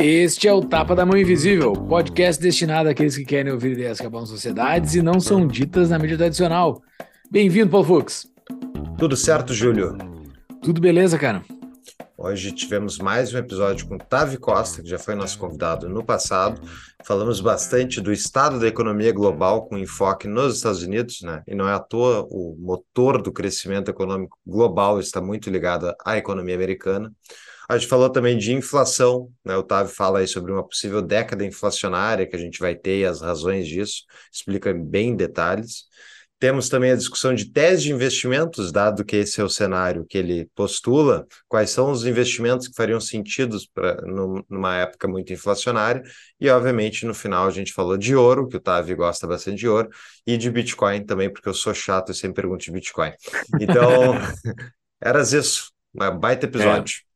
Este é o Tapa da Mão Invisível, podcast destinado àqueles que querem ouvir ideias que abalam sociedades e não são ditas na mídia tradicional. Bem-vindo, Paulo Fux. Tudo certo, Júlio? Tudo beleza, cara? Hoje tivemos mais um episódio com Tavi Costa, que já foi nosso convidado no passado. Falamos bastante do estado da economia global, com enfoque nos Estados Unidos, né? E não é à toa o motor do crescimento econômico global está muito ligado à economia americana. A gente falou também de inflação, né? O Otávio fala aí sobre uma possível década inflacionária que a gente vai ter e as razões disso, explica bem em detalhes. Temos também a discussão de tese de investimentos, dado que esse é o cenário que ele postula, quais são os investimentos que fariam sentido para numa época muito inflacionária, e obviamente no final a gente falou de ouro, que o Tavi gosta bastante de ouro, e de Bitcoin também, porque eu sou chato e sempre pergunto de Bitcoin. Então, eras isso, um baita episódio. É.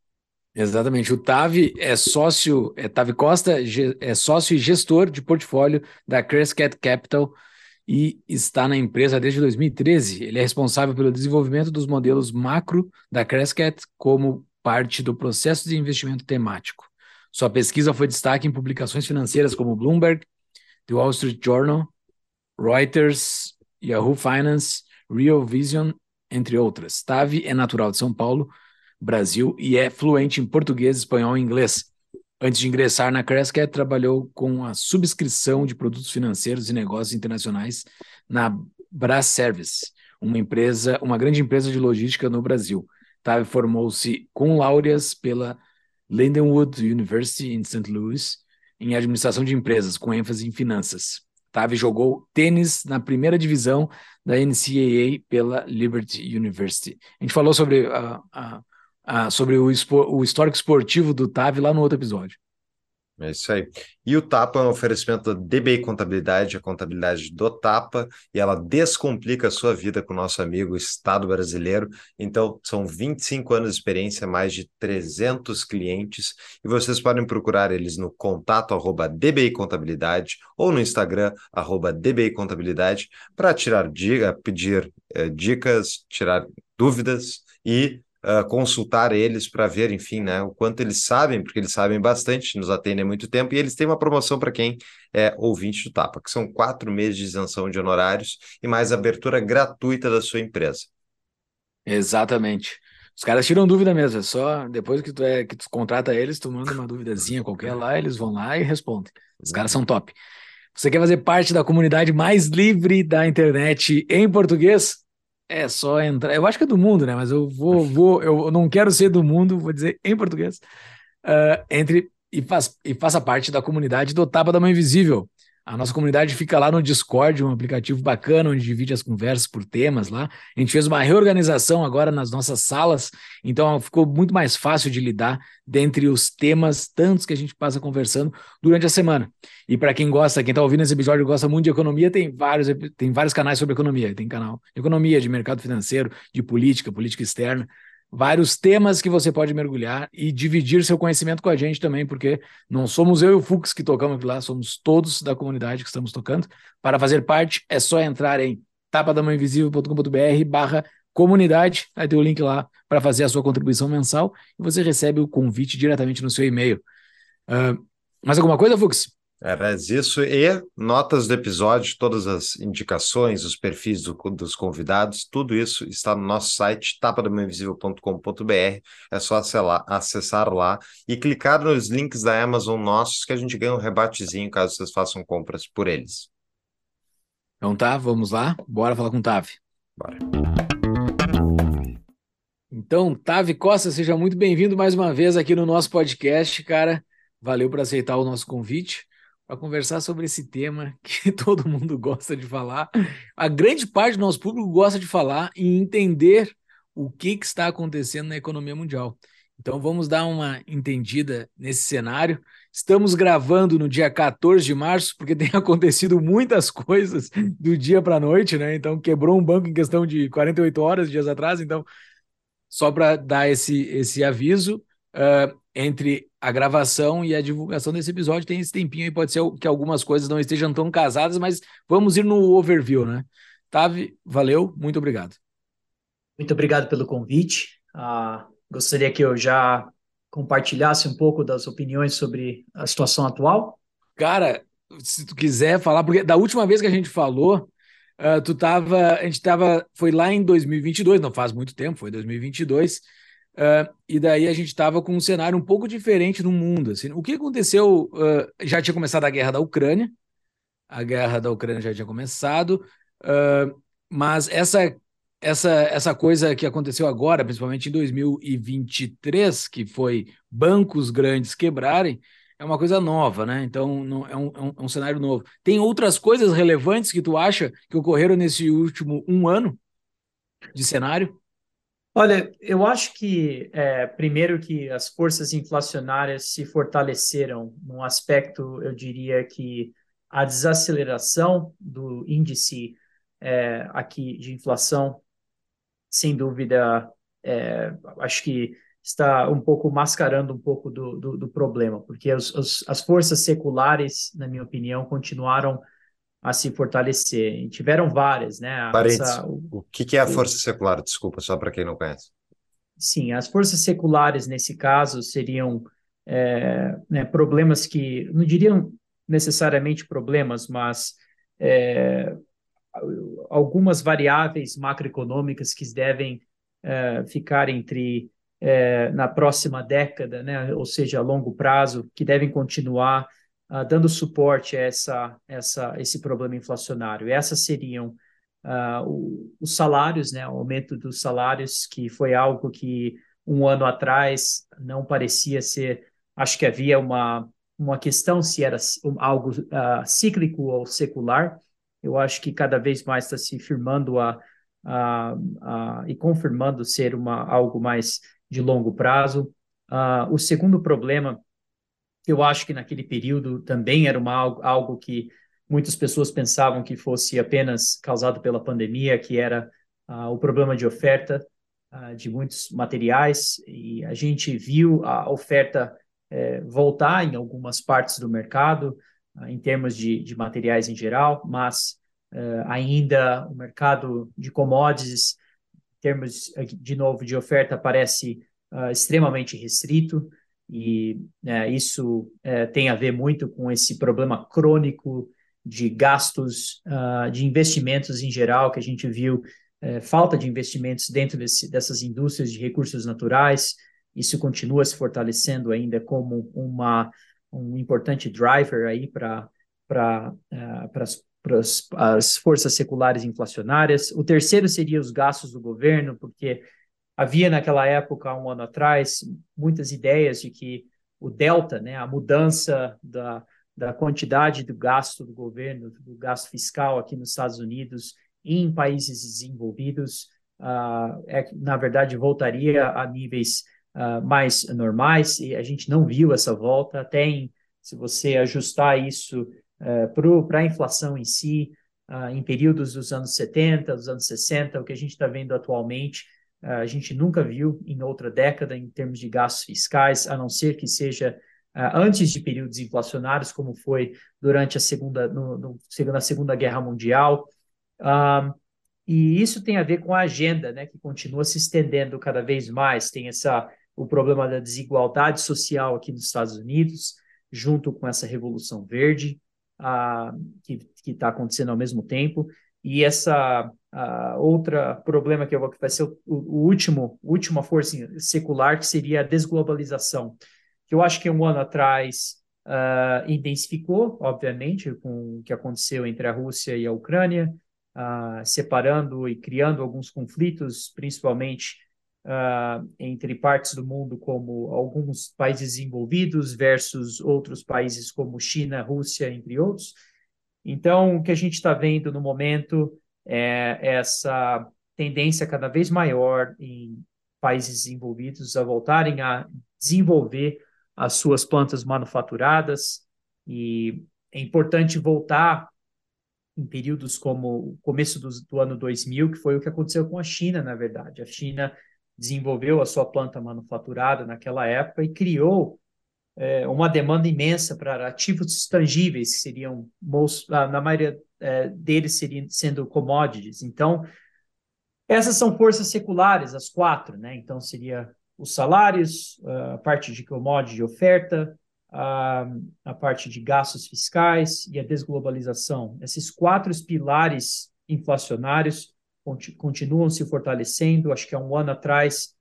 Exatamente. O Tavi é sócio, é Tavi Costa é sócio e gestor de portfólio da Crescat Capital e está na empresa desde 2013. Ele é responsável pelo desenvolvimento dos modelos macro da Crescat como parte do processo de investimento temático. Sua pesquisa foi destaque em publicações financeiras como Bloomberg, The Wall Street Journal, Reuters, Yahoo Finance, Real Vision, entre outras. Tavi é natural de São Paulo Brasil e é fluente em português, espanhol e inglês. Antes de ingressar na Crescat, trabalhou com a subscrição de produtos financeiros e negócios internacionais na Bras Service, uma empresa, uma grande empresa de logística no Brasil. Tavi formou-se com laureas pela Lindenwood University em St. Louis em administração de empresas, com ênfase em finanças. Tavi jogou tênis na primeira divisão da NCAA pela Liberty University. A gente falou sobre a, a ah, sobre o, o histórico esportivo do TAV lá no outro episódio. É isso aí. E o Tapa é um oferecimento da DBI Contabilidade, a contabilidade do Tapa, e ela descomplica a sua vida com o nosso amigo Estado brasileiro. Então, são 25 anos de experiência, mais de 300 clientes, e vocês podem procurar eles no contato arroba DBI Contabilidade ou no Instagram arroba DBI Contabilidade para tirar dica, pedir eh, dicas, tirar dúvidas e uh, consultar eles para ver, enfim, né, o quanto eles sabem, porque eles sabem bastante, nos atendem há muito tempo, e eles têm uma promoção para quem é ouvinte do Tapa, que são quatro meses de isenção de honorários e mais abertura gratuita da sua empresa. Exatamente. Os caras tiram dúvida mesmo, é só depois que tu, é, que tu contrata eles, tu manda uma duvidazinha qualquer lá, eles vão lá e respondem. Os caras são top. Você quer fazer parte da comunidade mais livre da internet em português? É só entrar. Eu acho que é do mundo, né? Mas eu vou, vou, eu não quero ser do mundo, vou dizer em português. Uh, entre e, faz, e faça parte da comunidade do Tapa da Mãe Invisível. A nossa comunidade fica lá no Discord, um aplicativo bacana onde divide as conversas por temas lá. A gente fez uma reorganização agora nas nossas salas, então ficou muito mais fácil de lidar dentre os temas tantos que a gente passa conversando durante a semana. E para quem gosta, quem está ouvindo esse episódio gosta muito de economia, tem vários, tem vários canais sobre economia. Tem canal de economia, de mercado financeiro, de política, política externa vários temas que você pode mergulhar e dividir seu conhecimento com a gente também, porque não somos eu e o Fux que tocamos lá, somos todos da comunidade que estamos tocando. Para fazer parte, é só entrar em tapadamãoinvisível.com.br barra comunidade, aí tem o link lá para fazer a sua contribuição mensal e você recebe o convite diretamente no seu e-mail. Uh, mais alguma coisa, Fux? Era isso e notas do episódio, todas as indicações, os perfis do, dos convidados, tudo isso está no nosso site tapadomainvisível.com.br. É só acessar, acessar lá e clicar nos links da Amazon nossos que a gente ganha um rebatezinho caso vocês façam compras por eles. Então tá, vamos lá. Bora falar com o Tavi. Bora. Então, Tavi Costa, seja muito bem-vindo mais uma vez aqui no nosso podcast, cara. Valeu por aceitar o nosso convite para conversar sobre esse tema que todo mundo gosta de falar. A grande parte do nosso público gosta de falar e entender o que, que está acontecendo na economia mundial. Então vamos dar uma entendida nesse cenário. Estamos gravando no dia 14 de março, porque tem acontecido muitas coisas do dia para a noite, né? Então quebrou um banco em questão de 48 horas, dias atrás. Então só para dar esse, esse aviso, uh, entre a gravação e a divulgação desse episódio tem esse tempinho aí, pode ser que algumas coisas não estejam tão casadas, mas vamos ir no overview, né? Tavi, valeu, muito obrigado. Muito obrigado pelo convite. Uh, gostaria que eu já compartilhasse um pouco das opiniões sobre a situação atual. Cara, se tu quiser falar, porque da última vez que a gente falou, uh, tu tava, a gente tava, foi lá em 2022, não faz muito tempo, foi 2022, uh, e daí a gente estava com um cenário um pouco diferente no mundo. Assim. O que aconteceu? Uh, já tinha começado a guerra da Ucrânia, a guerra da Ucrânia já tinha começado, mas essa essa, essa coisa que aconteceu agora, principalmente em 2023, que foi bancos grandes quebrarem, é uma coisa nova, né? Então não, é, um, é, um, é um cenário novo. Tem outras coisas relevantes que tu acha que ocorreram nesse último um ano de cenário? Olha, eu acho que, é, primeiro, que as forças inflacionárias se fortaleceram num aspecto, eu diria que a desaceleração do índice é, aqui de inflação, sem dúvida, é, acho que está um pouco mascarando um pouco do, do, do problema, porque os, os, as forças seculares, na minha opinião, continuaram a se fortalecer. E tiveram várias, né? Essa, o, o que, que é a força secular? Desculpa, só para quem não conhece. Sim, as forças seculares, nesse caso, seriam é, né, problemas que, não diriam necessariamente problemas, mas é, algumas variáveis macroeconômicas que devem é, ficar entre é, na próxima década, né, ou seja, a longo prazo, que devem continuar uh, dando suporte a essa, essa, esse problema inflacionário. Essas seriam uh, o, os salários, né, o aumento dos salários, que foi algo que um ano atrás não parecia ser, acho que havia uma, uma questão se era algo uh, cíclico ou secular. Eu acho que cada vez mais está se firmando a, a, a, e confirmando ser uma, algo mais de longo prazo. Uh, o segundo problema, eu acho que naquele período também era uma, algo que muitas pessoas pensavam que fosse apenas causado pela pandemia, que era uh, o problema de oferta uh, de muitos materiais, e a gente viu a oferta eh, voltar em algumas partes do mercado, em termos de, de, materiais em geral, mas eh, ainda o mercado de commodities termos, de novo, de oferta parece uh, extremamente restrito, e uh, isso uh, tem a ver muito com esse problema crônico de gastos, uh, de investimentos em geral, que a gente viu falta de investimentos dentro desse, dessas indústrias de recursos naturais. Isso continua se fortalecendo ainda como uma, um importante driver aí para para as forças seculares inflacionárias. O terceiro seria os gastos do governo, porque havia naquela época, um ano atrás, muitas ideias de que o delta, né, a mudança da, da quantidade do gasto do governo, do gasto fiscal aqui nos Estados Unidos, em países desenvolvidos, uh, é, na verdade voltaria a níveis uh, mais normais, e a gente não viu essa volta. Tem, se você ajustar isso uh, para a inflação em si, uh, em períodos dos anos 70, dos anos 60, o que a gente está vendo atualmente, a gente nunca viu em outra década em termos de gastos fiscais, a não ser que seja antes de períodos inflacionários, como foi durante a Segunda, no, no, na Segunda Guerra Mundial. e isso tem a ver com a agenda, né, que continua se estendendo cada vez mais. Tem essa o problema da desigualdade social aqui nos Estados Unidos, junto com essa revolução verde que está acontecendo ao mesmo tempo. E essa outra problema que vai ser o, o último, última força secular, que seria a desglobalização, que eu acho que um ano atrás uh, intensificou, obviamente, com o que aconteceu entre a Rússia e a Ucrânia, uh, separando e criando alguns conflitos, principalmente uh, entre partes do mundo como alguns países desenvolvidos versus outros países como China, Rússia, entre outros. Então, o que a gente está vendo no momento é essa tendência cada vez maior em países desenvolvidos a voltarem a desenvolver as suas plantas manufaturadas e é importante voltar em períodos como o começo do, do ano 2000, que foi o que aconteceu com a China, na verdade. A China desenvolveu a sua planta manufaturada naquela época e criou é, uma demanda imensa para ativos tangíveis, que seriam, na maioria é, deles, seriam sendo commodities. Então, essas são forças seculares, as quatro, né? Então, seria os salários, a parte de commodity de oferta, a, a parte de gastos fiscais e a desglobalização. Esses quatro pilares inflacionários continuam se fortalecendo. Acho que há um ano atrás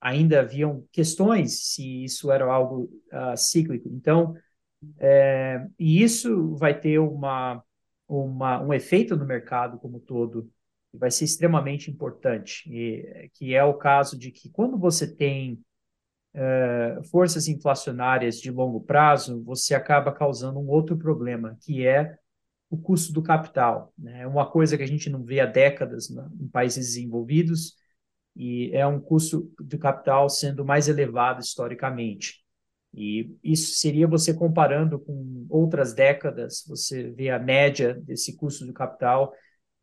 ainda haviam questões se isso era algo uh, cíclico. Então, é, e isso vai ter uma, uma, um efeito no mercado como todo, que vai ser extremamente importante, e, que é o caso de que quando você tem uh, forças inflacionárias de longo prazo, você acaba causando um outro problema, que é o custo do capital. Né? É uma coisa que a gente não vê há décadas né, em países desenvolvidos, e é um custo do capital sendo mais elevado historicamente. E isso seria você comparando com outras décadas, você vê a média desse custo do capital.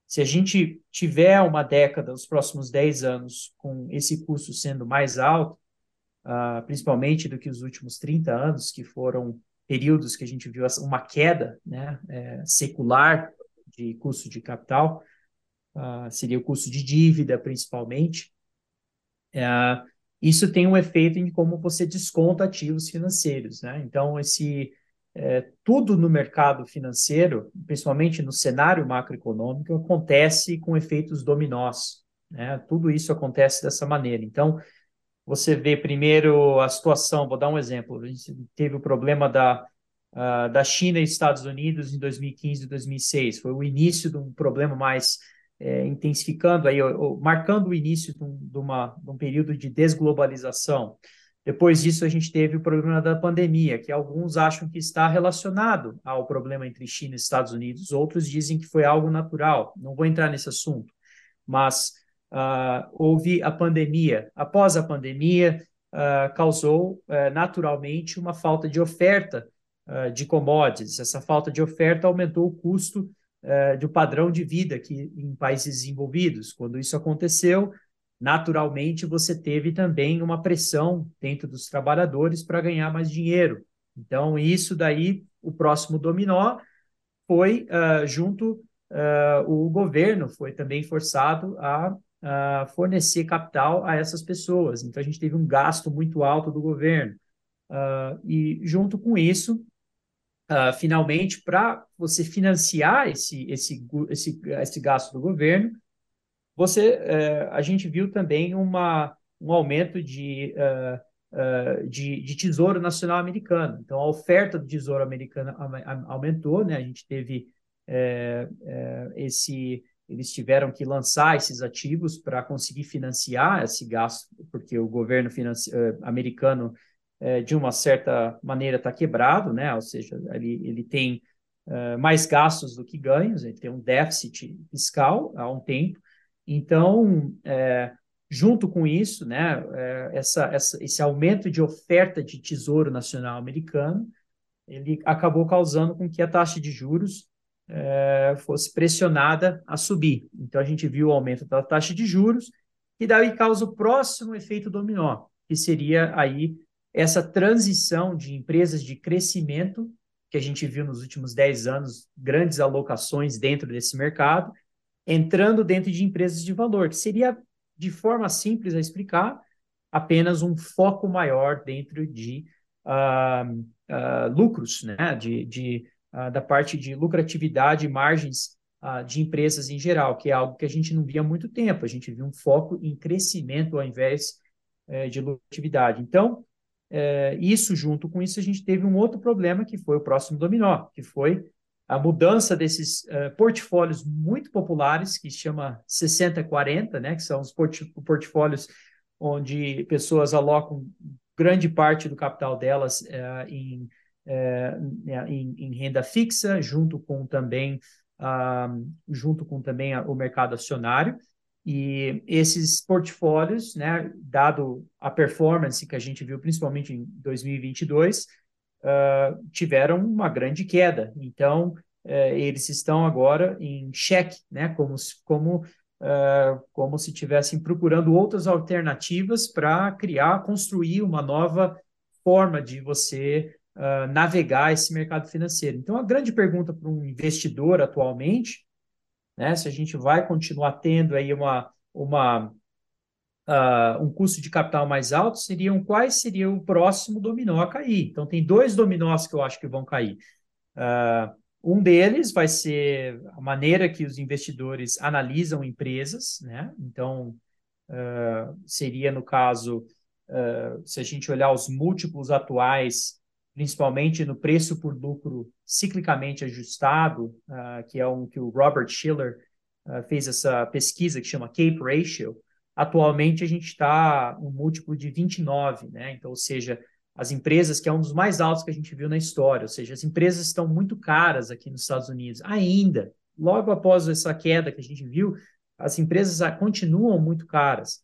Se a gente tiver uma década, os próximos 10 anos, com esse custo sendo mais alto, uh, principalmente do que os últimos 30 anos, que foram períodos que a gente viu uma queda né, é, secular de custo de capital, uh, seria o custo de dívida, principalmente. É, isso tem um efeito em como você desconta ativos financeiros. Né? Então, esse é, tudo no mercado financeiro, principalmente no cenário macroeconômico, acontece com efeitos dominós. Né? Tudo isso acontece dessa maneira. Então, você vê primeiro a situação, vou dar um exemplo, a gente teve o problema da, uh, da China e Estados Unidos em 2015 e 2006, foi o início de um problema mais é, intensificando, aí, ou, marcando o início de um, de, uma, de um período de desglobalização. Depois disso, a gente teve o problema da pandemia, que alguns acham que está relacionado ao problema entre China e Estados Unidos, outros dizem que foi algo natural. Não vou entrar nesse assunto, mas uh, houve a pandemia. Após a pandemia, uh, causou uh, naturalmente uma falta de oferta de commodities. Essa falta de oferta aumentou o custo uh, do padrão de vida aqui em países desenvolvidos. Quando isso aconteceu, naturalmente você teve também uma pressão dentro dos trabalhadores para ganhar mais dinheiro. Então, isso daí, o próximo dominó foi uh, junto, uh, o governo foi também forçado a, a, fornecer capital a essas pessoas. Então, a gente teve um gasto muito alto do governo. Uh, e, junto com isso, uh, finalmente, para você financiar esse, esse, esse, esse gasto do governo, você, uh, a gente viu também uma, um aumento de, uh, de, de, Tesouro Nacional Americano. Então, a oferta do Tesouro Americano aumentou, né? a gente teve eh, eh, esse eles tiveram que lançar esses ativos para conseguir financiar esse gasto, porque o governo americano é, de uma certa maneira está quebrado, né? Ou seja, ele, ele tem uh, mais gastos do que ganhos, ele tem um déficit fiscal há um tempo. Então, é, junto com isso, né, é, essa, essa, esse aumento de oferta de tesouro nacional americano, ele acabou causando com que a taxa de juros é, fosse pressionada a subir. Então, a gente viu o aumento da taxa de juros, e daí causa o próximo efeito dominó, que seria aí essa transição de empresas de crescimento, que a gente viu nos últimos 10 anos, grandes alocações dentro desse mercado, entrando dentro de empresas de valor, que seria, de forma simples a explicar, apenas um foco maior dentro de uh, uh, lucros, né? de, de uh, da parte de lucratividade e margens de empresas em geral, que é algo que a gente não via há muito tempo. A gente viu um foco em crescimento ao invés eh, de lucratividade. Então, é, isso, junto com isso, a gente teve um outro problema, que foi o próximo dominó, que foi a mudança desses uh, portfólios muito populares, que chama 60-40, né, que são os port portfólios onde pessoas alocam grande parte do capital delas uh, em, uh, em, em, renda fixa, junto com também, uh, junto com também o mercado acionário, e esses portfólios, né, dado a performance que a gente viu principalmente em 2022, uh, tiveram uma grande queda. Então, uh, eles estão agora em cheque, né, como, como uh, como se estivessem procurando outras alternativas para criar, construir uma nova forma de você uh, navegar esse mercado financeiro. Então, a grande pergunta para um investidor atualmente, né, se a gente vai continuar tendo aí uma, uma Uh, um custo de capital mais alto, seriam quais seria o próximo dominó a cair. Então, tem dois dominós que eu acho que vão cair. Uh, um deles vai ser a maneira que os investidores analisam empresas, né? Então, uh, seria no caso, se a gente olhar os múltiplos atuais, principalmente no preço por lucro ciclicamente ajustado, uh, que é um que o Robert Schiller fez essa pesquisa que chama Cape Ratio. Atualmente a gente está um múltiplo de 29, né? Então, ou seja, as empresas, que é um dos mais altos que a gente viu na história, ou seja, as empresas estão muito caras aqui nos Estados Unidos, ainda. Logo após essa queda que a gente viu, as empresas continuam muito caras.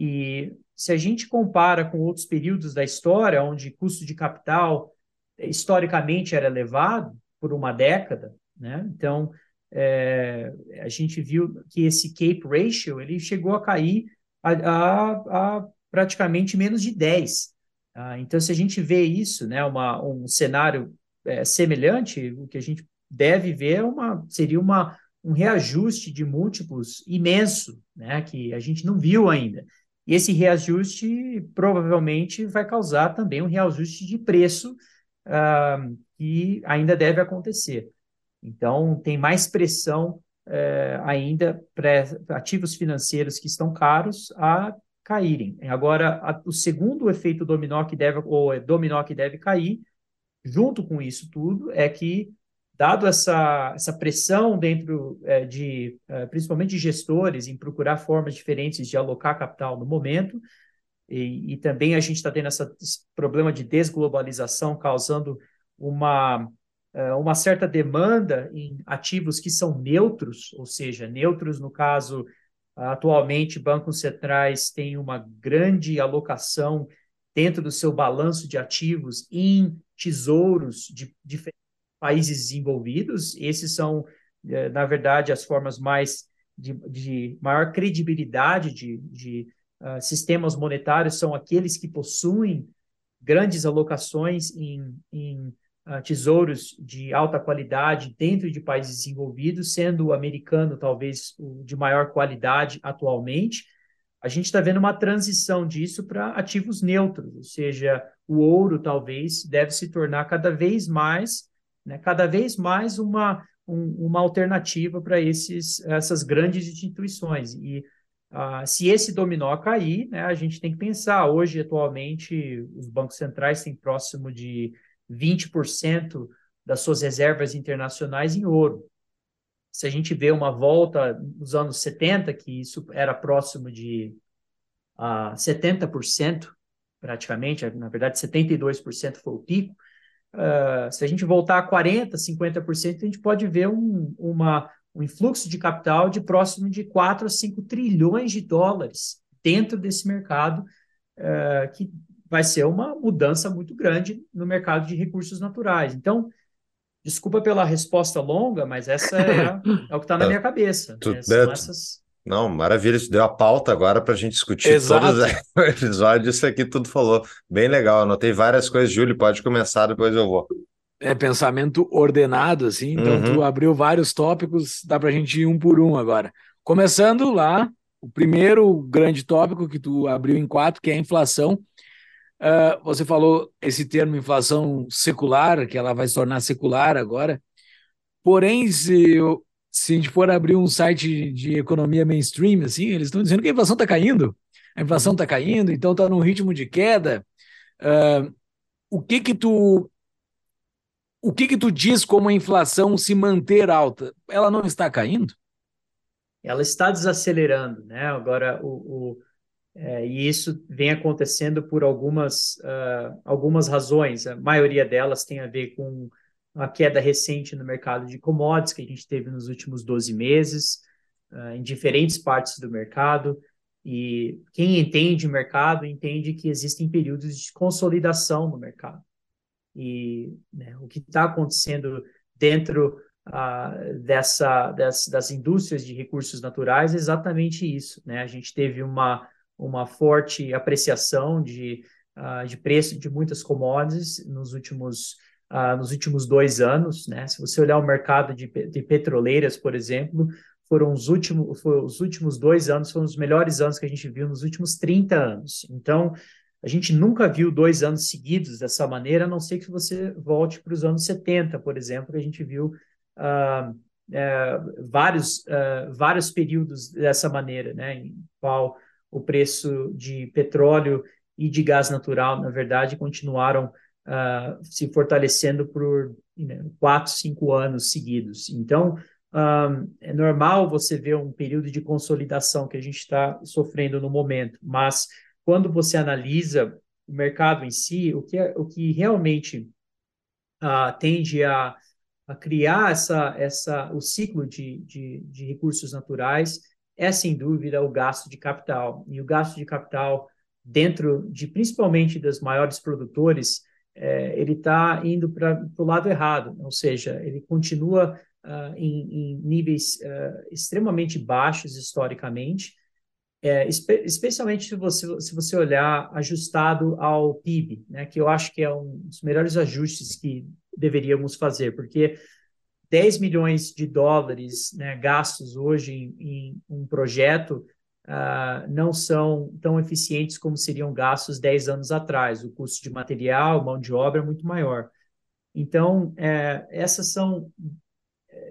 E se a gente compara com outros períodos da história, onde custo de capital historicamente era elevado por uma década, né? Então, é, a gente viu que esse Cape Ratio ele chegou a cair a, a, a praticamente menos de 10. Ah, então, se a gente vê isso, né, uma, um cenário é, semelhante, o que a gente deve ver é uma, seria uma, um reajuste de múltiplos imenso, né, que a gente não viu ainda. E esse reajuste provavelmente vai causar também um reajuste de preço ah, que ainda deve acontecer. Então, tem mais pressão eh, ainda para ativos financeiros que estão caros a caírem. Agora, a, o segundo efeito dominó que deve, ou é dominó que deve cair, junto com isso tudo, é que, dado essa, essa pressão dentro é, de, é, principalmente de gestores, em procurar formas diferentes de alocar capital no momento, e, e também a gente está tendo essa, esse problema de desglobalização causando uma, é, uma certa demanda em ativos que são neutros, ou seja, neutros no caso Atualmente, bancos centrais têm uma grande alocação dentro do seu balanço de ativos em tesouros de diferentes países desenvolvidos. Esses são, eh, na verdade, as formas mais de, de maior credibilidade de, de uh, sistemas monetários são aqueles que possuem grandes alocações em, em uh, tesouros de alta qualidade dentro de países desenvolvidos, sendo o americano talvez o de maior qualidade atualmente, a gente está vendo uma transição disso para ativos neutros, ou seja, o ouro talvez deve se tornar cada vez mais, né, cada vez mais uma, um, uma alternativa para essas grandes instituições. E uh, se esse dominó cair, né, a gente tem que pensar, hoje, atualmente, os bancos centrais têm próximo de 20% das suas reservas internacionais em ouro. Se a gente vê uma volta nos anos 70, que isso era próximo de uh, 70%, praticamente, na verdade 72% foi o pico, uh, se a gente voltar a 40%, 50%, a gente pode ver um, uma, um influxo de capital de próximo de 4 a 5 trilhões de dólares dentro desse mercado, uh, que vai ser uma mudança muito grande no mercado de recursos naturais. Então, desculpa pela resposta longa, mas essa é, é o que está na minha cabeça. Né? São essas... Não, maravilha, isso deu a pauta agora para a gente discutir Exato. todos os episódios, isso aqui tudo falou. Bem legal, anotei várias coisas, Júlio, pode começar, depois eu vou. É pensamento ordenado, assim, então uhum. tu abriu vários tópicos, dá para a gente ir um por um agora. Começando lá, o primeiro grande tópico que tu abriu em quatro, que é a inflação. Uh, você falou esse termo inflação secular, que ela vai se tornar secular agora. Porém, se, eu, se a gente for abrir um site de economia mainstream, assim, eles estão dizendo que a inflação está caindo. A inflação está caindo, então está num ritmo de queda. Uh, o que que tu o que que tu diz como a inflação se manter alta? Ela não está caindo? Ela está desacelerando, né? Agora o, o é, e isso vem acontecendo por algumas, uh, algumas razões. A maioria delas tem a ver com a queda recente no mercado de commodities que a gente teve nos últimos 12 meses, uh, em diferentes partes do mercado. E quem entende o mercado entende que existem períodos de consolidação no mercado. E né, o que está acontecendo dentro uh, dessa, das, das indústrias de recursos naturais é exatamente isso. Né? A gente teve uma, uma forte apreciação de, uh, de preço de muitas commodities nos últimos, uh, nos últimos dois anos. Né? Se você olhar o mercado de, de petroleiras, por exemplo, foram os últimos, foram os últimos dois anos, foram os melhores anos que a gente viu nos últimos 30 anos. Então, a gente nunca viu dois anos seguidos dessa maneira, a não ser que você volte para os anos 70, por exemplo, que a gente viu uh, uh, vários, uh, vários períodos dessa maneira, né, em qual o preço de petróleo e de gás natural, na verdade, continuaram se fortalecendo por né, quatro, cinco anos seguidos. Então, um, é normal você ver um período de consolidação que a gente está sofrendo no momento, mas quando você analisa o mercado em si, o que, é, o que realmente uh, tende a, a, criar essa, essa, o ciclo de, de, de recursos naturais é, sem dúvida, o gasto de capital. E o gasto de capital dentro de, principalmente, das maiores produtores, é, ele está indo para o lado errado, ou seja, ele continua uh, em, em, níveis uh, extremamente baixos historicamente, é, espe especialmente se você, se você olhar ajustado ao PIB, né, que eu acho que é um dos melhores ajustes que deveríamos fazer, porque 10 milhões de dólares né, gastos hoje em, em um projeto uh, não são tão eficientes como seriam gastos 10 anos atrás. O custo de material, mão de obra é muito maior. Então, é, essas são.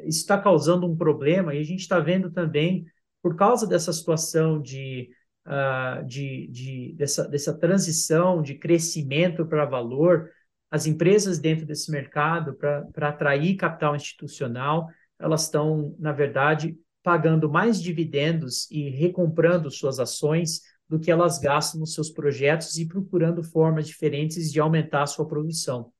Isso está causando um problema e a gente está vendo também por causa dessa situação de, uh, de, de dessa, dessa transição de crescimento para valor, as empresas dentro desse mercado, para atrair capital institucional, elas estão, na verdade, pagando mais dividendos e recomprando suas ações do que elas gastam nos seus projetos e procurando formas diferentes de aumentar a sua produção.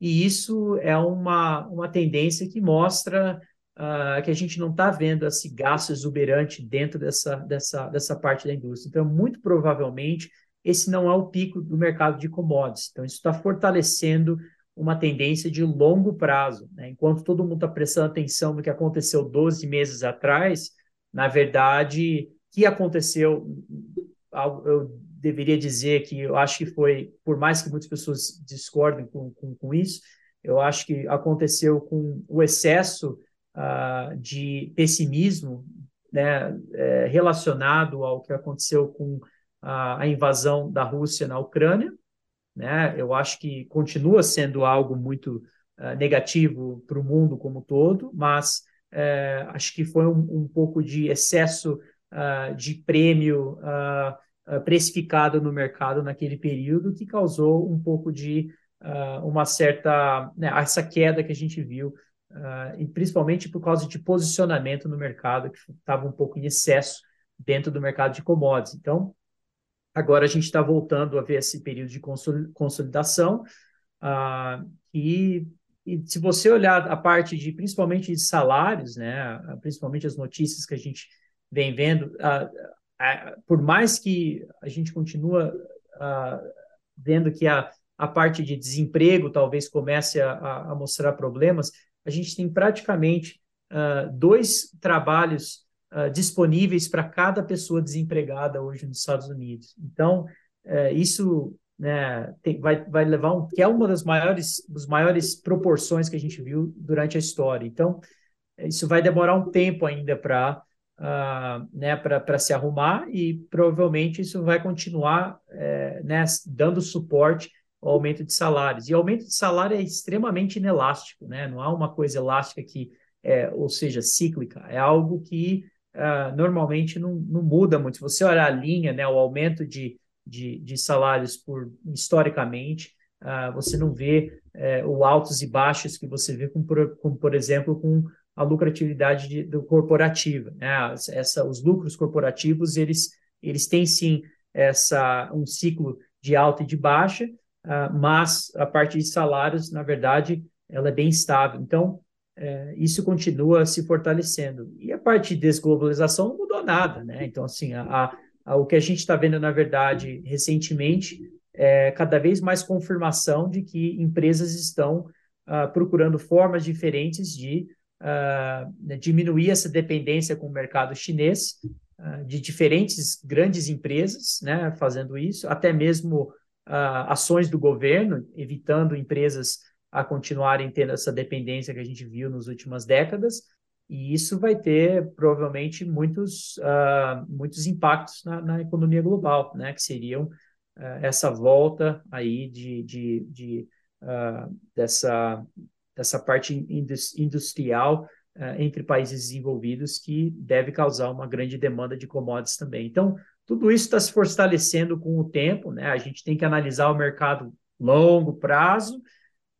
E isso é uma, uma tendência que mostra uh, que a gente não está vendo esse gasto exuberante dentro dessa, dessa, dessa parte da indústria. Então, muito provavelmente, esse não é o pico do mercado de commodities. Então, isso está fortalecendo uma tendência de longo prazo. Né? Enquanto todo mundo está prestando atenção no que aconteceu 12 meses atrás, na verdade, o que aconteceu, eu deveria dizer que eu acho que foi, por mais que muitas pessoas discordem com, com, com isso, eu acho que aconteceu com o excesso uh, de pessimismo né, é, relacionado ao que aconteceu com a, a, invasão da Rússia na Ucrânia. Né? Eu acho que continua sendo algo muito uh, negativo para o mundo como um todo, mas uh, acho que foi um, um pouco de excesso uh, de prêmio precificado no mercado naquele período que causou um pouco de uma certa né, essa queda que a gente viu e principalmente por causa de posicionamento no mercado, que estava um pouco em excesso dentro do mercado de commodities. Então, agora a gente está voltando a ver esse período de consolidação, uh, e, e se você olhar a parte de, principalmente de salários, né, principalmente as notícias que a gente vem vendo, uh, por mais que a gente continua vendo que a, a parte de desemprego talvez comece a, a, mostrar problemas, a gente tem praticamente uh, dois trabalhos uh, disponíveis para cada pessoa desempregada hoje nos Estados Unidos. Então, uh, isso né, tem, vai, vai levar um, que é uma das maiores, das maiores proporções que a gente viu durante a história. Então, isso vai demorar um tempo ainda para uh, né, para se arrumar e provavelmente isso vai continuar é, né, dando suporte o aumento de salários. E aumento de salário é extremamente inelástico, né? Não há uma coisa elástica que, é, ou seja, cíclica. É algo que uh, normalmente não, não muda muito. Se você olhar a linha, né, o aumento de, de, de salários por historicamente, uh, você não vê uh, o altos e baixos que você vê, com, por, com, por exemplo, com a lucratividade de, do corporativa. Né? Essa, os lucros corporativos, eles, eles têm sim essa, um ciclo de alta e de baixa, uh, mas a parte de salários, na verdade, ela é bem estável. Então, é, isso continua se fortalecendo. E a parte de desglobalização não mudou nada, né? Então, assim, a, a, o que a gente está vendo, na verdade, recentemente, é cada vez mais confirmação de que empresas estão uh, procurando formas diferentes de uh, diminuir essa dependência com o mercado chinês, uh, de diferentes grandes empresas né, fazendo isso, até mesmo ações do governo, evitando empresas a continuarem tendo essa dependência que a gente viu nas últimas décadas, e isso vai ter provavelmente muitos, uh, muitos impactos na, na, economia global, né? Que seriam uh, essa volta aí de, de, de uh, dessa, dessa parte industrial entre países desenvolvidos que deve causar uma grande demanda de commodities também. Então, tudo isso está se fortalecendo com o tempo, né? A gente tem que analisar o mercado longo prazo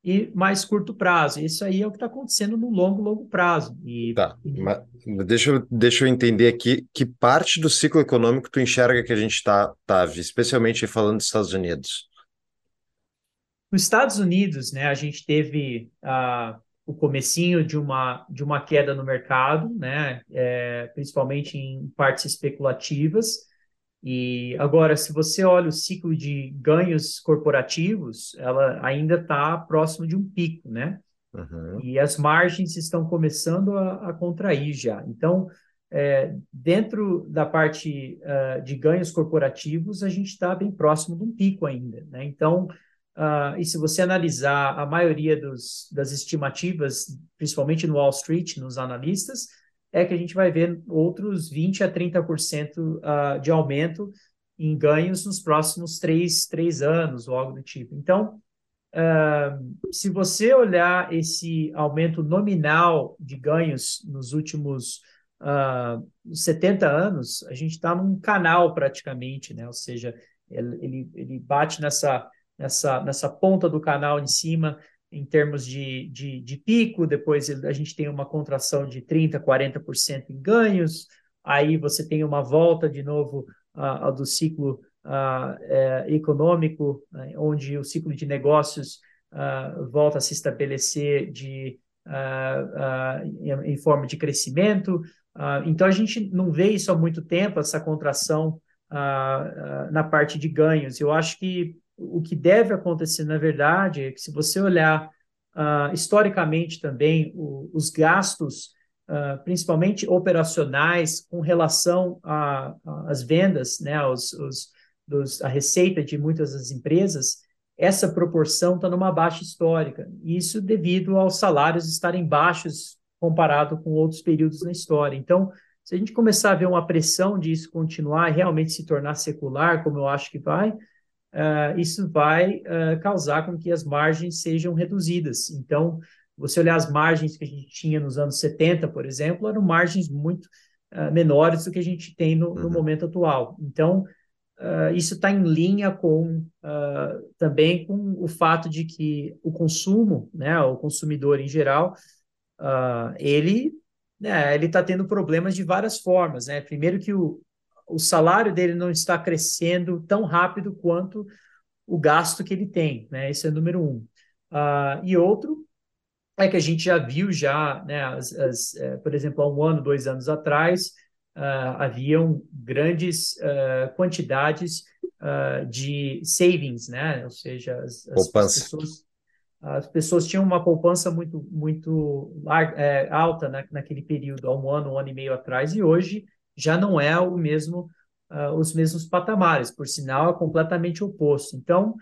e mais curto prazo. Isso aí é o que está acontecendo no longo, longo prazo. E, tá, mas deixa, eu, deixa eu entender aqui que parte do ciclo econômico tu enxerga que a gente está, tá, especialmente falando dos Estados Unidos. Nos Estados Unidos, né, a gente teve uh, o comecinho de uma, de uma queda no mercado, né, é, principalmente em partes especulativas, e agora, se você olha o ciclo de ganhos corporativos, ela ainda está próximo de um pico, né? Uhum. E as margens estão começando a, a contrair já. Então, é, dentro da parte uh, de ganhos corporativos, a gente está bem próximo de um pico ainda, né? Então, uh, e se você analisar a maioria dos, das estimativas, principalmente no Wall Street, nos analistas, é que a gente vai ver outros 20% a 30% uh, de aumento em ganhos nos próximos três, três anos, ou algo do tipo. Então, uh, se você olhar esse aumento nominal de ganhos nos últimos uh, 70 anos, a gente está num canal praticamente, né? ou seja, ele, ele bate nessa, nessa, nessa ponta do canal em cima, em termos de, de, de, pico, depois a gente tem uma contração de 30%, 40% em ganhos, aí você tem uma volta de novo uh, do ciclo uh, econômico, uh, onde o ciclo de negócios volta a se estabelecer de, em, em, forma de crescimento. então, a gente não vê isso há muito tempo, essa contração na parte de ganhos. Eu acho que o que deve acontecer, na verdade, é que se você olhar uh, historicamente também o, os gastos, uh, principalmente operacionais, com relação às vendas, né, os, os, dos, a receita de muitas das empresas, essa proporção está numa baixa histórica. Isso devido aos salários estarem baixos comparado com outros períodos na história. Então, se a gente começar a ver uma pressão disso continuar e realmente se tornar secular, como eu acho que vai, uh, isso vai uh, causar com que as margens sejam reduzidas. Então, você olhar as margens que a gente tinha nos anos 70, por exemplo, eram margens muito uh, menores do que a gente tem no, no uhum. momento atual. Então, isso está em linha com também com o fato de que o consumo, né, o consumidor em geral, ele né, ele está tendo problemas de várias formas, né? Primeiro que o, o salário dele não está crescendo tão rápido quanto o gasto que ele tem, né? Esse é o número um. Uh, e outro é que a gente já viu já, né, as, as, é, por exemplo, há um ano, dois anos atrás, uh, haviam grandes uh, quantidades de savings, né? Ou seja, as, as pessoas as pessoas tinham uma poupança muito muito é, alta na, naquele período, há um ano, um ano e meio atrás, e hoje já não é o mesmo, uh, os mesmos patamares, por sinal, é completamente oposto. Então,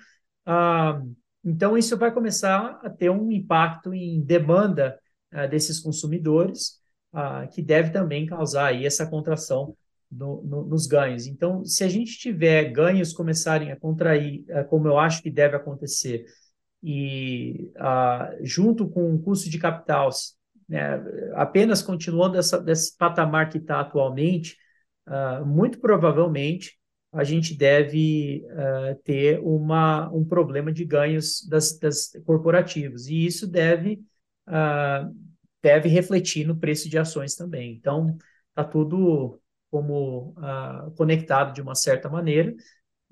uh, então isso vai começar a ter um impacto em demanda uh, desses consumidores, que deve também causar aí essa contração no, no, nos ganhos. Então, se a gente tiver ganhos começarem a contrair, como eu acho que deve acontecer, e junto com o custo de capital né, apenas continuando essa, desse patamar que está atualmente, uh, muito provavelmente a gente deve uh, ter uma, um problema de ganhos das, das corporativos, e isso deve, uh, deve refletir no preço de ações também. Então, está tudo como conectado de uma certa maneira,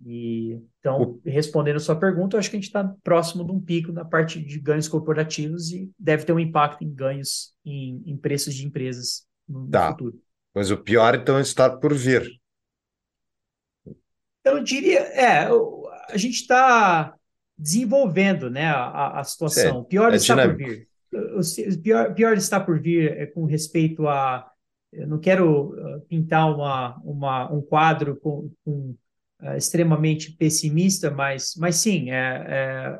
e, então, respondendo a sua pergunta, eu acho que a gente está próximo de um pico na parte de ganhos corporativos e deve ter um impacto em ganhos em, em preços de empresas no, tá. no futuro. Mas o pior, então, está por vir. Eu diria, é, a gente está desenvolvendo né, a, a situação. o pior é está por vir. o pior, pior está por vir é com respeito a. Eu não quero pintar uma, uma, um quadro com, com uh, extremamente pessimista, mas, mas sim, é, é,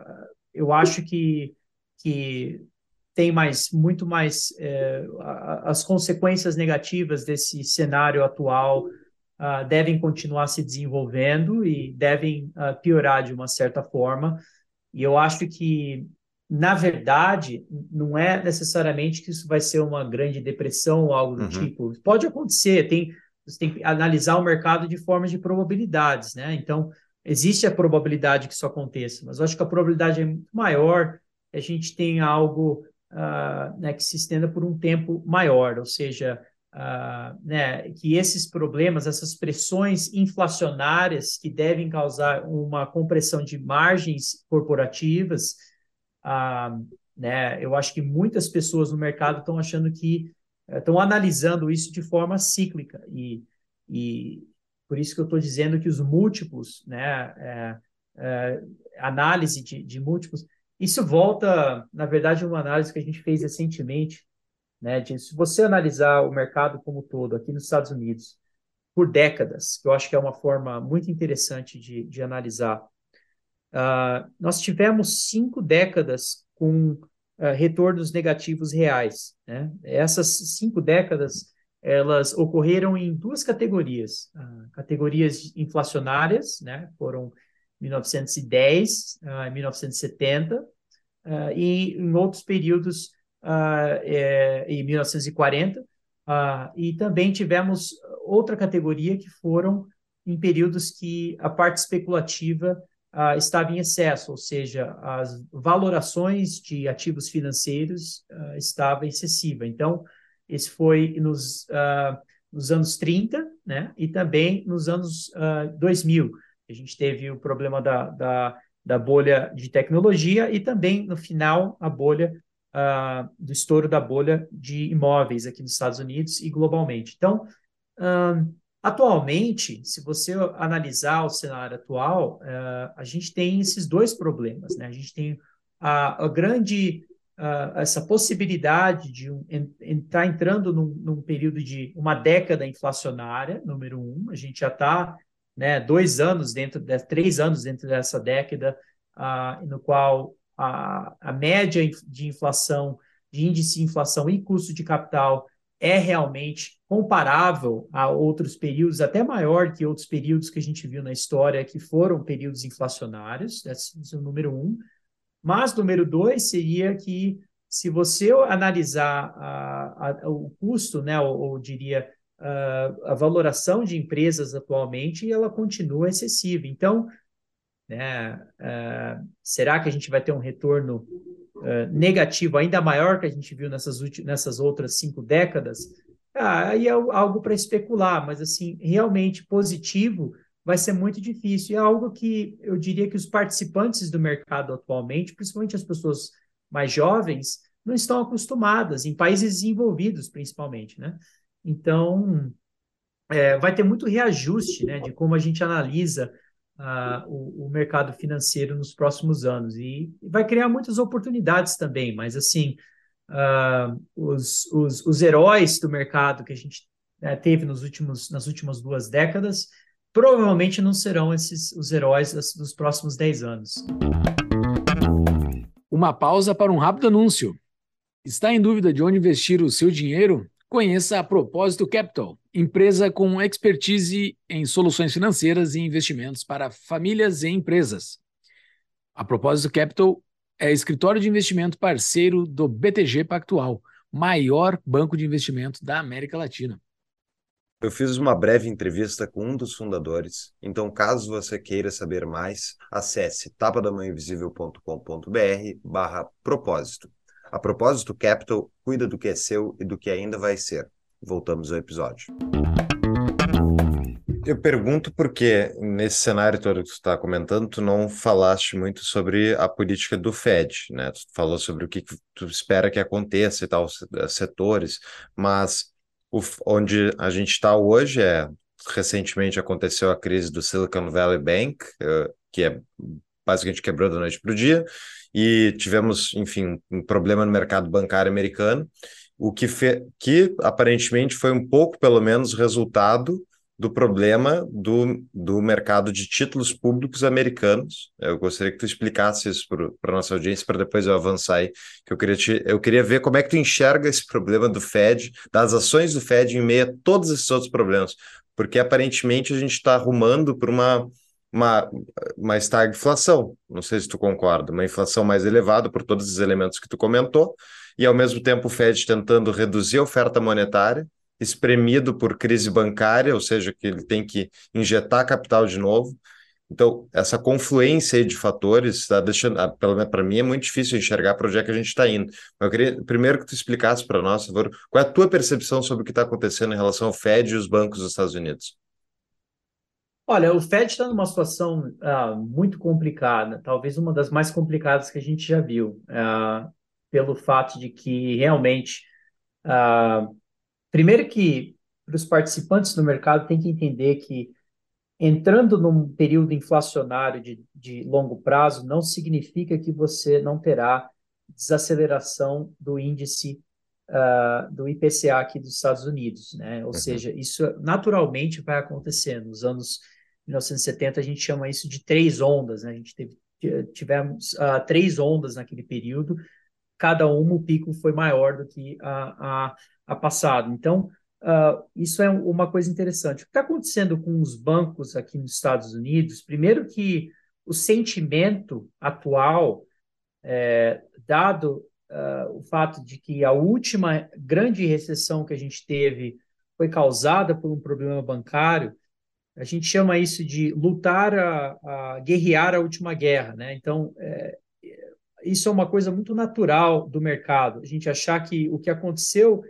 eu acho que, que tem mais, muito mais é, as consequências negativas desse cenário atual uh, devem continuar se desenvolvendo e devem uh, piorar de uma certa forma. E eu acho que, na verdade, não é necessariamente que isso vai ser uma grande depressão ou algo do uhum. tipo. Pode acontecer, tem, você tem que analisar o mercado de formas de probabilidades, né? Então, existe a probabilidade que isso aconteça, mas eu acho que a probabilidade é muito maior a gente tem algo uh, né, que se estenda por um tempo maior, ou seja, uh, né, que esses problemas, essas pressões inflacionárias que devem causar uma compressão de margens corporativas, uh, né, eu acho que muitas pessoas no mercado estão achando que estão analisando isso de forma cíclica e, e por isso que eu estou dizendo que os múltiplos, né, é, é, análise de, de múltiplos isso volta, na verdade, uma análise que a gente fez recentemente, né? De, se você analisar o mercado como todo aqui nos Estados Unidos por décadas, que eu acho que é uma forma muito interessante de, de analisar, uh, nós tivemos cinco décadas com uh, retornos negativos reais. Né? Essas cinco décadas elas ocorreram em duas categorias, uh, categorias inflacionárias, né? Foram 1910 uh, 1970, uh, e em outros períodos, uh, é, em 1940, uh, e também tivemos outra categoria que foram em períodos que a parte especulativa uh, estava em excesso, ou seja, as valorações de ativos financeiros uh, estavam excessiva. Então, esse foi nos, uh, nos anos 30 né, e também nos anos uh, 2000. A gente teve o problema da, da, da bolha de tecnologia e também, no final, a bolha do estouro da bolha de imóveis aqui nos Estados Unidos e globalmente. Então, uh, atualmente, se você analisar o cenário atual, uh, a gente tem esses dois problemas. Né? A gente tem a, a grande Uh, essa possibilidade de um, estar entrando num, num, período de uma década inflacionária, número um, a gente já está né, dois anos dentro de três anos dentro dessa década, uh, no qual a, a média de inflação, de índice de inflação e custo de capital é realmente comparável a outros períodos, até maior que outros períodos que a gente viu na história, que foram períodos inflacionários, esse é o número um. Mas número dois seria que, se você analisar a, a, o custo, né, ou, ou diria uh, a valoração de empresas atualmente ela continua excessiva. Então, né, uh, será que a gente vai ter um retorno uh, negativo ainda maior que a gente viu nessas, nessas outras cinco décadas? Ah, aí é algo para especular, mas assim, realmente positivo vai ser muito difícil. E é algo que eu diria que os participantes do mercado atualmente, principalmente as pessoas mais jovens, não estão acostumadas, em países desenvolvidos principalmente, né? Então, é, vai ter muito reajuste né, de como a gente analisa o, o, mercado financeiro nos próximos anos. E, e, vai criar muitas oportunidades também, mas assim, uh, os, os, os, heróis do mercado que a gente né, teve nos últimos, nas últimas duas décadas provavelmente não serão esses os heróis das, dos próximos 10 anos. Uma pausa para um rápido anúncio. Está em dúvida de onde investir o seu dinheiro? Conheça a Propósito Capital, empresa com expertise em soluções financeiras e investimentos para famílias e empresas. A Propósito Capital é escritório de investimento parceiro do BTG Pactual, maior banco de investimento da América Latina. Eu fiz uma breve entrevista com um dos fundadores, então caso você queira saber mais, acesse tapadamãoinvisível.com.br barra propósito. A propósito, Capital cuida do que é seu e do que ainda vai ser. Voltamos ao episódio. Eu pergunto porque, nesse cenário todo que tu está comentando, tu não falaste muito sobre a política do Fed, né? Tu falou sobre o que tu espera que aconteça e tal, setores, mas o, onde a gente está hoje é recentemente aconteceu a crise do Silicon Valley Bank, uh, que é basicamente quebrou da noite para o dia, e tivemos, enfim, um problema no mercado bancário americano, o que, que aparentemente foi um pouco, pelo menos, resultado do problema do, do mercado de títulos públicos americanos. Eu gostaria que tu explicasse isso para a nossa audiência, para depois eu avançar aí, que eu queria, te, eu queria ver como é que tu enxerga esse problema do Fed, das ações do Fed em meio a todos esses outros problemas, porque aparentemente a gente está arrumando para uma, uma, uma estagflação, não sei se tu concorda, uma inflação mais elevada por todos os elementos que tu comentou, e ao mesmo tempo o Fed tentando reduzir a oferta monetária, espremido por crise bancária, ou seja, que ele tem que injetar capital de novo. Então, essa confluência de fatores está deixando, ah, pelo menos para mim, é muito difícil enxergar para onde é que a gente está indo. Eu queria primeiro que tu explicasse para nós, favor, qual é a tua percepção sobre o que está acontecendo em relação ao Fed e os bancos dos Estados Unidos. Olha, o Fed está numa situação uh, muito complicada, talvez uma das mais complicadas que a gente já viu, uh, pelo fato de que realmente uh, Primeiro que para os participantes do mercado tem que entender que entrando num período inflacionário de, de longo prazo não significa que você não terá desaceleração do índice uh, do IPCA aqui dos Estados Unidos, né? Ou uhum. seja, isso naturalmente vai acontecer. Nos anos 1970 a gente chama isso de três ondas, né? A gente teve tivemos uh, três ondas naquele período, cada uma o pico foi maior do que a, a a passado. Então, uh, isso é uma coisa interessante. O que está acontecendo com os bancos aqui nos Estados Unidos? Primeiro que o sentimento atual, é, dado uh, o fato de que a última grande recessão que a gente teve foi causada por um problema bancário, a gente chama isso de lutar a, a guerrear a última guerra, né? Então, é, isso é uma coisa muito natural do mercado. A gente achar que o que aconteceu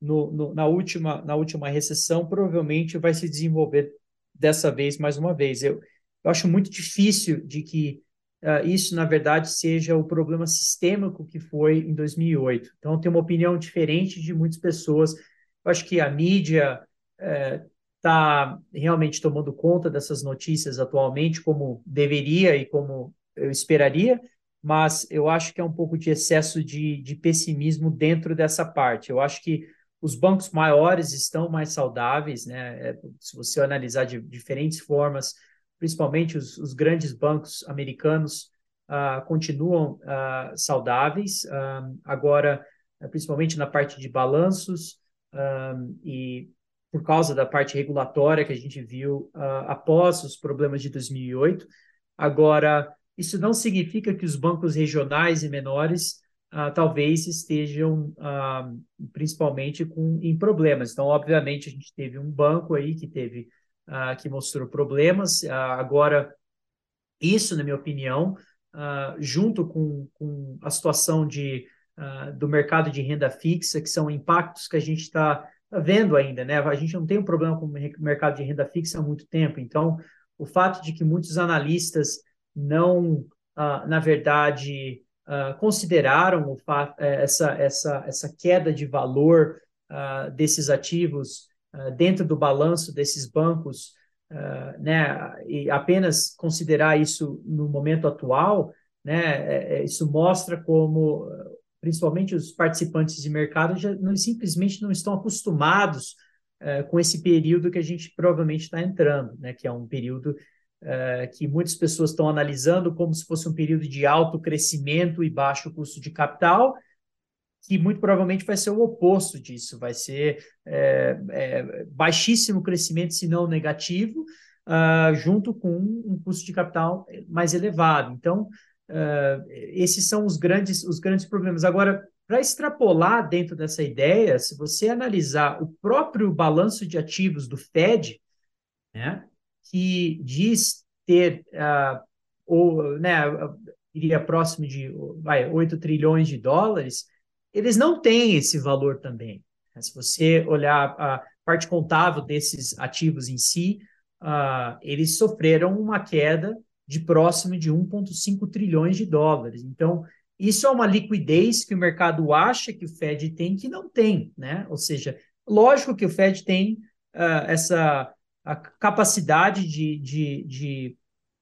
no, no, na, última, na última recessão, provavelmente vai se desenvolver dessa vez mais uma vez. Eu, eu acho muito difícil de que uh, isso, na verdade, seja o problema sistêmico que foi em 2008. Então, eu tenho uma opinião diferente de muitas pessoas. Eu acho que a mídia está eh, realmente tomando conta dessas notícias atualmente, como deveria e como eu esperaria, mas eu acho que é um pouco de excesso de, de pessimismo dentro dessa parte. Eu acho que os bancos maiores estão mais saudáveis, né? É, se você analisar de diferentes formas, principalmente os, os grandes bancos americanos uh, continuam uh, saudáveis. Uh, agora, principalmente na parte de balanços e por causa da parte regulatória que a gente viu após os problemas de 2008. Agora, isso não significa que os bancos regionais e menores ah, talvez estejam ah, principalmente com, em problemas. Então, obviamente, a gente teve um banco aí que teve ah, que mostrou problemas. agora, isso, na minha opinião, junto com, com a situação de, do mercado de renda fixa, que são impactos que a gente está vendo ainda, né? A gente não tem um problema com o mercado de renda fixa há muito tempo. Então, o fato de que muitos analistas não, na verdade, uh, consideraram o eh, essa, essa, essa queda de valor uh, desses ativos dentro do balanço desses bancos, né, e apenas considerar isso no momento atual, né, isso mostra como, principalmente os participantes de mercado, já não, simplesmente não estão acostumados com esse período que a gente provavelmente está entrando, né, que é um período é, que muitas pessoas estão analisando como se fosse um período de alto crescimento e baixo custo de capital, que muito provavelmente vai ser o oposto disso, vai ser é, é, baixíssimo crescimento, se não negativo, uh, junto com um custo de capital mais elevado. Então, uh, esses são os grandes, os grandes problemas. Agora, para extrapolar dentro dessa ideia, se você analisar o próprio balanço de ativos do Fed, né, que diz ter, uh, ou, né, iria próximo de vai, 8 trilhões de dólares, eles não têm esse valor também. Se você olhar a parte contábil desses ativos em si, uh, eles sofreram uma queda de próximo de 1,5 trilhões de dólares. Então, isso é uma liquidez que o mercado acha que o Fed tem que não tem, né? Ou seja, lógico que o Fed tem uh, essa a capacidade de, de, de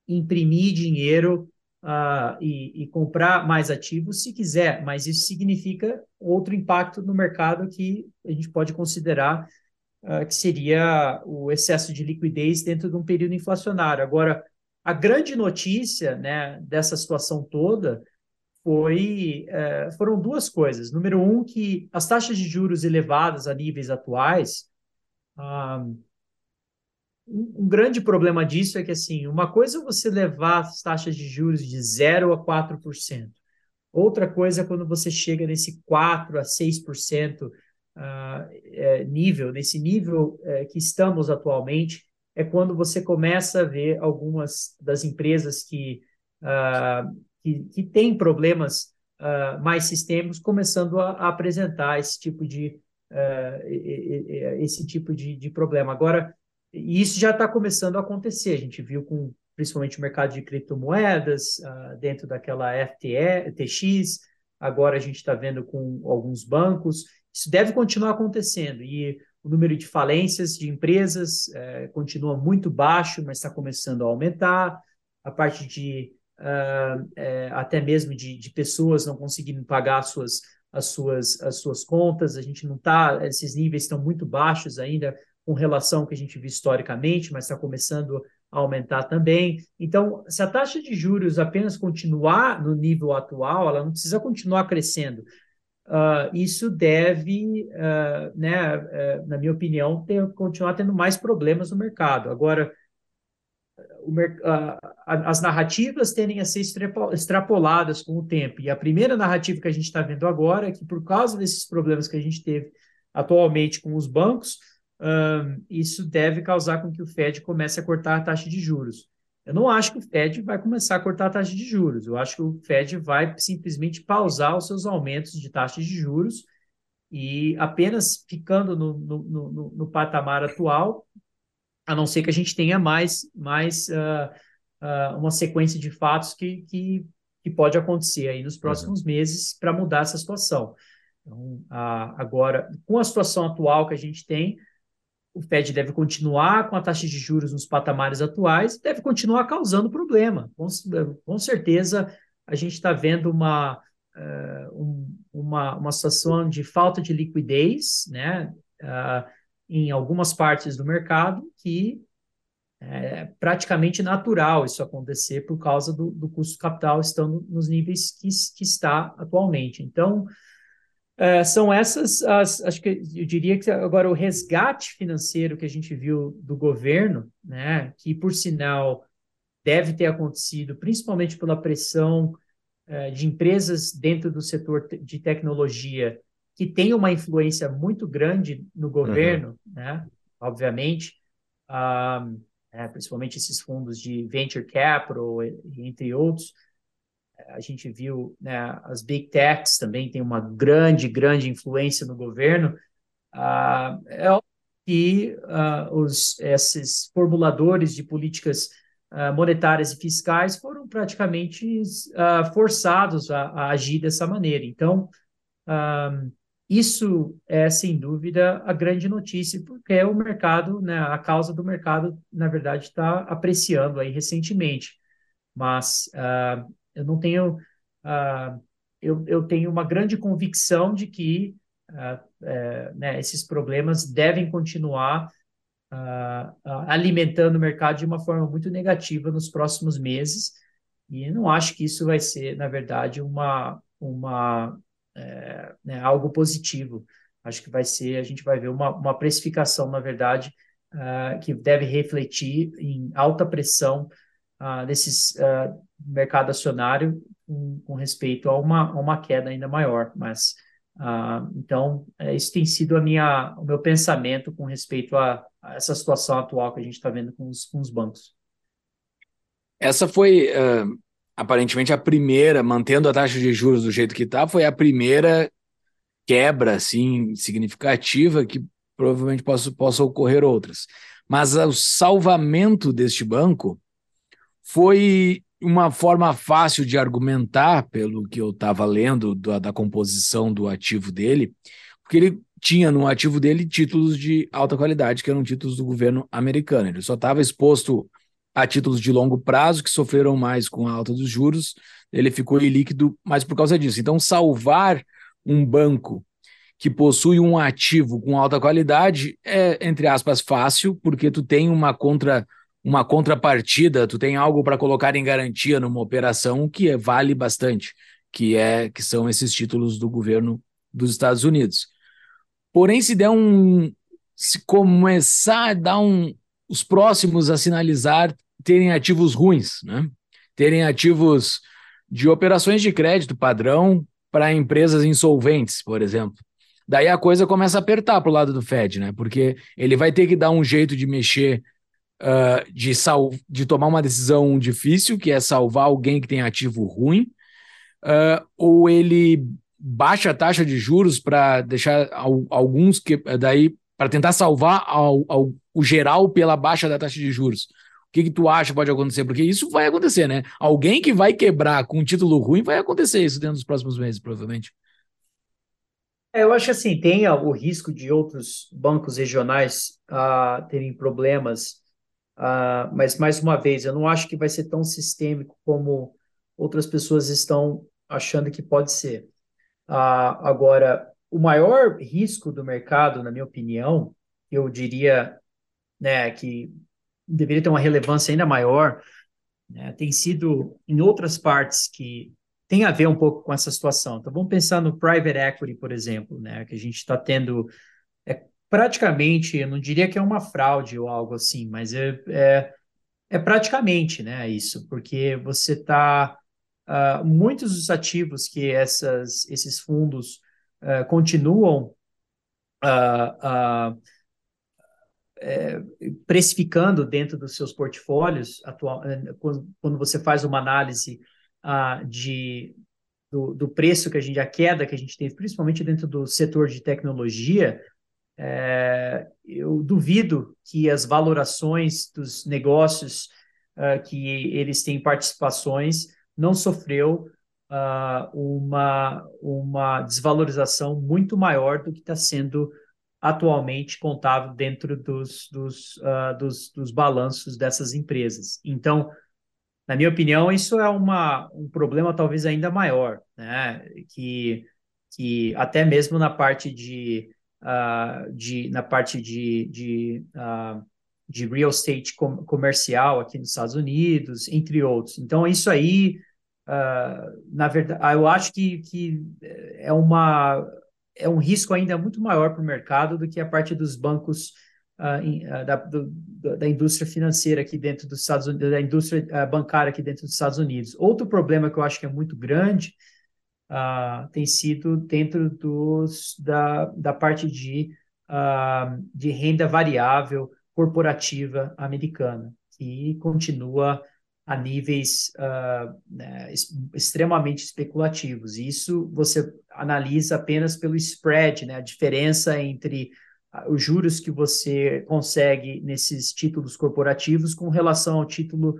imprimir dinheiro uh, e, e, comprar mais ativos se quiser, mas isso significa outro impacto no mercado que a gente pode considerar uh, que seria o excesso de liquidez dentro de um período inflacionário. Agora, a grande notícia né, dessa situação toda foi, uh, foram duas coisas. Número um, que as taxas de juros elevadas a níveis atuais um, grande problema disso é que, assim, uma coisa é você levar as taxas de juros de 0 a 4%. Outra coisa é quando você chega nesse 4 a 6% uh, é, nível, nesse nível é, que estamos atualmente, é quando você começa a ver algumas das empresas que, uh, que, que têm problemas uh, mais sistêmicos começando a, a, apresentar esse tipo de, esse tipo de, de problema. Agora, e isso já está começando a acontecer. A gente viu com principalmente o mercado de criptomoedas, uh, dentro daquela FTE, TX, agora a gente está vendo com alguns bancos. Isso deve continuar acontecendo. E o número de falências de empresas uh, continua muito baixo, mas está começando a aumentar. A parte de uh, até mesmo de, de, pessoas não conseguindo pagar as suas, as suas, as suas contas, a gente não está, esses níveis estão muito baixos ainda com relação ao que a gente viu historicamente, mas está começando a aumentar também. Então, se a taxa de juros apenas continuar no nível atual, ela não precisa continuar crescendo. Uh, isso deve, uh, né, uh, na minha opinião, ter, continuar tendo mais problemas no mercado. Agora, as narrativas tendem a ser extrapoladas com o tempo. E a primeira narrativa que a gente está vendo agora é que, por causa desses problemas que a gente teve atualmente com os bancos, um, isso deve causar com que o Fed comece a cortar a taxa de juros. Eu não acho que o Fed vai começar a cortar a taxa de juros. Eu acho que o Fed vai simplesmente pausar os seus aumentos de taxa de juros e apenas ficando no, no, no, no patamar atual, a não ser que a gente tenha mais, mais uh, uh, uma sequência de fatos que, que, que pode acontecer aí nos próximos uhum. meses para mudar essa situação. Então, uh, agora, com a situação atual que a gente tem, o Fed deve continuar com a taxa de juros nos patamares atuais, deve continuar causando problema. Com, com certeza, a gente está vendo uma, uh, um, uma, uma situação de falta de liquidez né, uh, em algumas partes do mercado que é praticamente natural isso acontecer por causa do, do custo capital estando nos níveis que, que está atualmente. Então, é, são essas as, acho que eu diria que agora o resgate financeiro que a gente viu do governo, né, que por sinal deve ter acontecido principalmente pela pressão é, de empresas dentro do setor de tecnologia que tem uma influência muito grande no governo, uhum. né, obviamente, um, é, principalmente esses fundos de venture capital, entre outros, a gente viu né, as big techs também têm uma grande, grande influência no governo. Ah, é que ah, os, esses formuladores de políticas ah, monetárias e fiscais foram praticamente ah, forçados a, a, agir dessa maneira. Então, ah, isso é, sem dúvida, a grande notícia, porque o mercado, né, a causa do mercado, na verdade, está apreciando aí recentemente. Mas uh, eu não tenho, uh, eu, eu tenho uma grande convicção de que uh, né, esses problemas devem continuar uh, alimentando o mercado de uma forma muito negativa nos próximos meses. E não acho que isso vai ser, na verdade, uma, uma é, né, algo positivo. Acho que vai ser, a gente vai ver uma, uma precificação, na verdade, uh, que deve refletir em alta pressão desses uh, mercado acionário com, com respeito a uma, a uma queda ainda maior. Mas então é, isso tem sido a minha, o meu pensamento com respeito a, a essa situação atual que a gente está vendo com os, com os bancos. Essa foi uh, aparentemente a primeira, mantendo a taxa de juros do jeito que está, foi a primeira quebra assim significativa que provavelmente possa, possa ocorrer outras. Mas o salvamento deste banco foi uma forma fácil de argumentar, pelo que eu estava lendo da, da, composição do ativo dele, porque ele tinha no ativo dele títulos de alta qualidade, que eram títulos do governo americano. Ele só estava exposto a títulos de longo prazo que sofreram mais com a alta dos juros, ele ficou ilíquido mais por causa disso. Então, salvar um banco que possui um ativo com alta qualidade é, entre aspas, fácil, porque tu tem uma contra uma contrapartida, tu tem algo para colocar em garantia numa operação que é, vale bastante, que é que são esses títulos do governo dos Estados Unidos. Porém, se der um se começar a dar um os próximos a sinalizar terem ativos ruins, né? Terem ativos de operações de crédito padrão para empresas insolventes, por exemplo. Daí a coisa começa a apertar para o lado do Fed, né? Porque ele vai ter que dar um jeito de mexer, uh, de, sal de tomar uma decisão difícil, que é salvar alguém que tem ativo ruim, uh, ou ele baixa a taxa de juros para deixar alguns que daí para tentar salvar ao, ao, o geral pela baixa da taxa de juros. O que, que tu acha pode acontecer? Porque isso vai acontecer, né? Alguém que vai quebrar com um título ruim vai acontecer isso dentro dos próximos meses, provavelmente. É, eu acho assim, tem o risco de outros bancos regionais uh, terem problemas, uh, mas mais uma vez, eu não acho que vai ser tão sistêmico como outras pessoas estão achando que pode ser. Uh, agora, o maior risco do mercado, na minha opinião, eu diria né, que deveria ter uma relevância ainda maior, né, tem sido em outras partes que tem a ver um pouco com essa situação. Então, vamos pensar no private equity, por exemplo, né, que a gente está tendo praticamente, eu não diria que é uma fraude ou algo assim, mas é, é, é praticamente né, isso, porque você está. Uh, ah, muitos dos ativos que essas, esses fundos uh, continuam uh, é, precificando dentro dos seus portfólios, atual, quando, quando você faz uma análise de, do, do, preço que a gente, a queda que a gente teve, principalmente dentro do setor de tecnologia, é, eu duvido que as valorações dos negócios uh, que eles têm participações não sofreu uh, uma, uma desvalorização muito maior do que está sendo atualmente contável dentro dos, dos, uh, dos, dos balanços dessas empresas. Então, na minha opinião, isso é uma, um problema talvez ainda maior, né? que, que até mesmo na parte de, uh, de na parte de, de, uh, de real estate com, comercial aqui nos Estados Unidos, entre outros. Então, isso aí, uh, na verdade, eu acho que, que é uma é um risco ainda muito maior para o mercado do que a parte dos bancos da, da indústria financeira aqui dentro dos Estados Unidos, da indústria bancária aqui dentro dos Estados Unidos. Outro problema que eu acho que é muito grande tem sido dentro dos, da, da parte de, de renda variável corporativa americana, que continua a níveis uh, né, extremamente especulativos. Isso você analisa apenas pelo spread, né, a diferença entre os juros que você consegue nesses títulos corporativos com relação ao título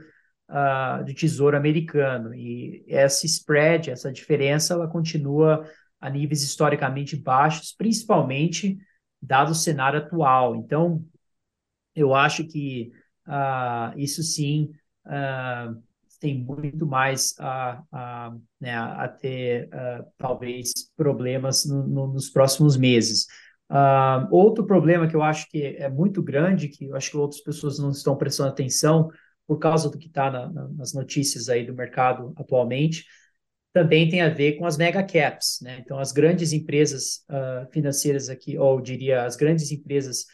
uh, do Tesouro Americano. E essa spread, essa diferença, ela continua a níveis historicamente baixos, principalmente dado o cenário atual. Então, eu acho que uh, isso sim uh, tem muito mais a, a, né, a ter, uh, talvez, problemas no, no, nos próximos meses. Outro problema que eu acho que é muito grande, que eu acho que outras pessoas não estão prestando atenção por causa do que está na, na, nas notícias aí do mercado atualmente, também tem a ver com as mega caps, né? Então, as grandes empresas uh, financeiras aqui, ou diria as grandes empresas,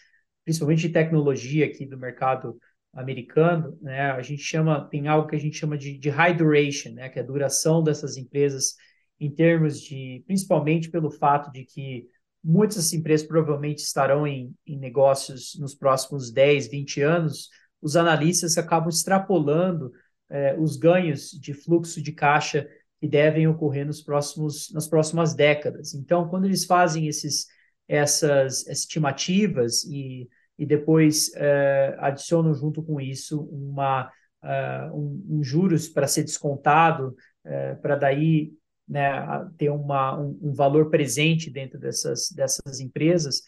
principalmente de tecnologia aqui do mercado americano, né, a gente chama, tem algo que a gente chama de, de high duration, né, que é a duração dessas empresas em termos de, principalmente pelo fato de que muitas empresas provavelmente estarão em, em negócios nos próximos 10, 20 anos, os analistas acabam extrapolando eh, os ganhos de fluxo de caixa que devem ocorrer nos próximos, nas próximas décadas. Então, quando eles fazem esses, essas estimativas e e depois uh, adicionam junto com isso uma, uh, um, um, juros para ser descontado, uh, para daí né, ter uma, um, um, valor presente dentro dessas, dessas empresas.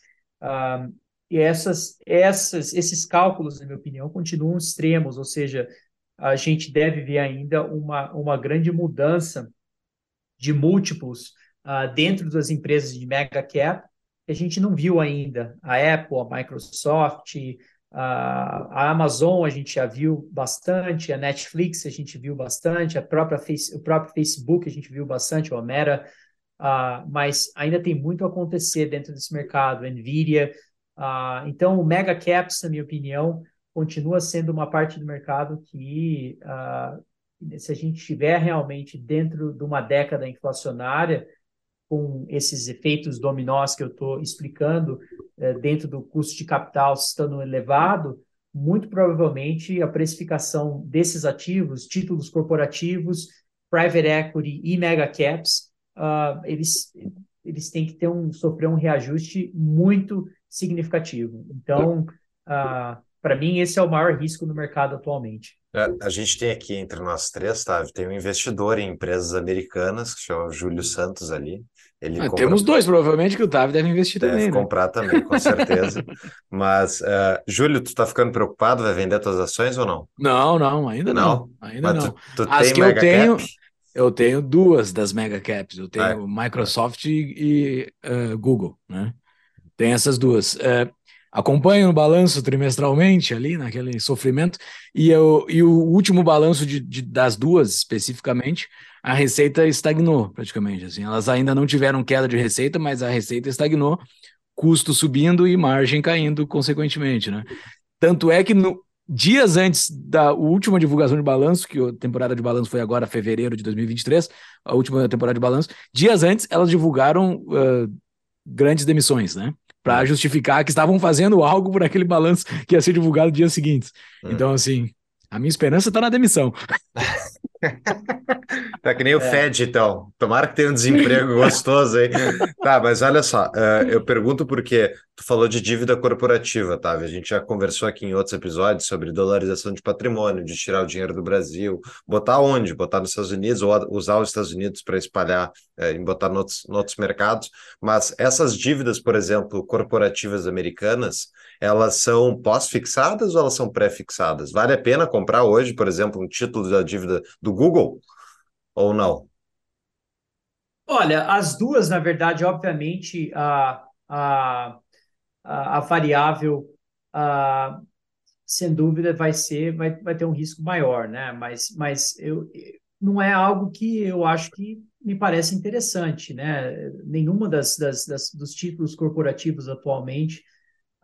E essas, essas, esses cálculos, na minha opinião, continuam extremos, ou seja, a gente deve ver ainda uma, uma grande mudança de múltiplos uh, dentro das empresas de mega cap que a gente não viu ainda. A Apple, a Microsoft, a Amazon a gente já viu bastante, a Netflix a gente viu bastante, a própria face, o próprio Facebook a gente viu bastante, o Meta, uh, mas ainda tem muito a acontecer dentro desse mercado, Nvidia. Uh, então, o mega caps, na minha opinião, continua sendo uma parte do mercado que, uh, se a gente estiver realmente dentro de uma década inflacionária, com esses efeitos dominós que eu estou explicando é, dentro do custo de capital estando elevado, muito provavelmente a precificação desses ativos, títulos corporativos, private equity e mega caps, uh, eles, eles têm que ter um, sofrer um reajuste muito significativo. Então, uh, para mim, esse é o maior risco no mercado atualmente. É, a gente tem aqui entre nós três, tá? Tem um investidor em empresas americanas, que chama Júlio Santos ali. Ele ah, compra... Temos dois, provavelmente, que o Tavi deve investir deve também. Deve né? comprar também, com certeza. Mas, uh, Júlio, tu tá ficando preocupado? Vai vender tuas ações ou não? Não, não, ainda não. não. Ainda Mas não. Tu, tu As que eu tenho, cap? eu tenho duas das mega caps. Eu tenho ah, Microsoft e, e uh, Google, né? Tem essas duas. Uh, acompanho o balanço trimestralmente ali, naquele sofrimento, e, eu, e o último balanço de, de, das duas, especificamente, a receita estagnou praticamente. Assim, elas ainda não tiveram queda de receita, mas a receita estagnou, custo subindo e margem caindo consequentemente, né? Tanto é que no, dias antes da última divulgação de balanço, que a temporada de balanço foi agora fevereiro de 2023, a última temporada de balanço, dias antes elas divulgaram uh, grandes demissões, né? para uhum. justificar que estavam fazendo algo por aquele balanço que ia ser divulgado no dia seguinte. Uhum. Então, assim, a minha esperança está na demissão. tá que nem o é. Fed, então. Tomara que tenha um desemprego gostoso aí. Tá, mas olha só, uh, eu pergunto porque tu falou de dívida corporativa, tá? A gente já conversou aqui em outros episódios sobre dolarização de patrimônio, de tirar o dinheiro do Brasil, botar onde? Botar nos Estados Unidos ou usar os Estados Unidos para espalhar é, em botar nos outros mercados. Mas essas dívidas, por exemplo, corporativas americanas, elas são pós-fixadas ou elas são pré-fixadas? Vale a pena comprar hoje, por exemplo, um título da dívida do Google ou não? Olha, as duas, na verdade, obviamente, a, a, a, a variável, a, sem dúvida, vai ser, vai, vai ter um risco maior, né? Mas, mas eu, não é algo que eu acho que me parece interessante, né? Nenhuma das, das, das dos títulos corporativos atualmente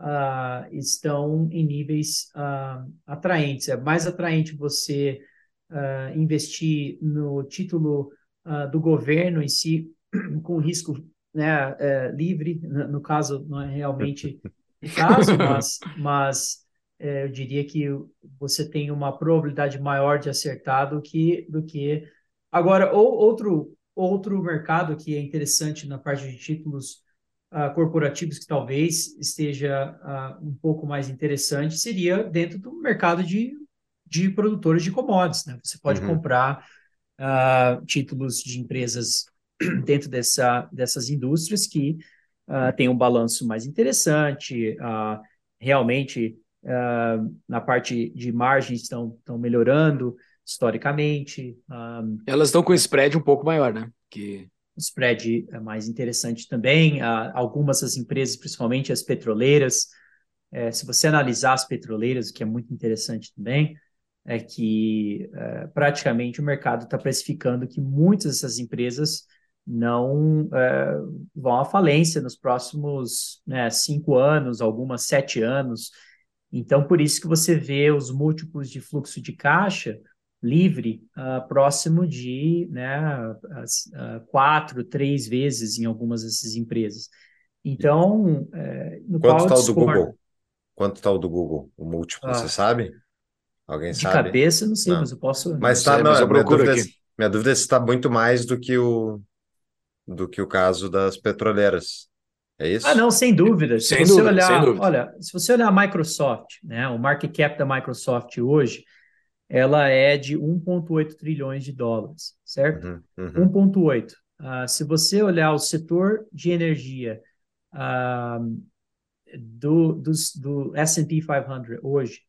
uh, estão em níveis uh, atraentes. É mais atraente você uh, investir no título do governo em si, com risco né, é, livre, no caso, não é realmente o caso, mas, mas eu diria que você tem uma probabilidade maior de acertar do que. Do que... Agora, ou, outro, outro mercado que é interessante na parte de títulos uh, corporativos que talvez esteja uh, um pouco mais interessante seria dentro do mercado de, de produtores de commodities. Né? Você pode uhum. comprar uh, títulos de empresas dentro dessa, dessas indústrias que uh, têm um balanço mais interessante, realmente na parte de margens estão, estão melhorando historicamente. Elas estão com spread um pouco maior, né? Que o spread é mais interessante também. algumas das empresas, principalmente as petroleiras, é, se você analisar as petroleiras, o que é muito interessante também, é que é, praticamente o mercado está precificando que muitas dessas empresas não é, vão à falência nos próximos né, cinco anos, algumas sete anos. Então, por isso que você vê os múltiplos de fluxo de caixa livre uh, próximo de né, uh, quatro, três vezes em algumas dessas empresas. Então, é, no Quanto está o do Google? Quanto está o do Google? O múltiplo, ah, você sabe? Alguém de sabe? De cabeça, não sei, não. mas eu posso... Mas está, minha, dúvida, é minha dúvida é se está muito mais do que o do que o caso das petroleiras. É isso? Ah, não, sem dúvida. Se sem você dúvida, olhar, sem dúvida. olha, se você olhar a Microsoft, né, o market cap da Microsoft hoje, ela é de 1,8 trilhões de dólares, certo? Uhum, uhum. 1,8. Uh, se você olhar o setor de energia, uh, do, dos, do S&P 500 hoje,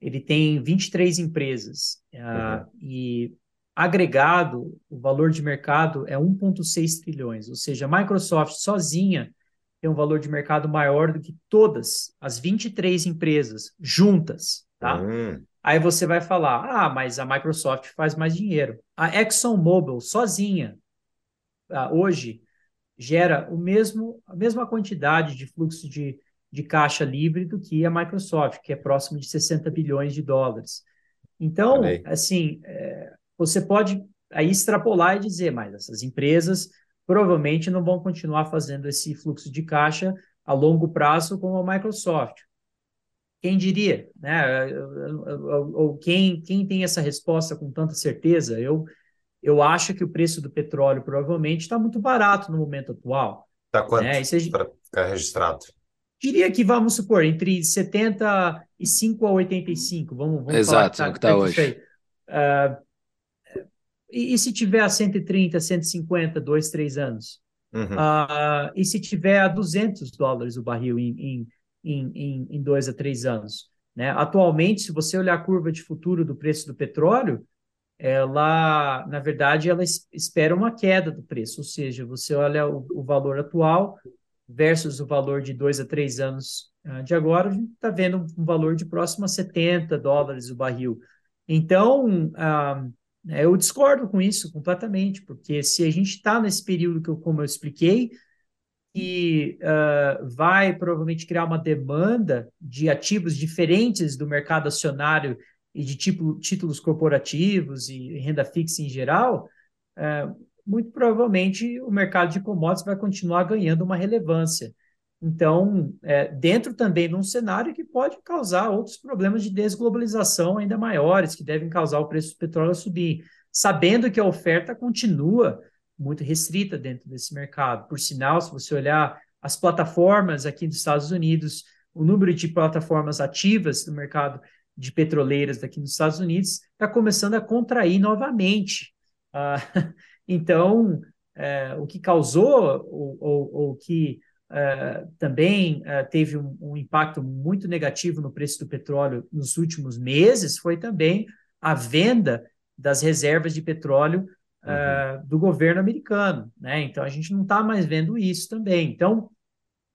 ele tem 23 empresas uh, e agregado o valor de mercado é 1,6 trilhões, ou seja, a Microsoft sozinha tem um valor de mercado maior do que todas as 23 empresas juntas, tá? Uhum. Aí você vai falar, ah, mas a Microsoft faz mais dinheiro. A ExxonMobil sozinha uh, hoje gera o mesmo a mesma quantidade de fluxo de de caixa livre do que a Microsoft, que é próximo de 60 bilhões de dólares. Então, Amei. assim, é, você pode aí extrapolar e dizer, mas essas empresas provavelmente não vão continuar fazendo esse fluxo de caixa a longo prazo como a Microsoft. Quem diria, né? Ou quem, quem tem essa resposta com tanta certeza? Eu, eu acho que o preço do petróleo provavelmente está muito barato no momento atual. Está quanto né? para ficar registrado? Diria que vamos supor, entre 75 a 85, vamos, vamos Exato, falar, tá, é o que está hoje. Uh, e, e, se tiver a 130, 150, dois, três anos? Uhum. Uh, e se tiver a 200 dólares o barril em, em, em, em dois a três anos? Né? Atualmente, se você olhar a curva de futuro do preço do petróleo, ela, na verdade, ela espera uma queda do preço, ou seja, você olha o, o valor atual, versus o valor de dois a três anos uh, de agora, a gente está vendo um valor de próximo a 70 dólares o barril. Então, uh, eu discordo com isso completamente, porque se a gente está nesse período que eu, como eu expliquei, que uh, vai provavelmente criar uma demanda de ativos diferentes do mercado acionário e de tipo, títulos corporativos e renda fixa em geral, uh, muito provavelmente o mercado de commodities vai continuar ganhando uma relevância. Então, é, dentro também de um cenário que pode causar outros problemas de desglobalização ainda maiores, que devem causar o preço do petróleo a subir, sabendo que a oferta continua muito restrita dentro desse mercado. Por sinal, se você olhar as plataformas aqui dos Estados Unidos, o número de plataformas ativas do mercado de petroleiras daqui nos Estados Unidos está começando a contrair novamente. Então, é, o que causou, ou, ou, ou que é, também é, teve um, um, impacto muito negativo no preço do petróleo nos últimos meses, foi também a venda das reservas de petróleo é, uhum. do governo americano. Né? Então, a gente não está mais vendo isso também. Então,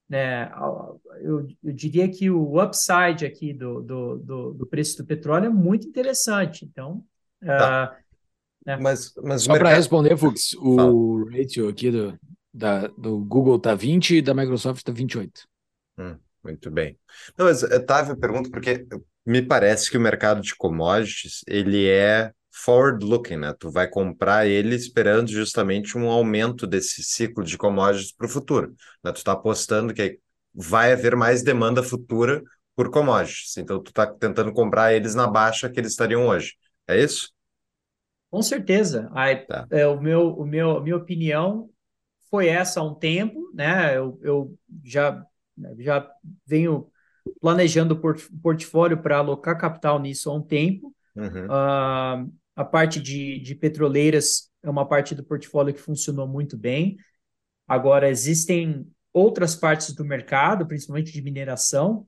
né, eu, eu, diria que o upside aqui do, do, do, do, preço do petróleo é muito interessante. Então, tá. É. Mas, mas Só mercado... para responder, Fux, o Fala. ratio aqui do, da, do Google tá 20 e da Microsoft tá 28. Hum, muito bem. Não, mas Otávio pergunta porque me parece que o mercado de commodities ele é forward-looking, né? Tu vai comprar ele esperando justamente um aumento desse ciclo de commodities para o futuro. Né? Tu está apostando que vai haver mais demanda futura por commodities. Então, tu está tentando comprar eles na baixa que eles estariam hoje. É isso? Com certeza. A, tá. é, o meu, o meu, a minha opinião foi essa há um tempo, né? Eu, eu já, já venho planejando o port, portfólio para alocar capital nisso há um tempo. Uhum. Uh, a parte de, de petroleiras é uma parte do portfólio que funcionou muito bem. Agora, existem outras partes do mercado, principalmente de mineração,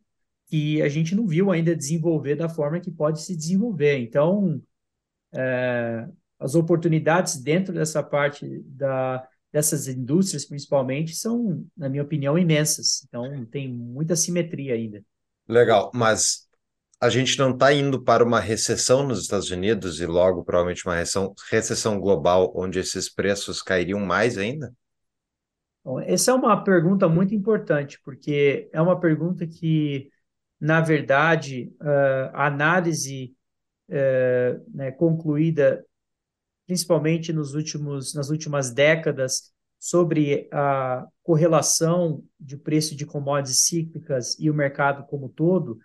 que a gente não viu ainda desenvolver da forma que pode se desenvolver. Então, é, as oportunidades dentro dessa parte da, dessas indústrias, principalmente, são, na minha opinião, imensas. Então, tem muita simetria ainda. Legal, mas a gente não está indo para uma recessão nos Estados Unidos e logo, provavelmente, uma recessão, recessão global, onde esses preços cairiam mais ainda? Bom, essa é uma pergunta muito importante, porque é uma pergunta que, na verdade, a análise é, né, concluída, principalmente nos últimos, nas últimas décadas, sobre a correlação de preço de commodities cíclicas e o mercado como todo,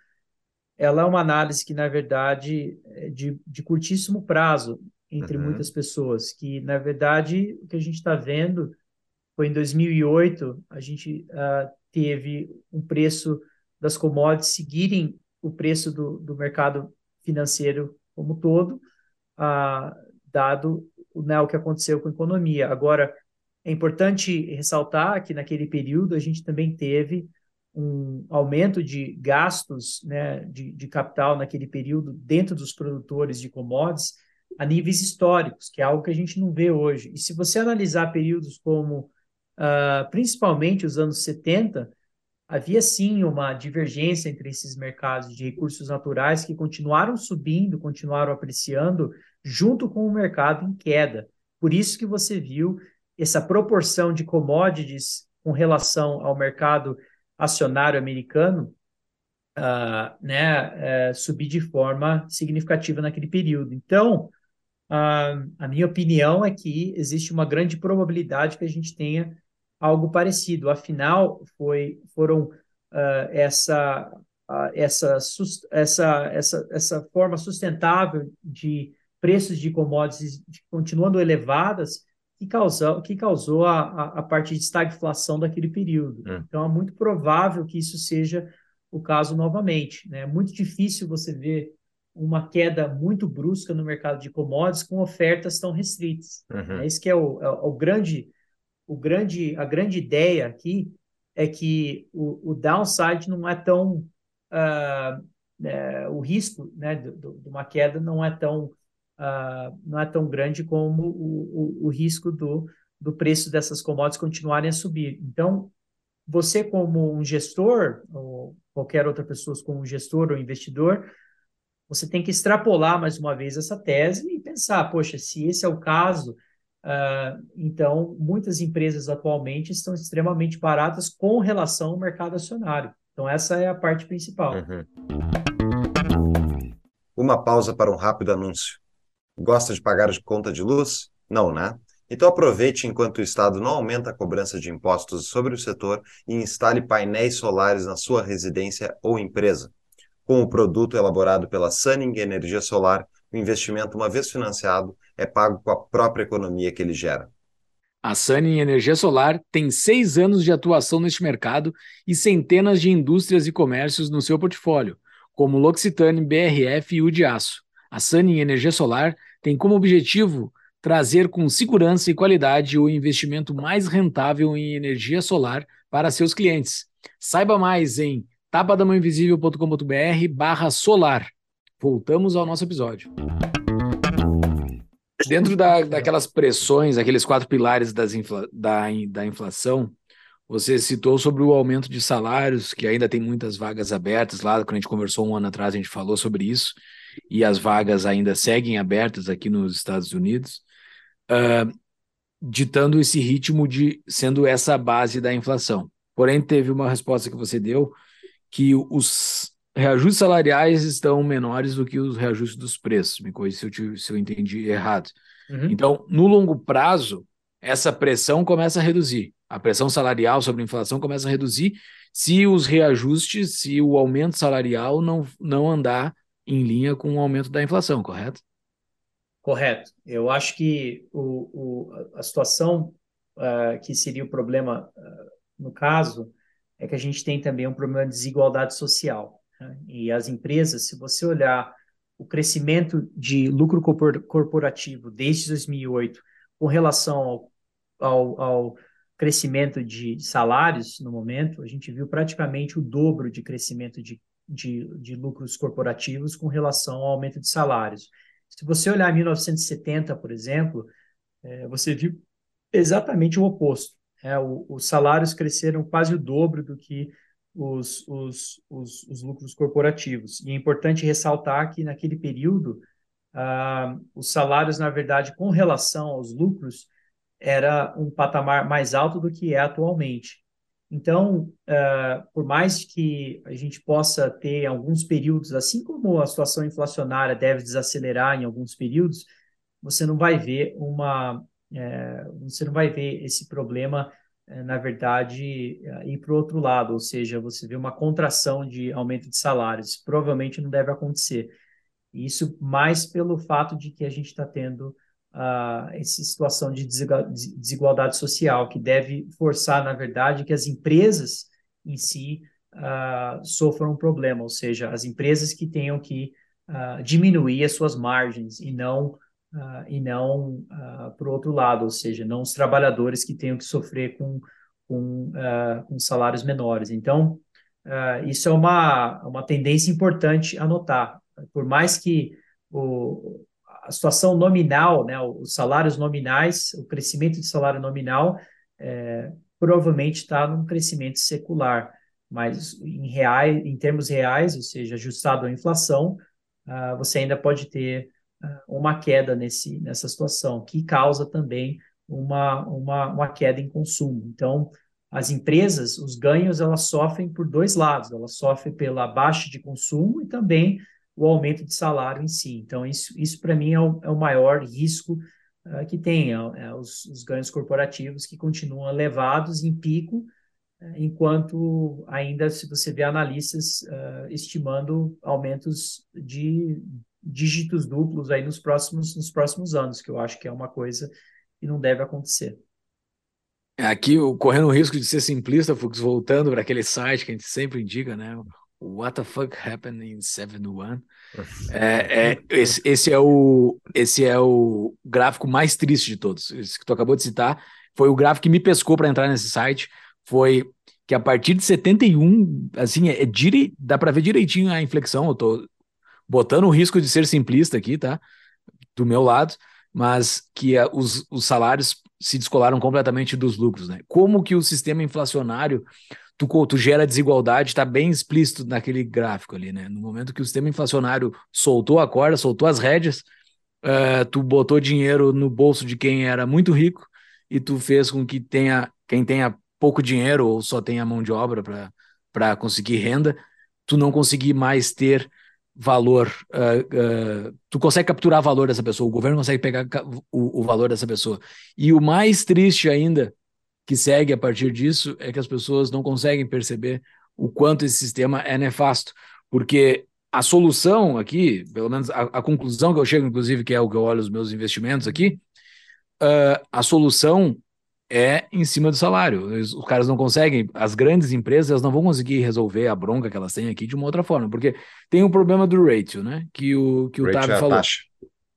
ela é uma análise que, na verdade, é de, de curtíssimo prazo entre uhum. muitas pessoas, que, na verdade, o que a gente está vendo foi em 2008, a gente uh, teve um preço das commodities seguirem o preço do, do mercado financeiro como todo, ah, dado né, o que aconteceu com a economia. Agora, é importante ressaltar que naquele período a gente também teve um aumento de gastos né, de, de capital naquele período dentro dos produtores de commodities a níveis históricos, que é algo que a gente não vê hoje. E se você analisar períodos como, uh, principalmente os anos 70, havia sim uma divergência entre esses mercados de recursos naturais que continuaram subindo, continuaram apreciando, junto com o mercado em queda. Por isso que você viu essa proporção de commodities com relação ao mercado acionário americano uh, né, uh, subir de forma significativa naquele período. Então, uh, a minha opinião é que existe uma grande probabilidade que a gente tenha algo parecido. Afinal, foi, foram uh, essa, essa, essa, essa, essa forma sustentável de preços de commodities continuando elevadas que causou, que causou a, a, a parte de estagflação daquele período. Hum. Então, é muito provável que isso seja o caso novamente. Né? É muito difícil você ver uma queda muito brusca no mercado de commodities com ofertas tão restritas. Uhum. É isso que é o, é o grande, o grande, a grande ideia aqui é que o, o downside não é tão uh, é, o risco né, de, de, uma queda não é tão uh, não é tão grande como o, o, o, risco do, do preço dessas commodities continuarem a subir. Então, você como um gestor, ou qualquer outra pessoa como gestor ou investidor, você tem que extrapolar mais uma vez essa tese e pensar, poxa, se esse é o caso, uh, então muitas empresas atualmente estão extremamente baratas com relação ao mercado acionário. Então essa é a parte principal. Uhum. Uma pausa para um rápido anúncio. Gosta de pagar de conta de luz? Não, né? Então aproveite enquanto o Estado não aumenta a cobrança de impostos sobre o setor e instale painéis solares na sua residência ou empresa. Com o produto elaborado pela Sunning Energia Solar, o investimento, uma vez financiado, é pago com a própria economia que ele gera. A Sunning Energia Solar tem seis anos de atuação neste mercado e centenas de indústrias e comércios no seu portfólio, como L'Occitane, BRF e o de Aço. A Sunny Energia Solar tem como objetivo trazer com segurança e qualidade o investimento mais rentável em energia solar para seus clientes. Saiba mais em tapadamãoinvisível.com.br barra solar. Voltamos ao nosso episódio. Dentro da, daquelas pressões, aqueles quatro pilares das infla, da, da inflação, você citou sobre o aumento de salários, que ainda tem muitas vagas abertas lá. Quando a gente conversou um ano atrás, a gente falou sobre isso e as vagas ainda seguem abertas aqui nos Estados Unidos, uh, ditando esse ritmo de sendo essa a base da inflação. Porém, teve uma resposta que você deu que os reajustes salariais estão menores do que os reajustes dos preços. Me corrija se eu, te, se eu entendi errado. Uhum. Então, no longo prazo, essa pressão começa a reduzir. A pressão salarial sobre a inflação começa a reduzir se os reajustes, se o aumento salarial não, não andar em linha com o aumento da inflação, correto? Correto. Eu acho que o, o a situação uh, que seria o problema uh, no caso é que a gente tem também um problema de desigualdade social. E as empresas, se você olhar o crescimento de lucro corporativo desde 2008 com relação ao, ao, ao crescimento de salários no momento, a gente viu praticamente o dobro de crescimento de de, de lucros corporativos com relação ao aumento de salários. Se você olhar 1970, por exemplo, é, você viu exatamente o oposto. É, o, os salários cresceram quase o dobro do que os, os, os, os, lucros corporativos. E é importante ressaltar que naquele período, ah, os salários, na verdade, com relação aos lucros, era um patamar mais alto do que é atualmente. Então, uh, por mais que a gente possa ter alguns períodos, assim como a situação inflacionária deve desacelerar em alguns períodos, você não vai ver uma, é, você não vai ver esse problema, na verdade, ir para o outro lado, ou seja, você vê uma contração de aumento de salários. Provavelmente não deve acontecer. Isso mais pelo fato de que a gente está tendo uh, essa situação de desigualdade social, que deve forçar, na verdade, que as empresas em si uh, sofram um problema, ou seja, as empresas que tenham que uh, diminuir as suas margens e não Uh, e não uh, para o outro lado, ou seja, não os trabalhadores que tenham que sofrer com, com, uh, com salários menores. Então, isso é uma, uma tendência importante a notar. Por mais que o, a situação nominal, né, os salários nominais, o crescimento de salário nominal, é, provavelmente está num crescimento secular, mas em, reais, em termos reais, ou seja, ajustado à inflação, uh, você ainda pode ter uma queda nesse, nessa situação, que causa também uma, uma, uma queda em consumo. Então, as empresas, os ganhos, elas sofrem por dois lados, elas sofrem pela baixa de consumo e também o aumento de salário em si. Então, isso, isso para mim é o, é o, maior risco uh, que tem, é, é os, os, ganhos corporativos que continuam elevados em pico, uh, enquanto ainda, se você vê analistas uh, estimando aumentos de dígitos duplos aí nos próximos, nos próximos anos, que eu acho que é uma coisa que não deve acontecer. Aqui, correndo o risco de ser simplista, Fux, voltando para aquele site que a gente sempre indica, né? What the fuck happened in 71? É, é, esse, esse, é o, esse é o gráfico mais triste de todos. Esse que tu acabou de citar foi o gráfico que me pescou para entrar nesse site. Foi que a partir de 71, assim, é, é dire... dá para ver direitinho a inflexão. Eu tô botando o risco de ser simplista aqui, tá? Do meu lado, mas que a, os, os salários se descolaram completamente dos lucros, né? Como que o sistema inflacionário tu, tu gera desigualdade, está bem explícito naquele gráfico ali, né? No momento que o sistema inflacionário soltou a corda, soltou as rédeas, uh, tu botou dinheiro no bolso de quem era muito rico e tu fez com que tenha quem tenha pouco dinheiro ou só tenha mão de obra para conseguir renda, tu não conseguir mais ter valor, uh, uh, tu consegue capturar valor dessa pessoa, o governo consegue pegar o, o valor dessa pessoa. E o mais triste ainda que segue a partir disso é que as pessoas não conseguem perceber o quanto esse sistema é nefasto, porque a solução aqui, pelo menos a, a conclusão que eu chego, inclusive, que é o que eu olho os meus investimentos aqui, uh, a solução é em cima do salário. Os, caras não conseguem, as grandes empresas não vão conseguir resolver a bronca que elas têm aqui de uma outra forma, porque tem o um problema do ratio, né? Que o que o Tavi é falou. Taxa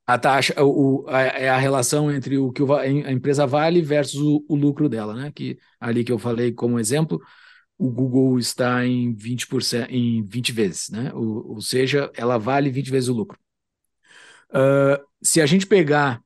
a taxa, o, a, é a relação entre o que a empresa vale versus o, o, lucro dela, né? Que ali que eu falei como exemplo, o Google está em 20%, em 20 vezes, né? O, ou seja, ela vale 20 vezes o lucro. Uh, se a gente pegar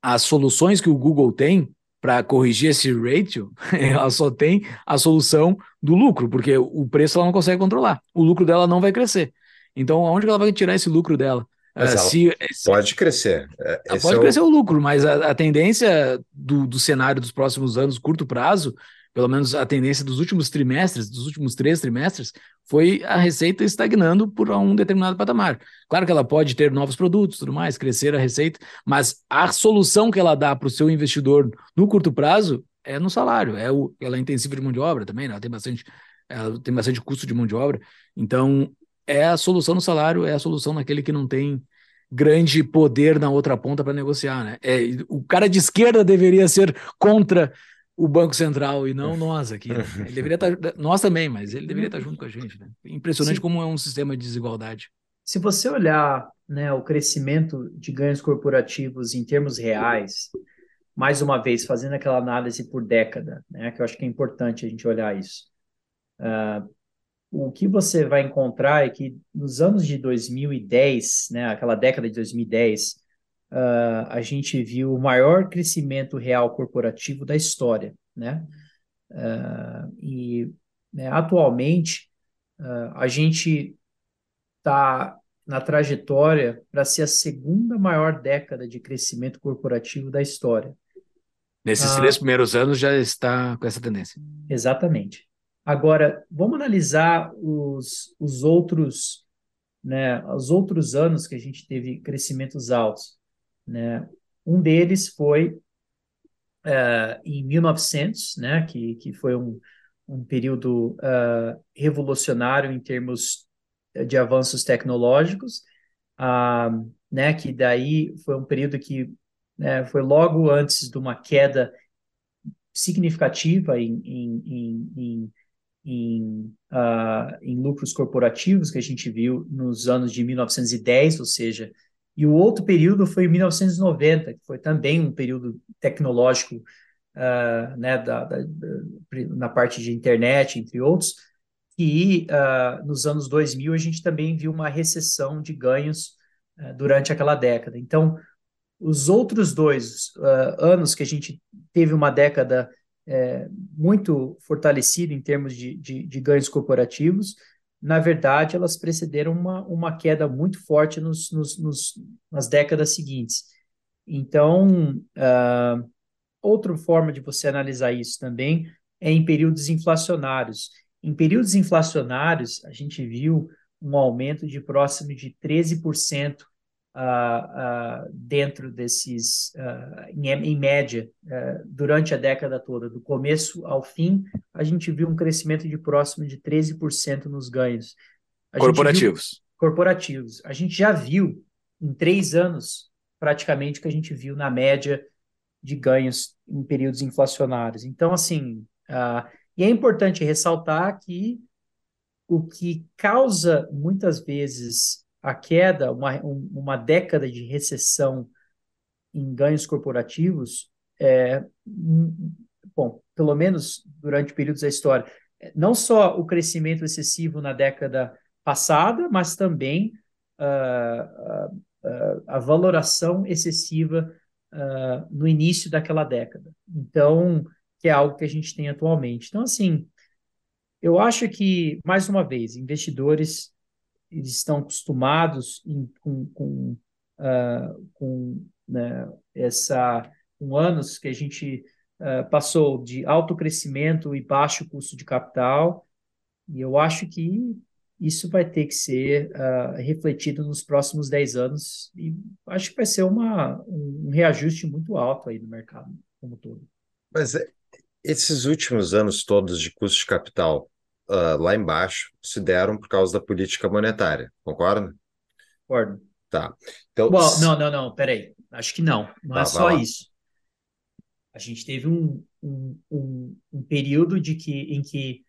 as soluções que o Google tem para corrigir esse ratio, ela só tem a solução do lucro, porque o preço ela não consegue controlar. O lucro dela não vai crescer. Então, onde ela vai tirar esse lucro dela? Mas se, pode crescer. É, esse pode é crescer o... o... lucro, mas a, a tendência do, do, cenário dos próximos anos, curto prazo, pelo menos a tendência dos últimos trimestres, dos últimos três trimestres, foi a receita estagnando por um determinado patamar. Claro que ela pode ter novos produtos, tudo mais, crescer a receita, mas a solução que ela dá para o seu investidor no curto prazo é no salário. É o, ela é intensiva de mão de obra também, né? ela tem bastante, ela tem bastante custo de mão de obra. Então, é a solução no salário, é a solução naquele que não tem grande poder na outra ponta para negociar, né? É, o cara de esquerda deveria ser contra o Banco Central e não nós aqui. Né? Ele deveria estar, tá, nós também, mas ele deveria estar junto com a gente. Né? Impressionante Sim. como é um sistema de desigualdade. Se você olhar né, o crescimento de ganhos corporativos em termos reais, mais uma vez fazendo aquela análise por década, né, que eu acho que é importante a gente olhar isso. Uh, o que você vai encontrar é que nos anos de 2010, né, aquela década de 2010, uh, ah, a gente viu o maior crescimento real corporativo da história, né? Uh, e né, atualmente uh, a gente está na trajetória para ser a segunda maior década de crescimento corporativo da história. Nesses três primeiros anos já está com essa tendência. Exatamente. Agora, vamos analisar os, os outros, né, os outros anos que a gente teve crescimentos altos. Né? Um deles foi uh, em 1900, né, que, que foi um, um período uh, revolucionário em termos de avanços tecnológicos, uh, né, que daí foi um período que né, foi logo antes de uma queda significativa em, em, em, em em, uh, em lucros corporativos que a gente viu nos anos de 1910, ou seja, e o outro período foi 1990, que foi também um período tecnológico uh, né, da, da, na parte de internet, entre outros, que uh, nos anos 2000 a gente também viu uma recessão de ganhos uh, durante aquela década. Então, os outros dois anos que a gente teve uma década é, muito fortalecida em termos de, de, de, ganhos corporativos, na verdade, elas precederam uma, uma queda muito forte nos, nos, nos nas décadas seguintes. Então, uh, outra forma de você analisar isso também é em períodos inflacionários. Em períodos inflacionários, a gente viu um aumento de próximo de 13% uh, uh, dentro desses, uh, em, em, média, durante a década toda, do começo ao fim, a gente viu um crescimento de próximo de 13% nos ganhos. A corporativos. Viu, corporativos. A gente já viu em três anos praticamente o que a gente viu na média de ganhos em períodos inflacionários. Então, assim, e é importante ressaltar que o que causa muitas vezes a queda, uma, uma década de recessão em ganhos corporativos, é, bom, pelo menos durante períodos da história, não só o crescimento excessivo na década passada, mas também uh, uh, a valoração excessiva uh, no início daquela década. Então, que é algo que a gente tem atualmente. Então, assim, eu acho que, mais uma vez, investidores eles estão acostumados em, com, com, uh, com né, essa com anos que a gente uh, passou de alto crescimento e baixo custo de capital, e eu acho que isso vai ter que ser uh, refletido nos próximos 10 anos, e acho que vai ser uma, um reajuste muito alto aí no mercado como todo. Mas é, esses últimos anos todos de custo de capital, uh, lá embaixo se deram por causa da política monetária, concorda? Concordo. Tá. Então, Bom, não, não, não, peraí. Acho que não. Não tá, é só isso. A gente teve um, um, um, um período de que, em que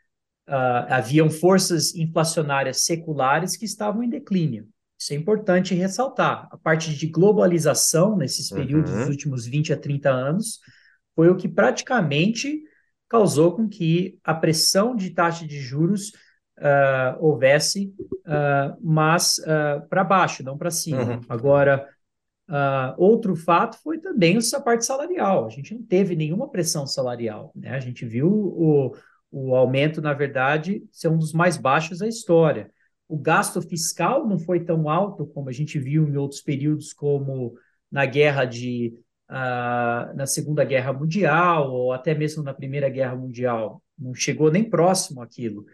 uh, haviam forças inflacionárias seculares que estavam em declínio. Isso é importante ressaltar. A parte de globalização, nesses períodos uhum. dos últimos 20 a 30 anos, foi o que praticamente causou com que a pressão de taxa de juros uh, houvesse, uh, mas uh, para baixo, não para cima. Uhum. Agora, outro fato foi também essa parte salarial. A gente não teve nenhuma pressão salarial. Né? A gente viu o, o aumento, na verdade, ser um dos mais baixos da história. O gasto fiscal não foi tão alto como a gente viu em outros períodos, como na guerra de ah, na Segunda Guerra Mundial ou até mesmo na Primeira Guerra Mundial. Não chegou nem próximo àquilo.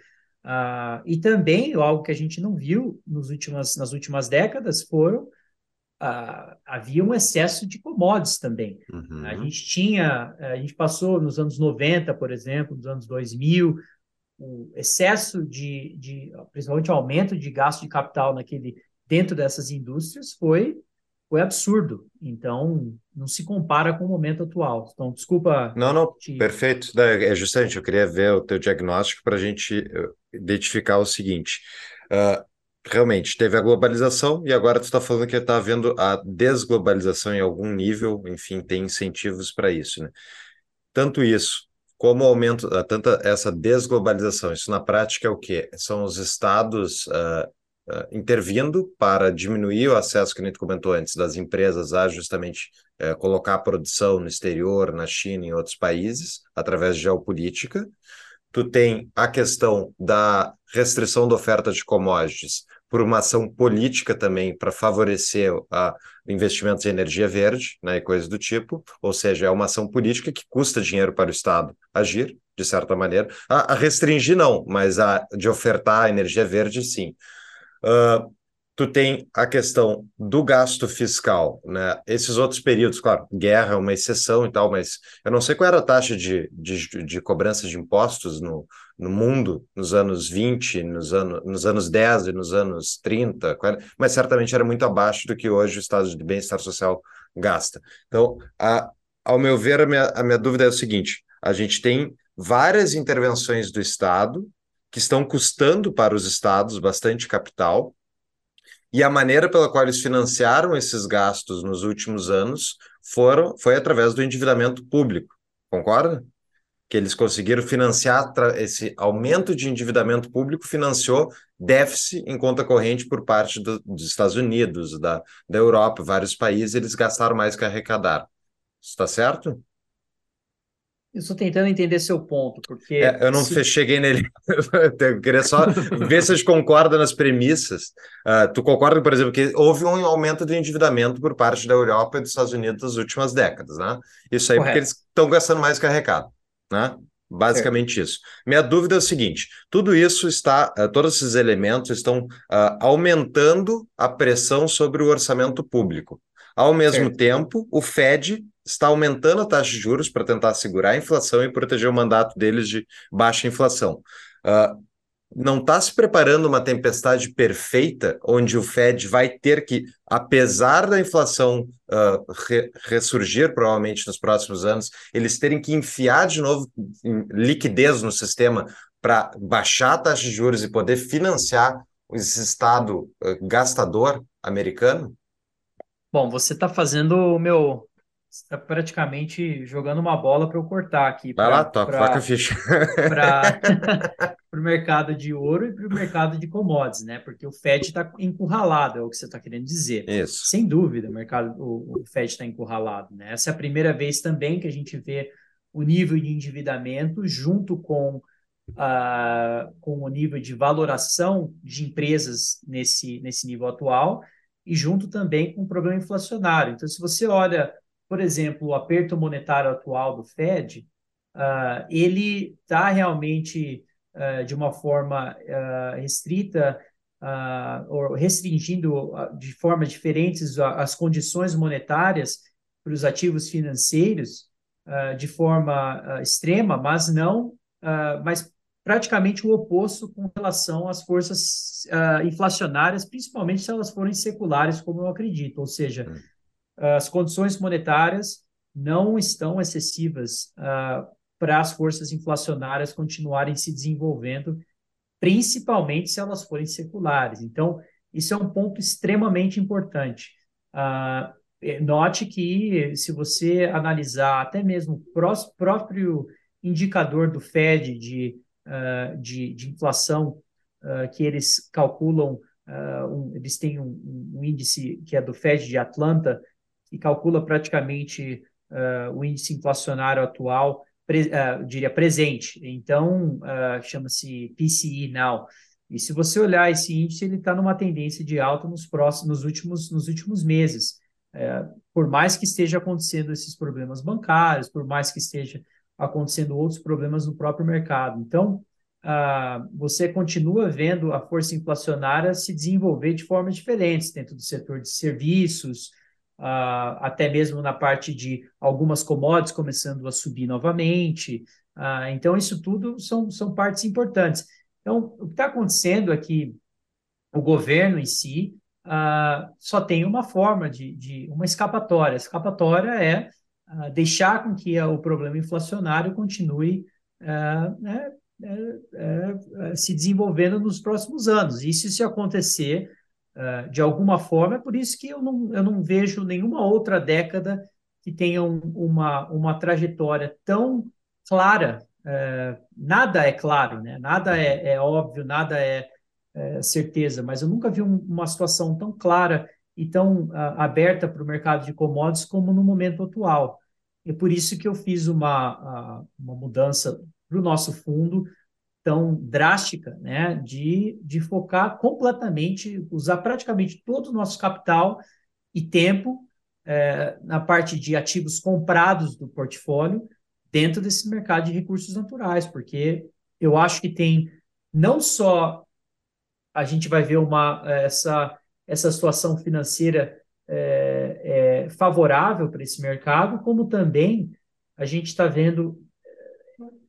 Ah, e também algo que a gente não viu nos últimas, nas últimas décadas foram ah, havia um excesso de commodities também. Uhum. A gente tinha, a gente passou nos anos 90, por exemplo, nos anos 2000, o excesso de, de principalmente o aumento de gasto de capital naquele dentro dessas indústrias foi foi absurdo. Então, não se compara com o momento atual. Então, desculpa. Não, não, te... perfeito. É justamente, eu queria ver o teu diagnóstico para a gente eh, identificar o seguinte. Uh, realmente, teve a globalização e agora tu está falando que está havendo a desglobalização em algum nível, enfim, tem incentivos para isso, né? Tanto isso, como o aumento, tanta essa desglobalização, isso na prática é o quê? São os estados uh, uh, intervindo para diminuir o acesso, que a gente comentou antes, das empresas a justamente uh, colocar a produção no exterior, na China em outros países, através de geopolítica. Tu tem a questão da restrição da oferta de commodities por uma ação política também para favorecer a investimentos em energia verde né, e coisas do tipo, ou seja, é uma ação política que custa dinheiro para o Estado agir, de certa maneira. A, a restringir não, mas a de ofertar energia verde sim. Uh, tu tem a questão do gasto fiscal, né? Esses outros períodos, claro, guerra é uma exceção e tal, mas eu não sei qual era a taxa de, de, de cobrança de impostos no, no mundo nos anos 20, nos, ano, nos anos 10 e nos anos 30, mas certamente era muito abaixo do que hoje o Estado de Bem-Estar Social gasta. Então, a, ao meu ver, a minha, a minha dúvida é o seguinte: a gente tem várias intervenções do Estado que estão custando para os estados bastante capital, e a maneira pela qual eles financiaram esses gastos nos últimos anos foram, foi através do endividamento público, concorda? que eles conseguiram financiar esse aumento de endividamento público, financiou déficit em conta corrente por parte do, dos Estados Unidos, da, da Europa, vários países, eles gastaram mais que arrecadaram. Está certo? Eu estou tentando entender seu ponto, porque. É, eu não se... cheguei nele. eu queria só ver se a gente concorda nas premissas. Uh, tu concorda, por exemplo, que houve um aumento do endividamento por parte da Europa e dos Estados Unidos nas últimas décadas, né? Isso aí Correto. porque eles estão gastando mais que arrecado né? Basicamente isso. Minha dúvida é o seguinte: tudo isso está, uh, todos esses elementos estão uh, aumentando a pressão sobre o orçamento público. Ao mesmo tempo, o Fed está aumentando a taxa de juros para tentar segurar a inflação e proteger o mandato deles de baixa inflação. Uh, não está se preparando uma tempestade perfeita, onde o Fed vai ter que, apesar da inflação uh, re ressurgir provavelmente nos próximos anos, eles terem que enfiar de novo liquidez no sistema para baixar a taxa de juros e poder financiar esse Estado uh, gastador americano? Bom, você está fazendo o meu está praticamente jogando uma bola para eu cortar aqui. Vai pra, lá, toca, pra, a ficha. Para o mercado de ouro e para o mercado de commodities, né? Porque o FED está encurralado, é o que você está querendo dizer. Isso. Sem dúvida, o mercado, o, o FED está encurralado, né? Essa é a primeira vez também que a gente vê o nível de endividamento junto com, uh, com o nível de valoração de empresas nesse, nesse nível atual e junto também com o problema inflacionário. Então, se você olha por exemplo, o aperto monetário atual do Fed, uh, ele está realmente uh, de uma forma uh, restrita ou restringindo de formas diferentes as condições monetárias para os ativos financeiros de forma extrema, mas não, mas praticamente o oposto com relação às forças inflacionárias, principalmente se elas forem seculares, como eu acredito, ou seja, hum as condições monetárias não estão excessivas uh, para as forças inflacionárias continuarem se desenvolvendo, principalmente se elas forem seculares. Então, isso é um ponto extremamente importante. Uh, note que, se você analisar até mesmo o próprio indicador do Fed de, uh, de, de, inflação, que eles calculam, um, eles têm um, um índice que é do Fed de Atlanta, que calcula praticamente uh, o índice inflacionário atual, pre, uh, diria presente. Então, uh, chama-se PCE Now. E se você olhar esse índice, ele está numa tendência de alta nos próximos, nos últimos, nos últimos meses. por mais que esteja acontecendo esses problemas bancários, por mais que esteja acontecendo outros problemas no próprio mercado. Então, você continua vendo a força inflacionária se desenvolver de formas diferentes dentro do setor de serviços, uh, até mesmo na parte de algumas commodities começando a subir novamente. Uh, então, isso tudo são, são partes importantes. Então, o que está acontecendo é que o governo em si uh, só tem uma forma de, de uma escapatória. A escapatória é deixar com que o problema inflacionário continue né, se desenvolvendo nos próximos anos. E se isso acontecer, uh, de alguma forma. É por isso que eu não, eu não vejo nenhuma outra década que tenha um, uma, uma trajetória tão clara. Uh, nada é claro, né? nada é, é óbvio, nada é, é, certeza, mas eu nunca vi um, uma situação tão clara e tão uh, aberta para o mercado de commodities como no momento atual. É por isso que eu fiz uma, uma mudança para o nosso fundo, tão drástica, né, de, de focar completamente, usar praticamente todo o nosso capital e tempo é, na parte de ativos comprados do portfólio dentro desse mercado de recursos naturais, porque eu acho que tem não só a gente vai ver uma essa essa situação financeira é, é, favorável para esse mercado, como também a gente está vendo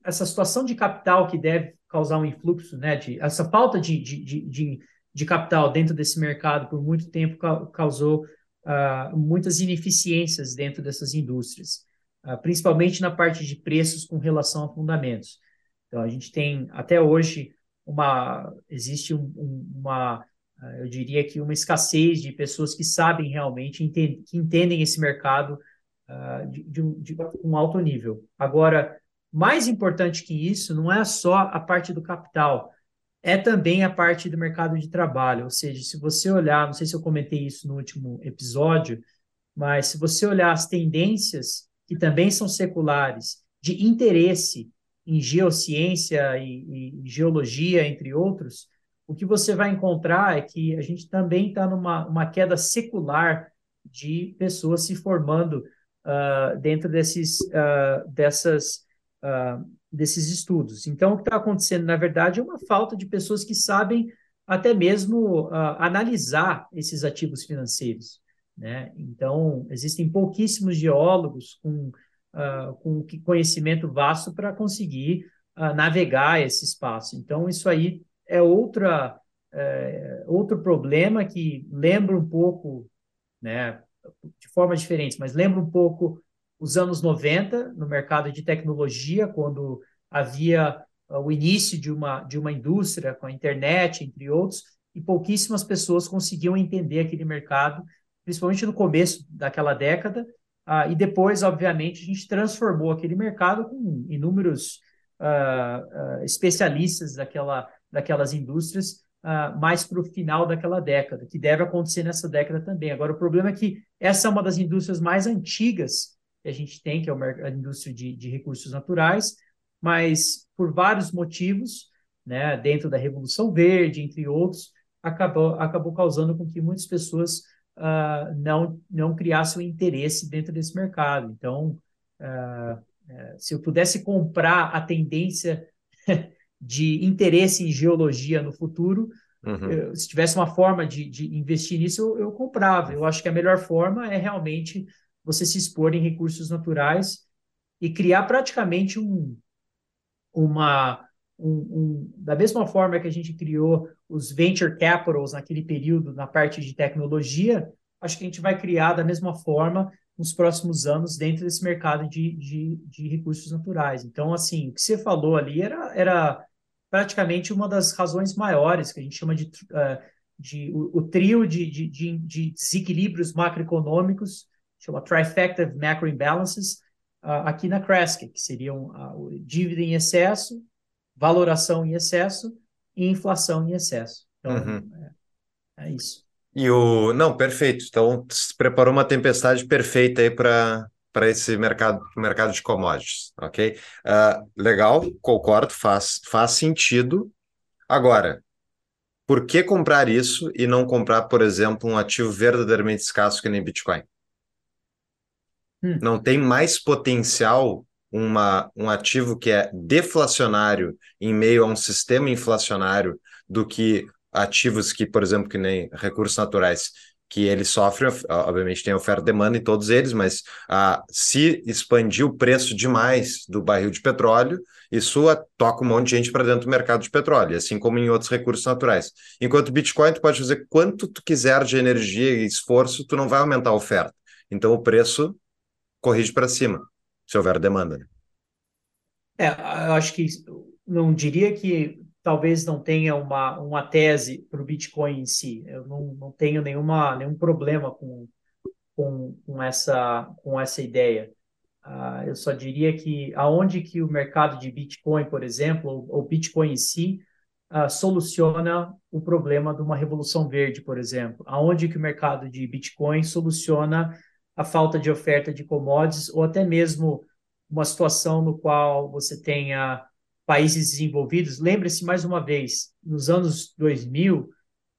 essa situação de capital que deve causar um influxo, né, de, essa falta de, de, de, de capital dentro desse mercado por muito tempo causou uh, muitas ineficiências dentro dessas indústrias, uh, principalmente na parte de preços com relação a fundamentos. Então, a gente tem, até hoje, uma, existe um, um, uma, uh, eu diria que uma escassez de pessoas que sabem realmente, entende, que entendem esse mercado de, de, um, de um alto nível. Agora, mais importante que isso não é só a parte do capital, é também a parte do mercado de trabalho. Ou seja, se você olhar, não sei se eu comentei isso no último episódio, mas se você olhar as tendências que também são seculares de interesse em geociência e, e geologia, entre outros, o que você vai encontrar é que a gente também está numa uma queda secular de pessoas se formando uh, dentro desses, uh, dessas, uh, desses estudos. Então, o que está acontecendo, na verdade, é uma falta de pessoas que sabem até mesmo analisar esses ativos financeiros. Né? Então, existem pouquíssimos geólogos com, com conhecimento vasto para conseguir navegar esse espaço. Então, isso aí é outra é, outro problema que lembra um pouco, né, de formas diferentes, mas lembra um pouco os anos 90 no mercado de tecnologia, quando havia uh, o início de uma, de uma indústria com a internet, entre outros, e pouquíssimas pessoas conseguiam entender aquele mercado, principalmente no começo daquela década, uh, e depois, obviamente, a gente transformou aquele mercado com inúmeros uh, especialistas daquela daquelas indústrias uh, mais para o final daquela década, que deve acontecer nessa década também. Agora, o problema é que essa é uma das indústrias mais antigas que a gente tem, que é a indústria de, de recursos naturais, mas por vários motivos, né, dentro da Revolução Verde, entre outros, acabou, acabou causando com que muitas pessoas uh, não, não criassem interesse dentro desse mercado. Então, uh, se eu pudesse comprar a tendência de interesse em geologia no futuro, uhum. eu, se tivesse uma forma de, de investir nisso, eu, eu, comprava. Eu acho que a melhor forma é realmente você se expor em recursos naturais e criar praticamente um, uma. Um, um, da mesma forma que a gente criou os venture capitals naquele período na parte de tecnologia, acho que a gente vai criar da mesma forma nos próximos anos dentro desse mercado de, de, de recursos naturais. Então, assim, o que você falou ali era, era praticamente uma das razões maiores, que a gente chama de, uh, de o, o, trio de, de, de, de, desequilíbrios macroeconômicos, chama Trifecta of Macro Imbalances, uh, aqui na Kresk, que seriam uh, dívida em excesso, valoração em excesso e inflação em excesso. Então, uhum. é, é isso. E o. Não, perfeito. Então, se preparou uma tempestade perfeita aí para para esse mercado, mercado de commodities, ok? Uh, legal, concordo, faz, faz sentido. Agora, por que comprar isso e não comprar, por exemplo, um ativo verdadeiramente escasso que nem Bitcoin? Hum. Não tem mais potencial uma, um ativo que é deflacionário em meio a um sistema inflacionário do que ativos que, por exemplo, que nem recursos naturais, que ele sofre, obviamente tem oferta e demanda em todos eles, mas ah, se expandir o preço demais do barril de petróleo, isso toca um monte de gente para dentro do mercado de petróleo, assim como em outros recursos naturais. Enquanto Bitcoin, tu pode fazer quanto tu quiser de energia e esforço, tu não vai aumentar a oferta. Então o preço corrige para cima, se houver demanda. Né? É, eu acho que não diria que talvez não tenha uma, uma tese para o Bitcoin em si. Eu não, não tenho nenhuma, nenhum problema com, com, com, essa, com essa ideia. Uh, eu só diria que aonde que o mercado de Bitcoin, por exemplo, ou, Bitcoin em si, uh, soluciona o problema de uma revolução verde, por exemplo. Aonde que o mercado de Bitcoin soluciona a falta de oferta de commodities ou até mesmo uma situação no qual você tenha países desenvolvidos. Lembre-se mais uma vez, nos anos 2000,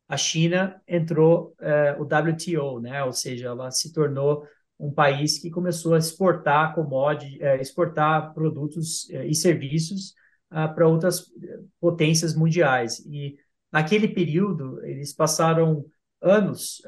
a China entrou uh, o WTO, né? Ou seja, ela se tornou um país que começou a exportar commodities, uh, exportar produtos uh, e serviços para outras potências mundiais. E naquele período eles passaram anos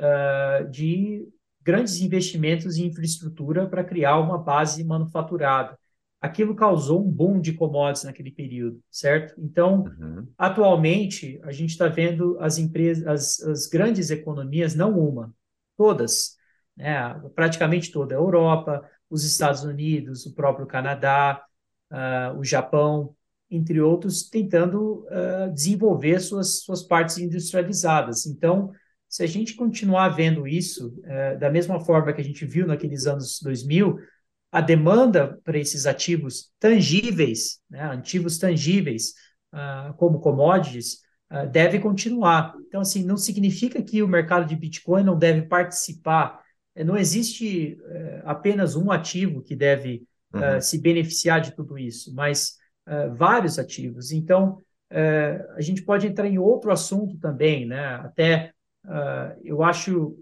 de grandes investimentos em infraestrutura para criar uma base manufaturada aquilo causou um boom de commodities naquele período, certo? Então, uhum. atualmente, a gente está vendo as empresas, as, as, grandes economias, não uma, todas, né? praticamente toda a Europa, os Estados Unidos, o próprio Canadá, uh, o Japão, entre outros, tentando uh, desenvolver suas, suas partes industrializadas. Então, se a gente continuar vendo isso, uh, da mesma forma que a gente viu naqueles anos 2000, a demanda para esses ativos tangíveis, né, ativos tangíveis, uh, como commodities, uh, deve continuar. Então, assim, não significa que o mercado de Bitcoin não deve participar. É, não existe uh, apenas um ativo que deve uhum. se beneficiar de tudo isso, mas vários ativos. Então, a gente pode entrar em outro assunto também, né? Até eu acho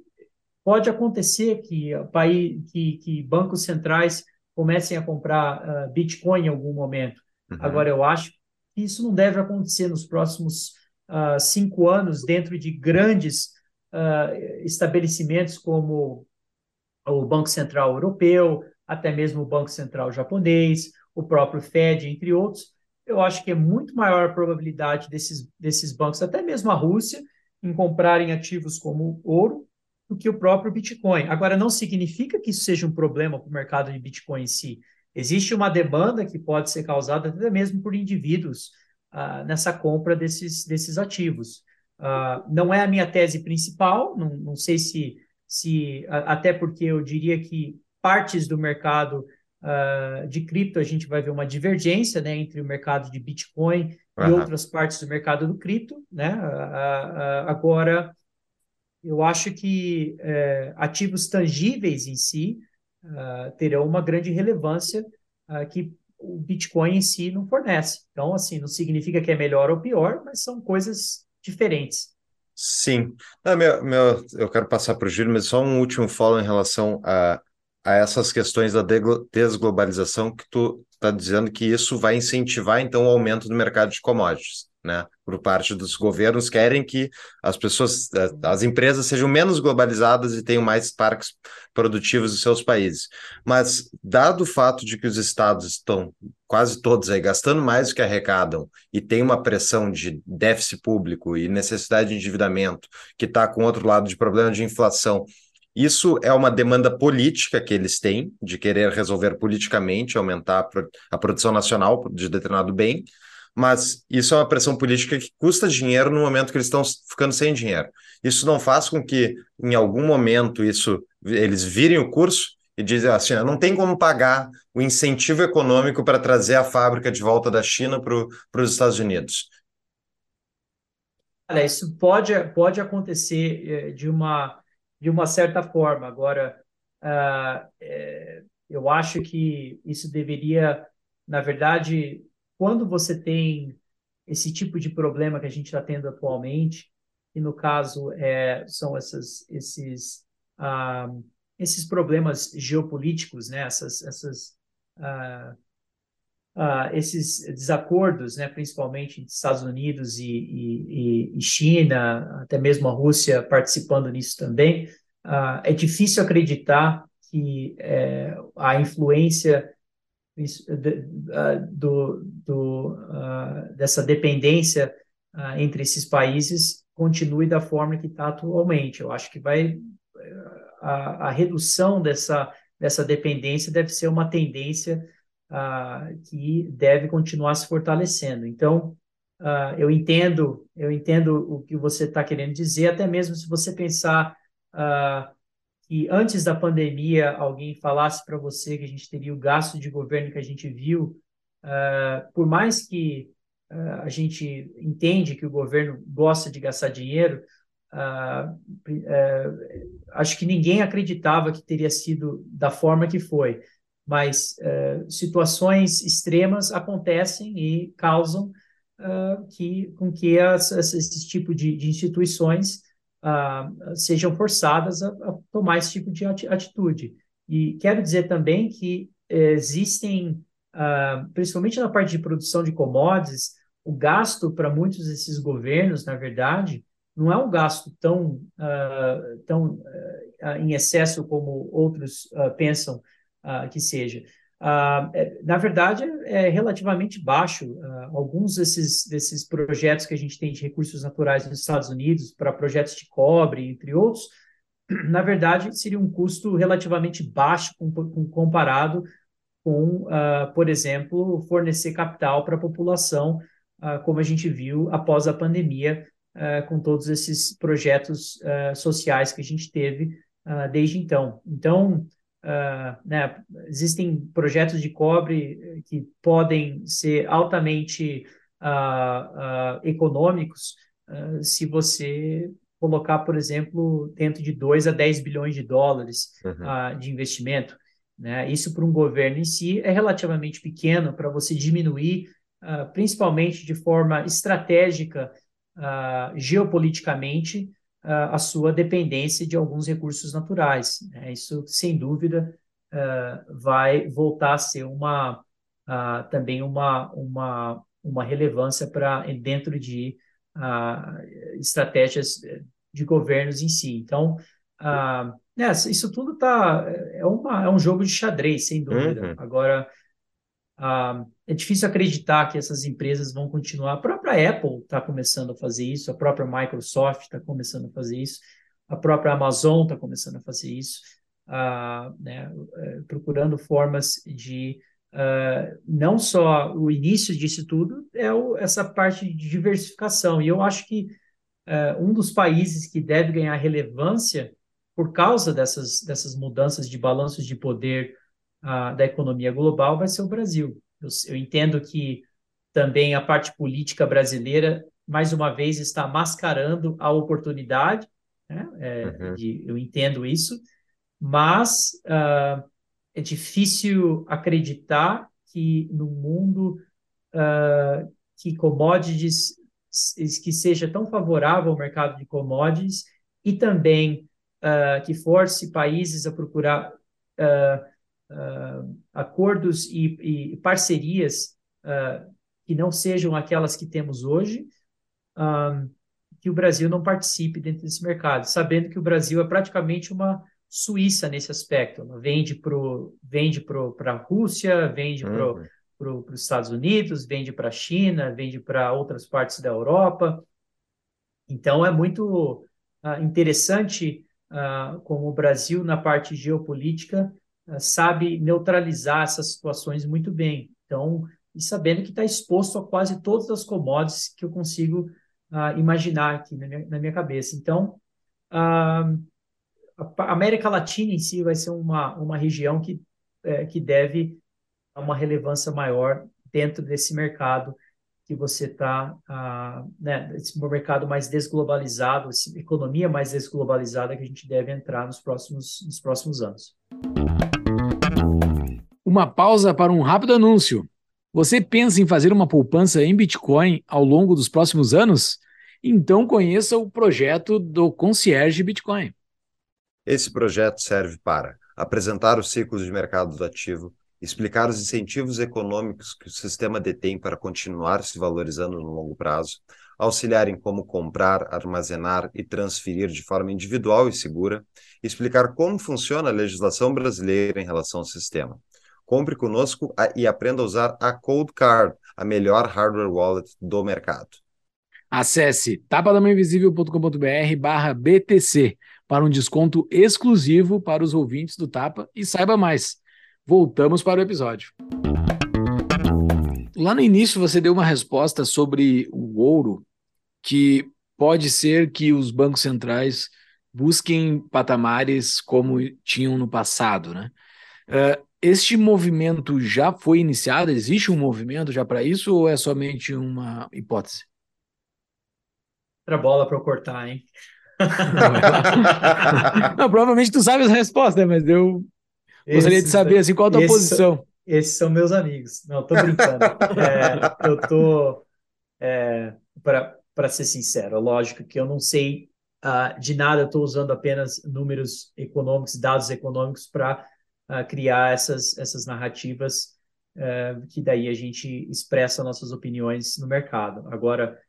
Pode acontecer que, país, que, que bancos centrais comecem a comprar uh, Bitcoin em algum momento. Uhum. Agora, eu acho que isso não deve acontecer nos próximos uh, cinco anos dentro de grandes uh, estabelecimentos como o Banco Central Europeu, até mesmo o Banco Central Japonês, o próprio Fed, entre outros. Eu acho que é muito maior a probabilidade desses, desses bancos, até mesmo a Rússia, em comprarem ativos como ouro do que o próprio Bitcoin. Agora, não significa que isso seja um problema para o mercado de Bitcoin em si. Existe uma demanda que pode ser causada até mesmo por indivíduos uh, nessa compra desses, desses ativos. Uh, não é a minha tese principal, não, não sei se, se até porque eu diria que partes do mercado uh, de cripto a gente vai ver uma divergência né, entre o mercado de Bitcoin uhum. e outras partes do mercado do cripto. Né? agora, eu acho que é, ativos tangíveis em si uh, terão uma grande relevância uh, que o Bitcoin em si não fornece. Então, assim, não significa que é melhor ou pior, mas são coisas diferentes. Sim. Não, meu, meu, eu quero passar para o Júlio, mas só um último follow em relação a, a essas questões da desglobalização que tu está dizendo que isso vai incentivar, então, o aumento do mercado de commodities né? Por parte dos governos, querem que as pessoas, eh, as empresas sejam menos globalizadas e tenham mais parques produtivos nos seus países. Mas, dado o fato de que os estados estão quase todos aí gastando mais do que arrecadam e tem uma pressão de déficit público e necessidade de endividamento, que está com outro lado de problema de inflação. Isso é uma demanda política que eles têm, de querer resolver politicamente, aumentar a produção nacional de determinado bem, mas isso é uma pressão política que custa dinheiro no momento que eles estão ficando sem dinheiro. Isso não faz com que, em algum momento, isso eles virem o curso e dizem assim: não tem como pagar o incentivo econômico para trazer a fábrica de volta da China para os Estados Unidos. Olha, isso pode, pode acontecer eh, de uma, de uma certa forma. Agora, uh, é, eu acho que isso deveria, na verdade, quando você tem esse tipo de problema que a gente está tendo atualmente, e no caso é, são essas, esses, ah, esses problemas geopolíticos, né? essas, essas, ah, ah, esses desacordos, né? principalmente entre Estados Unidos e, e, e, China, até mesmo a Rússia participando nisso também, ah, é difícil acreditar que é, a influência do, do, uh, dessa dependência uh, entre esses países continue da forma que está atualmente. Eu acho que vai a, a, redução dessa, dessa dependência deve ser uma tendência uh, que deve continuar se fortalecendo. Então, eu entendo eu entendo o que você está querendo dizer, até mesmo se você pensar que antes da pandemia alguém falasse para você que a gente teria o gasto de governo que a gente viu, uh, por mais que uh, a gente entende que o governo gosta de gastar dinheiro, uh, acho que ninguém acreditava que teria sido da forma que foi. Mas situações extremas acontecem e causam que, com que as, esse tipo de, de instituições uh, sejam forçadas a, a, tomar esse tipo de atitude. E quero dizer também que existem, uh, principalmente na parte de produção de commodities, o gasto para muitos desses governos, na verdade, não é um gasto tão, uh, tão uh, em excesso como outros uh, que seja. Uh, na verdade, é relativamente baixo. Uh, alguns desses, desses projetos que a gente tem de recursos naturais nos Estados Unidos, para projetos de cobre, entre outros, na verdade, seria um custo relativamente baixo com, com, comparado com, uh, por exemplo, fornecer capital para a população, como a gente viu após a pandemia, com todos esses projetos sociais que a gente teve desde então. Então, uh, né, existem projetos de cobre que podem ser altamente uh, uh, econômicos se você colocar, por exemplo, dentro de 2 a 10 bilhões de dólares uhum. de investimento. Né? Isso para um governo em si é relativamente pequeno para você diminuir, principalmente de forma estratégica, geopoliticamente, a sua dependência de alguns recursos naturais. Né? Isso, sem dúvida, uh, vai voltar a ser uma uh, também uma, uma, uma relevância para dentro de estratégias de governos em si. Então, né, isso tudo tá, é, uma, é um jogo de xadrez, sem dúvida. Uhum. Agora, ah, é difícil acreditar que essas empresas vão continuar. A própria Apple está começando a fazer isso, a própria Microsoft está começando a fazer isso, a própria Amazon está começando a fazer isso, ah, né, é, procurando formas de ah, não só o início disso tudo, é o, essa parte de diversificação. E eu acho que é, um dos países que deve ganhar relevância por causa dessas, dessas mudanças de balanços de poder da economia global vai ser o Brasil. Eu, eu entendo que também a parte política brasileira, mais uma vez, está mascarando a oportunidade, né? é, uhum. de, eu entendo isso, mas uh, é difícil acreditar que no mundo uh, que commodities que seja tão favorável ao mercado de commodities e também uh, que force países a procurar uh, uh, acordos e, e parcerias uh, que não sejam aquelas que temos hoje, um, que o Brasil não participe dentro desse mercado, sabendo que o Brasil é praticamente uma Suíça nesse aspecto. Vende para vende a Rússia, vende uhum. para os Estados Unidos, vende para a China, vende para outras partes da Europa. Então, é muito uh, interessante uh, como o Brasil, na parte geopolítica, sabe neutralizar essas situações muito bem. Então, e sabendo que está exposto a quase todas as commodities que eu consigo uh, imaginar aqui na minha, na minha cabeça. Então, uh, a América Latina em si vai ser uma, uma região que, é, que deve uma relevância maior dentro desse mercado que você está, uh, né, esse mercado mais desglobalizado, essa economia mais desglobalizada que a gente deve entrar nos próximos, nos próximos anos. Uma pausa para um rápido anúncio. Você pensa em fazer uma poupança em Bitcoin ao longo dos próximos anos? Então conheça o projeto do Concierge Bitcoin. Esse projeto serve para apresentar os ciclos de mercado do ativo, explicar os incentivos econômicos que o sistema detém para continuar se valorizando no longo prazo, auxiliar em como comprar, armazenar e transferir de forma individual e segura, explicar como funciona a legislação brasileira em relação ao sistema. Compre conosco e aprenda a usar a Cold Card, a melhor hardware wallet do mercado. Acesse tapadamainvisível.com.br barra BTC para um desconto exclusivo para os ouvintes do Tapa e saiba mais. Voltamos para o episódio. Lá no início você deu uma resposta sobre o ouro, que pode ser que os bancos centrais busquem patamares como tinham no passado, né? Uh, este movimento já foi iniciado? Existe um movimento já para isso ou é somente uma hipótese? Outra bola para eu cortar, hein? Não, provavelmente tu sabe as respostas, mas eu gostaria de saber assim, qual a tua posição. São, esses são meus amigos. Não, tô brincando. é, eu tô. É, para ser sincero, lógico que eu não sei uh, de nada, eu estou usando apenas números econômicos, dados econômicos para uh, criar essas, essas narrativas uh, que daí a gente expressa nossas opiniões no mercado. Agora,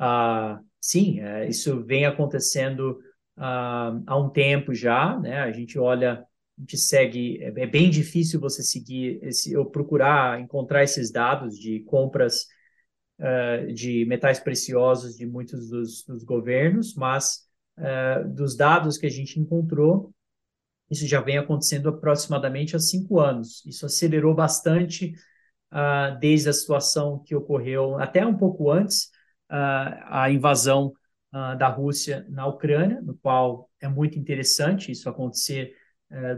uh, sim, uh, isso vem acontecendo há um tempo já, né? A gente olha, a gente segue, é, é bem difícil você seguir esse, ou procurar encontrar esses dados de compras de metais preciosos de muitos dos, dos governos, mas dos dados que a gente encontrou, isso já vem acontecendo aproximadamente há cinco anos. Isso acelerou bastante uh, desde a situação que ocorreu até um pouco antes, uh, a invasão uh, da Rússia na Ucrânia, no qual é muito interessante isso acontecer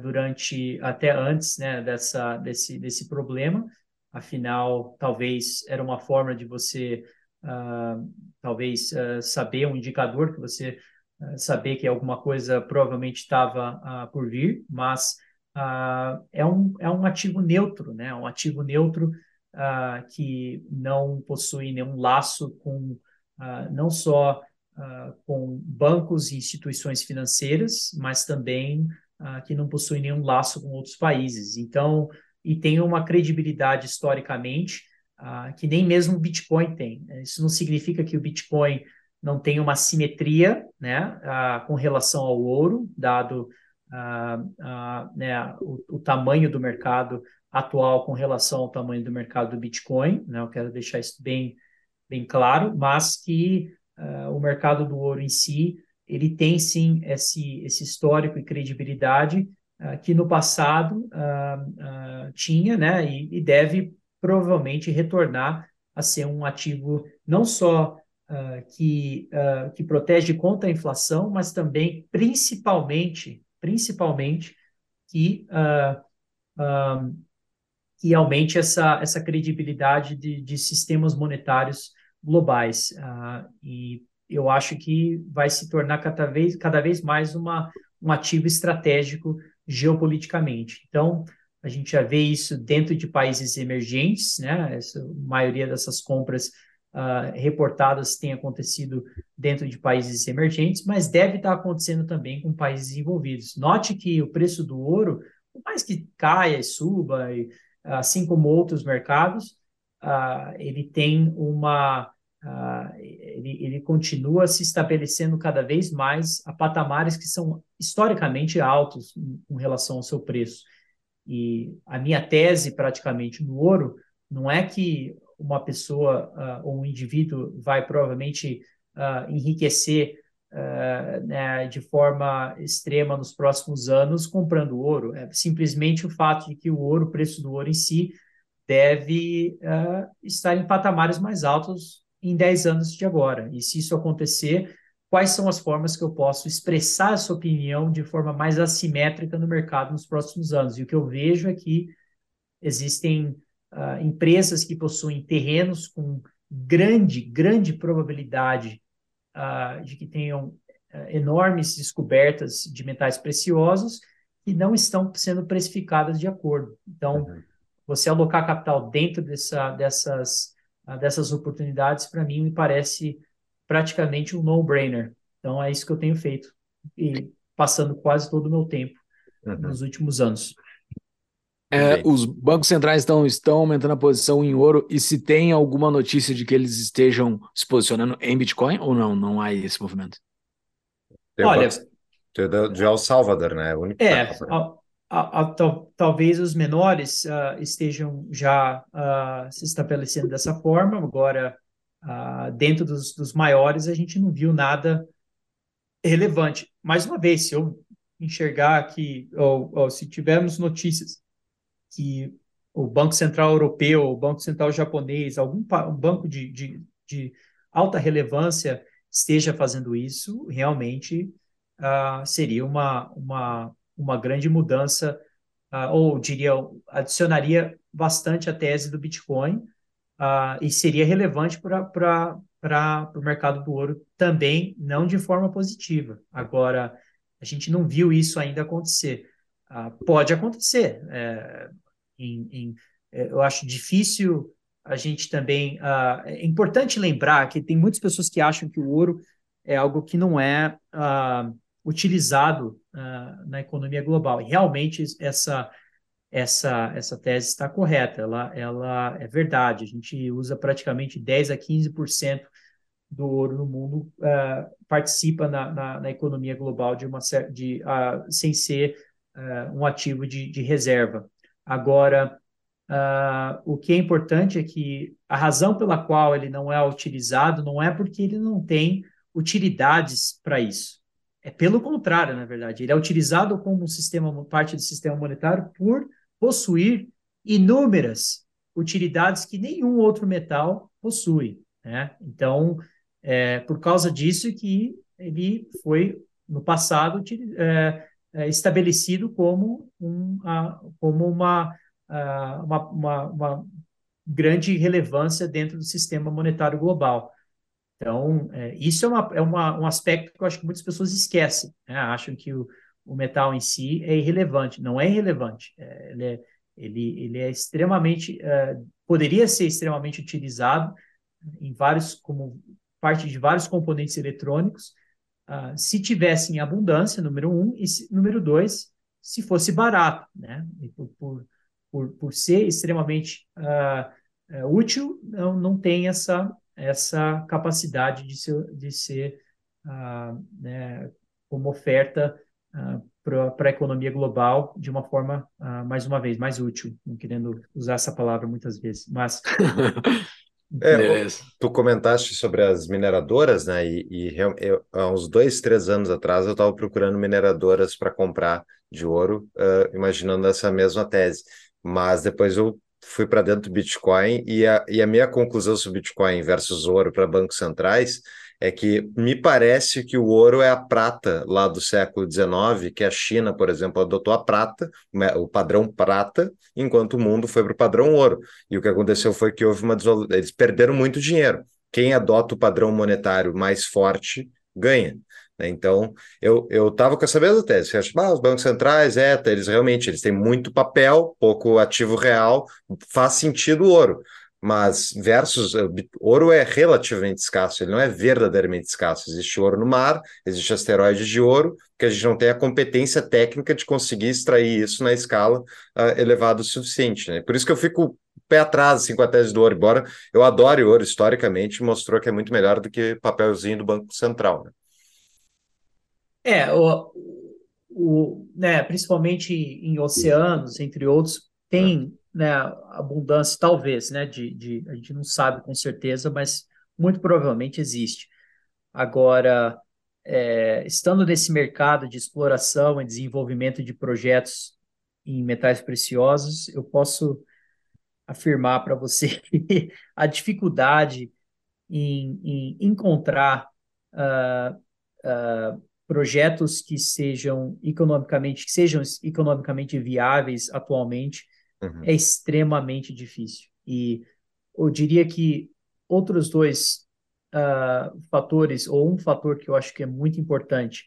durante até antes né, dessa, desse, desse problema. Afinal, talvez era uma forma de você talvez uh, saber um indicador que você saber que alguma coisa provavelmente estava por vir, mas é, um, é um ativo neutro, né? Um ativo neutro que não possui nenhum laço com não só com bancos e instituições financeiras, mas também que não possui nenhum laço com outros países. Então, e tem uma credibilidade historicamente que nem mesmo o Bitcoin tem. Isso não significa que o Bitcoin não tem uma simetria né, com relação ao ouro, dado né, o, o, tamanho do mercado atual com relação ao tamanho do mercado do Bitcoin. Né, eu quero deixar isso bem, bem claro, mas que o mercado do ouro em si ele tem sim esse, esse histórico e credibilidade que no passado tinha, né, e, e, deve provavelmente retornar a ser um ativo não só uh, que, uh, que protege contra a inflação, mas também, principalmente, principalmente que, uh, que aumente essa, essa credibilidade de, de sistemas monetários globais. e eu acho que vai se tornar cada vez, cada vez mais uma, um ativo estratégico geopoliticamente. Então, a gente já vê isso dentro de países emergentes, né? Essa, a maioria dessas compras uh, reportadas tem acontecido dentro de países emergentes, mas deve estar acontecendo também com países envolvidos. Note que o preço do ouro, por mais que caia e suba, e, assim como outros mercados, uh, ele tem uma Uh, ele, ele, continua se estabelecendo cada vez mais a patamares que são historicamente altos em, em relação ao seu preço. E a minha tese, praticamente, no ouro, não é que uma pessoa uh, ou um indivíduo vai provavelmente uh, enriquecer uh, né, de forma extrema nos próximos anos comprando ouro. É simplesmente o fato de que o ouro, o preço do ouro em si, deve estar em patamares mais altos em 10 anos de agora. E se isso acontecer, quais são as formas que eu posso expressar essa opinião de forma mais assimétrica no mercado nos próximos anos. E o que eu vejo é que existem uh, empresas que possuem terrenos com grande, grande probabilidade uh, de que tenham uh, enormes descobertas de metais preciosos que não estão sendo precificadas de acordo. Então, uhum. você alocar capital dentro dessa, dessas, dessas oportunidades, para mim, me parece praticamente um no-brainer. Então é isso que eu tenho feito e passando quase todo o meu tempo uhum. nos últimos anos. É, os bancos centrais estão, estão aumentando a posição em ouro e se tem alguma notícia de que eles estejam se posicionando em Bitcoin ou não? Não há esse movimento? Olha, de El Salvador, né? O único é, a, a, a, tal, talvez os menores uh, estejam já uh, se estabelecendo dessa forma. Agora, Uh, dentro dos, dos, maiores, a gente não viu nada relevante. Mais uma vez, se eu enxergar que, ou, ou se tivermos notícias que o Banco Central Europeu, o Banco Central Japonês, algum um banco de, de, de, alta relevância esteja fazendo isso, realmente uh, seria uma, uma, uma grande mudança, uh, ou diria, adicionaria bastante a tese do Bitcoin, uh, e seria relevante para o mercado do ouro também, não de forma positiva. Agora, a gente não viu isso ainda acontecer. Uh, pode acontecer. É, em, em, é, eu acho difícil a gente também. Uh, é importante lembrar que tem muitas pessoas que acham que o ouro é algo que não é uh, utilizado na economia global. E realmente essa essa, essa tese está correta, ela, ela é verdade. A gente usa praticamente 10 a 15% do ouro no mundo, uh, participa na, na, na, economia global de uma de, uh, sem ser uh, um ativo de, de reserva. Agora, o que é importante é que a razão pela qual ele não é utilizado não é porque ele não tem utilidades para isso. É pelo contrário, na verdade. Ele é utilizado como sistema, parte do sistema monetário por possuir inúmeras utilidades que nenhum outro metal possui. Né? Então, é por causa disso que ele foi, no passado, é, estabelecido como, um, como uma, uma, uma, uma, grande relevância dentro do sistema monetário global. Então, é, isso é, uma, é uma, um aspecto que eu acho que muitas pessoas esquecem, né? acham que o, o metal em si é irrelevante. Não é irrelevante, é, ele, é, ele, ele é extremamente, é, poderia ser extremamente utilizado em vários, como parte de vários componentes eletrônicos, uh, se tivesse em abundância, número um, e se, número dois, se fosse barato, né? Por, por, por, por ser extremamente uh, uh, útil, não, não tem essa, essa capacidade de ser, de ser né, como oferta para a economia global de uma forma, mais uma vez, mais útil, não querendo usar essa palavra muitas vezes, mas É, tu comentaste sobre as mineradoras, né? E, e eu, há uns dois, três anos atrás eu estava procurando mineradoras para comprar de ouro, uh, imaginando essa mesma tese. Mas depois eu fui para dentro do Bitcoin e a, e a minha conclusão sobre Bitcoin versus ouro para bancos centrais é que me parece que o ouro é a prata lá do século XIX, que a China, por exemplo, adotou a prata, o padrão prata, enquanto o mundo foi para o padrão ouro. E o que aconteceu foi que houve uma. Eles perderam muito dinheiro. Quem adota o padrão monetário mais forte ganha. Né? Então, eu estava com essa mesma tese. Acho, ah, os bancos centrais, é, eles realmente eles têm muito papel, pouco ativo real, faz sentido o ouro mas versus eh, ouro é relativamente escasso, ele não é verdadeiramente escasso. Existe ouro no mar, existe asteroides de ouro, que a gente não tem a competência técnica de conseguir extrair isso na escala uh, elevada o suficiente. Né? Por isso que eu fico pé atrás assim, com a tese do ouro, embora eu adore ouro, historicamente mostrou que é muito melhor do que papelzinho do Banco Central. Né? É, o, o, né, principalmente em oceanos, entre outros, tem né, abundância, talvez, né, de, de, a gente não sabe com certeza, mas muito provavelmente existe. Agora, é, estando nesse mercado de exploração e desenvolvimento de projetos em metais preciosos, eu posso afirmar para você que a dificuldade em, em encontrar uh, uh, projetos que sejam economicamente que sejam economicamente viáveis atualmente uhum. é extremamente difícil. E eu diria que outros dois uh, fatores, ou um fator que eu acho que é muito importante,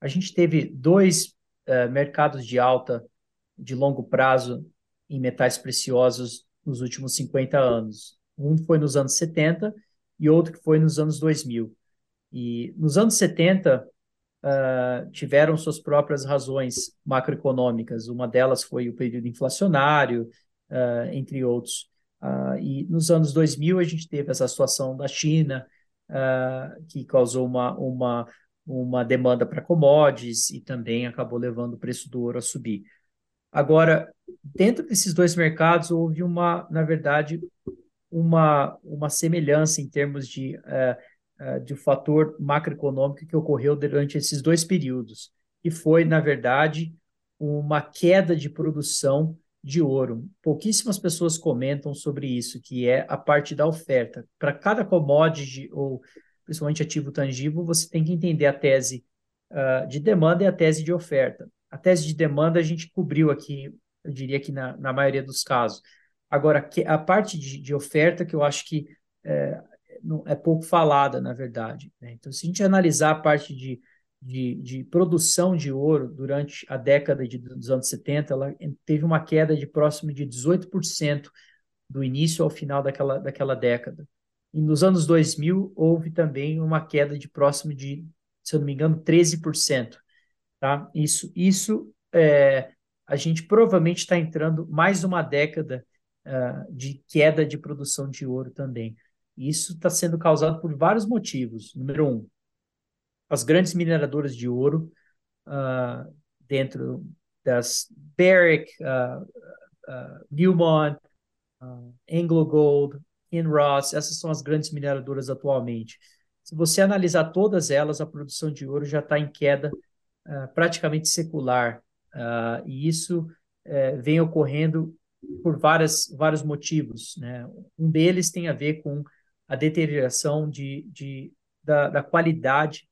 a gente teve dois uh, mercados de alta de longo prazo em metais preciosos nos últimos 50 anos. Um foi nos anos 70 e outro que foi nos anos 2000. E nos anos 70, uh, tiveram suas próprias razões macroeconômicas. Uma delas foi o período inflacionário, uh, entre outros. Uh, e nos anos 2000 a gente teve essa situação da China, que causou uma, uma, uma demanda para commodities e também acabou levando o preço do ouro a subir. Agora, dentro desses dois mercados, houve uma, na verdade, uma, uma semelhança em termos de uh, uh, de um fator macroeconômico que ocorreu durante esses dois períodos, e foi, na verdade, uma queda de produção de ouro. Pouquíssimas pessoas comentam sobre isso, que é a parte da oferta. Para cada commodity ou principalmente ativo tangível, você tem que entender a tese uh, de demanda e a tese de oferta. A tese de demanda a gente cobriu aqui, eu diria que na, na maioria dos casos. Agora, a parte de, de oferta que eu acho que é, é pouco falada, na verdade. Né? Então, se a gente analisar a parte de, de, de, produção de ouro durante a década de, dos anos 70, ela teve uma queda de próximo de 18% do início ao final daquela, daquela década. E nos anos 2000 houve também uma queda de próximo de, se eu não me engano, 13%. Tá? Isso, isso é, a gente provavelmente está entrando mais uma década uh, de queda de produção de ouro também. Isso está sendo causado por vários motivos. Número um, as grandes mineradoras de ouro uh, dentro das Barrick, uh, uh, Newmont, Anglo Gold, Kinross, essas são as grandes mineradoras atualmente. Se você analisar todas elas, a produção de ouro já está em queda praticamente secular. e isso eh, vem ocorrendo por várias, vários motivos. Né? Um deles tem a ver com a deterioração de, de, da, da qualidade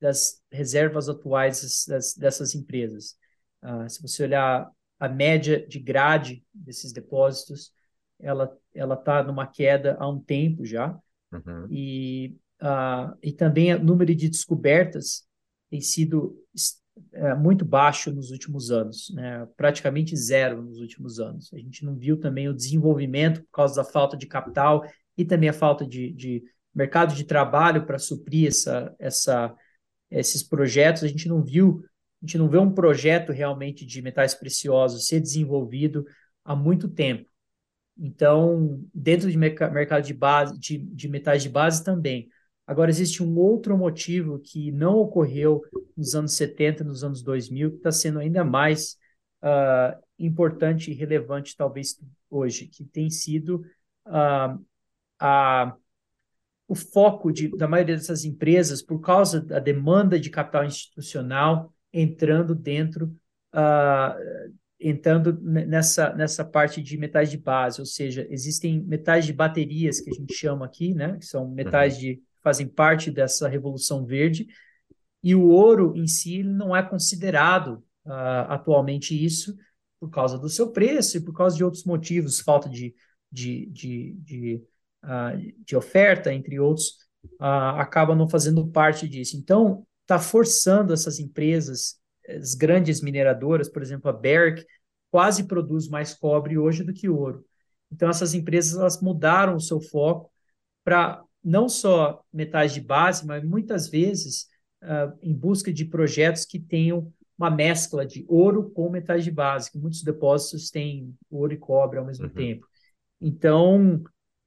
das reservas atuais das, dessas empresas. Uh, se você olhar a média de grade desses depósitos, ela ela está numa queda há um tempo já uhum. e uh, e também o número de descobertas tem sido é, muito baixo nos últimos anos, né? praticamente zero nos últimos anos. A gente não viu também o desenvolvimento por causa da falta de capital e também a falta de, de mercado de trabalho para suprir essa, essa, esses projetos. A gente não viu, a gente não vê um projeto realmente de metais preciosos ser desenvolvido há muito tempo. Então, dentro de mercado de base, de, de metais de base também, Agora, existe um outro motivo que não ocorreu nos anos 70, nos anos 2000, que está sendo ainda mais uh, importante e relevante, talvez, hoje, que tem sido uh, a, o foco de, da maioria dessas empresas, por causa da demanda de capital institucional entrando dentro, uh, entrando nessa, nessa parte de metais de base, ou seja, existem metais de baterias, que a gente chama aqui, né, que são metais uhum. de fazem parte dessa revolução verde, e o ouro em si não é considerado uh, atualmente isso por causa do seu preço e por causa de outros motivos, falta de, de, de, de, de oferta, entre outros, uh, acaba não fazendo parte disso. Então, está forçando essas empresas, as grandes mineradoras, por exemplo, a Barrick, quase produz mais cobre hoje do que ouro. Então, essas empresas elas mudaram o seu foco para não só metais de base, mas muitas vezes uh, em busca de projetos que tenham uma mescla de ouro com metais de base, que muitos depósitos têm ouro e cobre ao mesmo uhum. tempo. Então,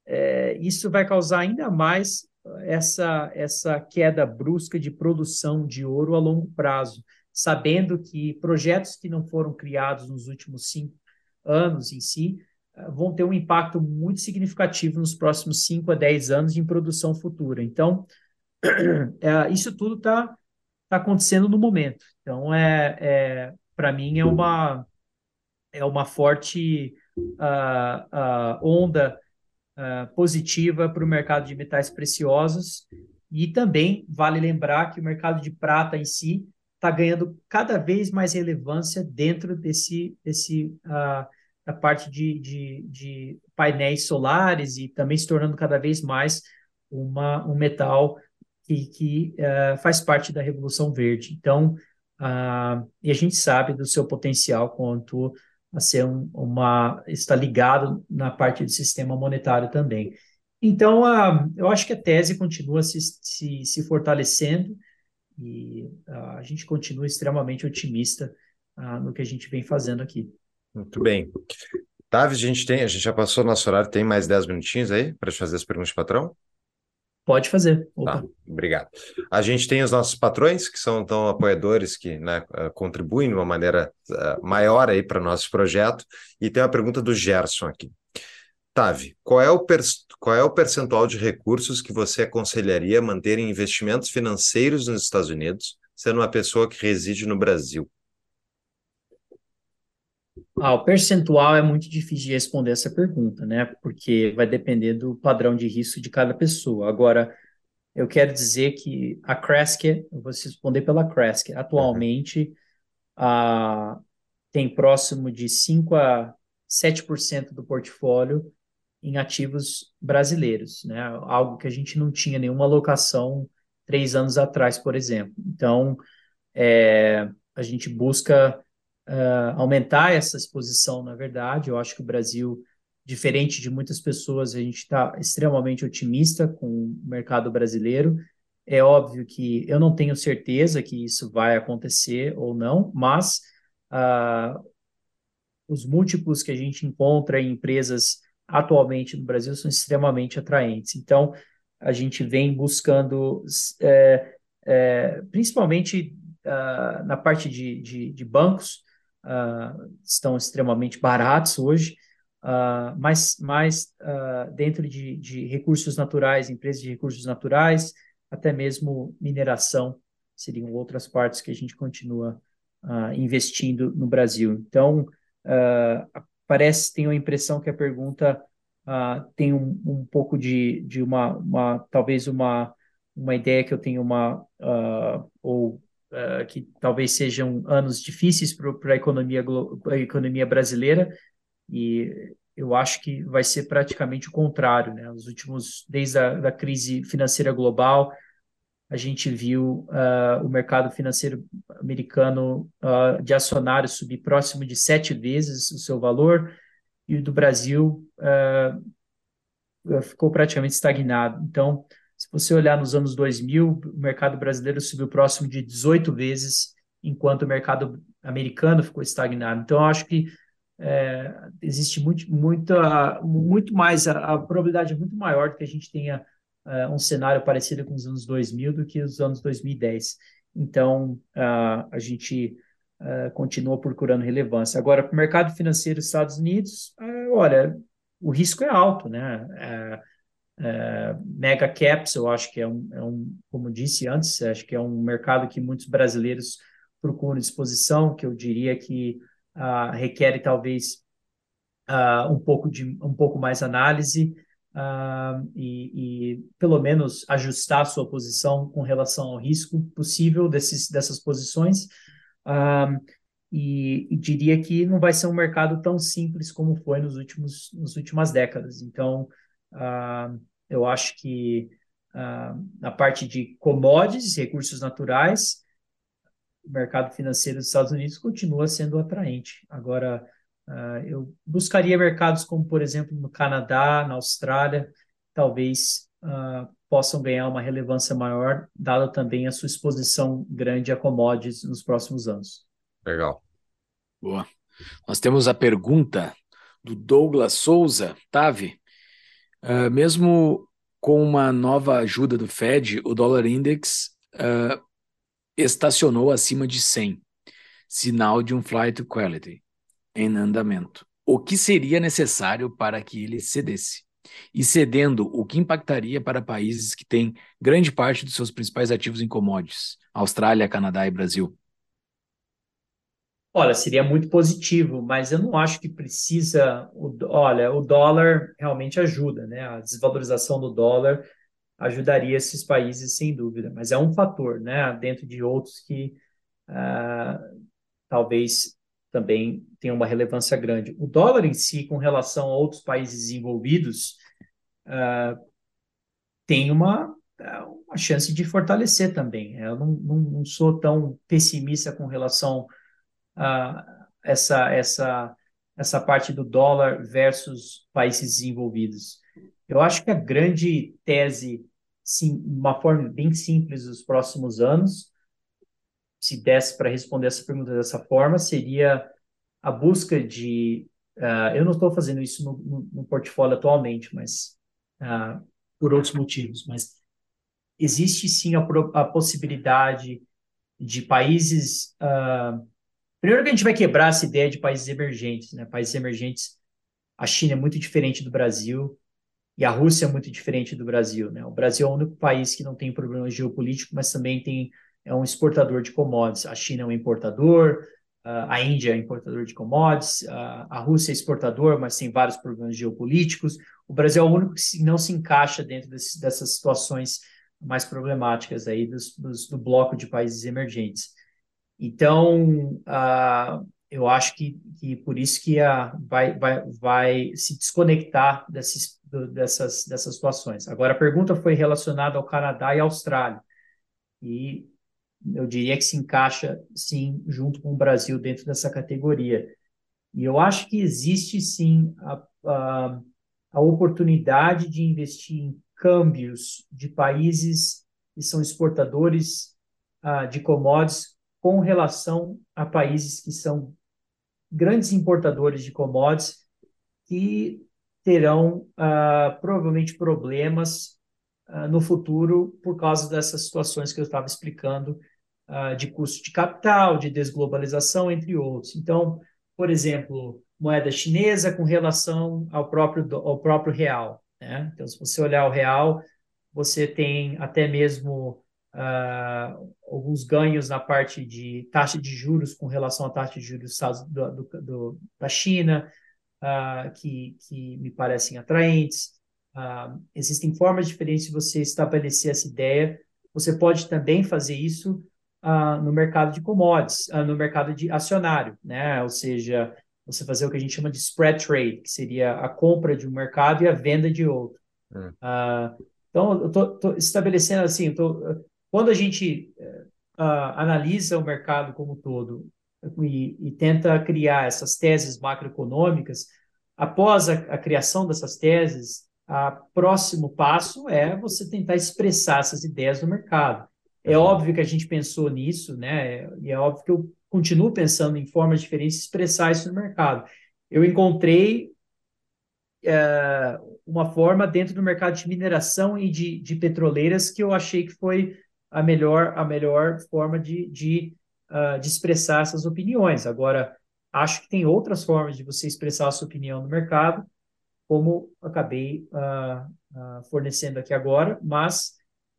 é, isso vai causar ainda mais essa, essa queda brusca de produção de ouro a longo prazo, sabendo que projetos que não foram criados nos últimos cinco anos em si vão ter um impacto muito significativo nos próximos 5 a 10 anos em produção futura. Então, é, isso tudo está tá acontecendo no momento. Então, é, é para mim, é uma, é uma forte uh, uh, onda uh, positiva para o mercado de metais preciosos. E também vale lembrar que o mercado de prata em si está ganhando cada vez mais relevância dentro desse, desse uh, a parte de, de, de painéis solares e também se tornando cada vez mais uma, um metal que, que uh, faz parte da Revolução Verde. Então, uh, e a gente sabe do seu potencial quanto a ser um, uma está ligado na parte do sistema monetário também. Então, uh, eu acho que a tese continua se, se, se fortalecendo e a gente continua extremamente otimista no que a gente vem fazendo aqui. Muito bem. Tavi, a gente tem, a gente já passou nosso horário, tem mais 10 minutinhos aí para fazer as perguntas, patrão? Pode fazer. Opa. Tá, obrigado. A gente tem os nossos patrões, que são então apoiadores que né, eh, contribuem de uma maneira uh, maior aí para o nosso projeto. E tem uma pergunta do Gerson aqui. Tavi, qual é, o qual é o percentual de recursos que você aconselharia manter em investimentos financeiros nos Estados Unidos, sendo uma pessoa que reside no Brasil? Ah, o percentual é muito difícil de responder essa pergunta, né? Porque vai depender do padrão de risco de cada pessoa. Agora, eu quero dizer que a Kresk, eu vou responder pela Kresk, atualmente uhum. tem próximo de 5 a 7% do portfólio em ativos brasileiros, né? Algo que a gente não tinha nenhuma alocação três anos atrás, por exemplo. Então, é, a gente busca uh, aumentar essa exposição, na verdade. Eu acho que o Brasil, diferente de muitas pessoas, a gente está extremamente otimista com o mercado brasileiro. É óbvio que eu não tenho certeza que isso vai acontecer ou não, mas uh, os múltiplos que a gente encontra em empresas atualmente no Brasil são extremamente atraentes. Então, a gente vem buscando, é, é, principalmente uh, na parte de, de, de bancos, uh, estão extremamente baratos hoje, uh, mas, mas uh, dentro de, de, recursos naturais, empresas de recursos naturais, até mesmo mineração, seriam outras partes que a gente continua investindo no Brasil. Então, parece, tenho a impressão que a pergunta tem um, um pouco de, de uma, uma, talvez uma, uma ideia que eu tenho uma ou uh, que talvez sejam anos difíceis para a economia economia brasileira e eu acho que vai ser praticamente o contrário, né? Os últimos desde a da crise financeira global a gente viu uh, o mercado financeiro americano uh, de acionários subir próximo de sete vezes o seu valor e o do Brasil uh, ficou praticamente estagnado. Então, se você olhar nos anos 2000, o mercado brasileiro subiu próximo de 18 vezes, enquanto o mercado americano ficou estagnado. Então, eu acho que é, existe muito, muita, muito mais, a, a probabilidade é muito maior de que a gente tenha uh, um cenário parecido com os anos 2000 do que os anos 2010. Então, a gente uh, continua procurando relevância. Agora, para o mercado financeiro dos Estados Unidos, olha, o risco é alto, né? Mega caps, eu acho que é um, é um, como disse antes, acho que é um mercado que muitos brasileiros procuram exposição, que eu diria que requer talvez um pouco de um pouco mais análise, uh, e, e, pelo menos ajustar a sua posição com relação ao risco possível desses, dessas posições. Uh, e, e, diria que não vai ser um mercado tão simples como foi nos últimos nas últimas décadas. Então, uh, eu acho que na parte de commodities, recursos naturais, o mercado financeiro dos Estados Unidos continua sendo atraente. Agora, Uh, eu buscaria mercados como, por exemplo, no Canadá, na Austrália, talvez uh, possam ganhar uma relevância maior, dada também a sua exposição grande a commodities nos próximos anos. Legal. Boa. Nós temos a pergunta do Douglas Souza, Tave. Uh, mesmo com uma nova ajuda do Fed, o dólar index estacionou acima de 100, sinal de um flight to quality em andamento. O que seria necessário para que ele cedesse? E cedendo, o que impactaria para países que têm grande parte dos seus principais ativos em commodities? Austrália, Canadá e Brasil. Olha, seria muito positivo, mas eu não acho que precisa. Olha, o dólar realmente ajuda, né? A desvalorização do dólar ajudaria esses países, sem dúvida, mas é um fator, né? Dentro de outros que uh, talvez também tem uma relevância grande. O dólar em si, com relação a outros países desenvolvidos, uh, tem uma, uma chance de fortalecer também. Eu não, não, não sou tão pessimista com relação a essa, essa, essa parte do dólar versus países desenvolvidos. Eu acho que a grande tese, sim, uma forma bem simples dos próximos anos, se desse para responder essa pergunta dessa forma, seria a busca de. Uh, eu não estou fazendo isso no, no, no, portfólio atualmente, mas uh, por outros motivos, mas existe sim a, a possibilidade de países. Uh, primeiro que a gente vai quebrar essa ideia de países emergentes, né? Países emergentes, a China é muito diferente do Brasil e a Rússia é muito diferente do Brasil, né? O Brasil é o único país que não tem problema geopolítico, mas também tem é um exportador de commodities. A China é um importador, a Índia é importador de commodities, a Rússia é exportador, mas tem vários problemas geopolíticos. O Brasil é o único que não se encaixa dentro desse, dessas situações mais problemáticas aí dos, dos, do bloco de países emergentes. Então, uh, eu acho que, que por isso que vai, vai, vai se desconectar desses, do, dessas, dessas situações. Agora, a pergunta foi relacionada ao Canadá e Austrália. E eu diria que se encaixa, sim, junto com o Brasil dentro dessa categoria. E eu acho que existe, sim, a, a, a oportunidade de investir em câmbios de países que são exportadores uh, de commodities com relação a países que são grandes importadores de commodities que terão uh, provavelmente problemas uh, no futuro por causa dessas situações que eu estava explicando uh, de custo de capital, de desglobalização, entre outros. Então, por exemplo, moeda chinesa com relação ao próprio, ao próprio real. Né? Então, se você olhar o real, você tem até mesmo uh, alguns ganhos na parte de taxa de juros com relação à taxa de juros do, do, do, da China, uh, que, que me parecem atraentes. Uh, existem formas diferentes de você estabelecer essa ideia você pode também fazer isso uh, no mercado de commodities, uh, no mercado de acionário, né? Ou seja, você fazer o que a gente chama de spread trade, que seria a compra de um mercado e a venda de outro. Hum. Então, eu estou estabelecendo assim, tô, quando a gente analisa o mercado como um todo e, e, tenta criar essas teses macroeconômicas, após a, a criação dessas teses, o próximo passo é você tentar expressar essas ideias no mercado. É óbvio que a gente pensou nisso, né? E é óbvio que eu continuo pensando em formas diferentes de expressar isso no mercado. Eu encontrei é, uma forma dentro do mercado de mineração e de, de petroleiras que eu achei que foi a melhor, a melhor forma de, de, uh, de expressar essas opiniões. Agora, acho que tem outras formas de você expressar a sua opinião no mercado, como acabei uh, uh, fornecendo aqui agora, mas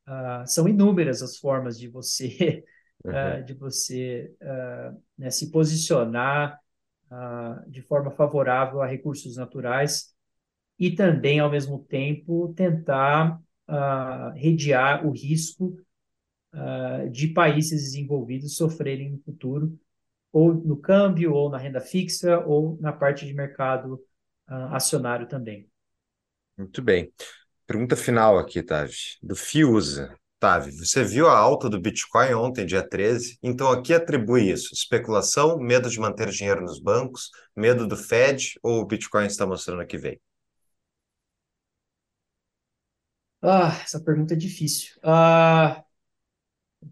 uh, são inúmeras as formas de você uhum. de você né, se posicionar de forma favorável a recursos naturais e também, ao mesmo tempo, tentar rediar o risco de países desenvolvidos sofrerem no futuro, ou no câmbio, ou na renda fixa, ou na parte de mercado uh, acionário também. Muito bem. Pergunta final aqui, Tavi, do Fiusa. Tavi, você viu a alta do Bitcoin ontem, dia 13? Então, a que atribui isso? Especulação, medo de manter dinheiro nos bancos, medo do Fed ou o Bitcoin está mostrando que vem? Ah, essa pergunta é difícil. Ah,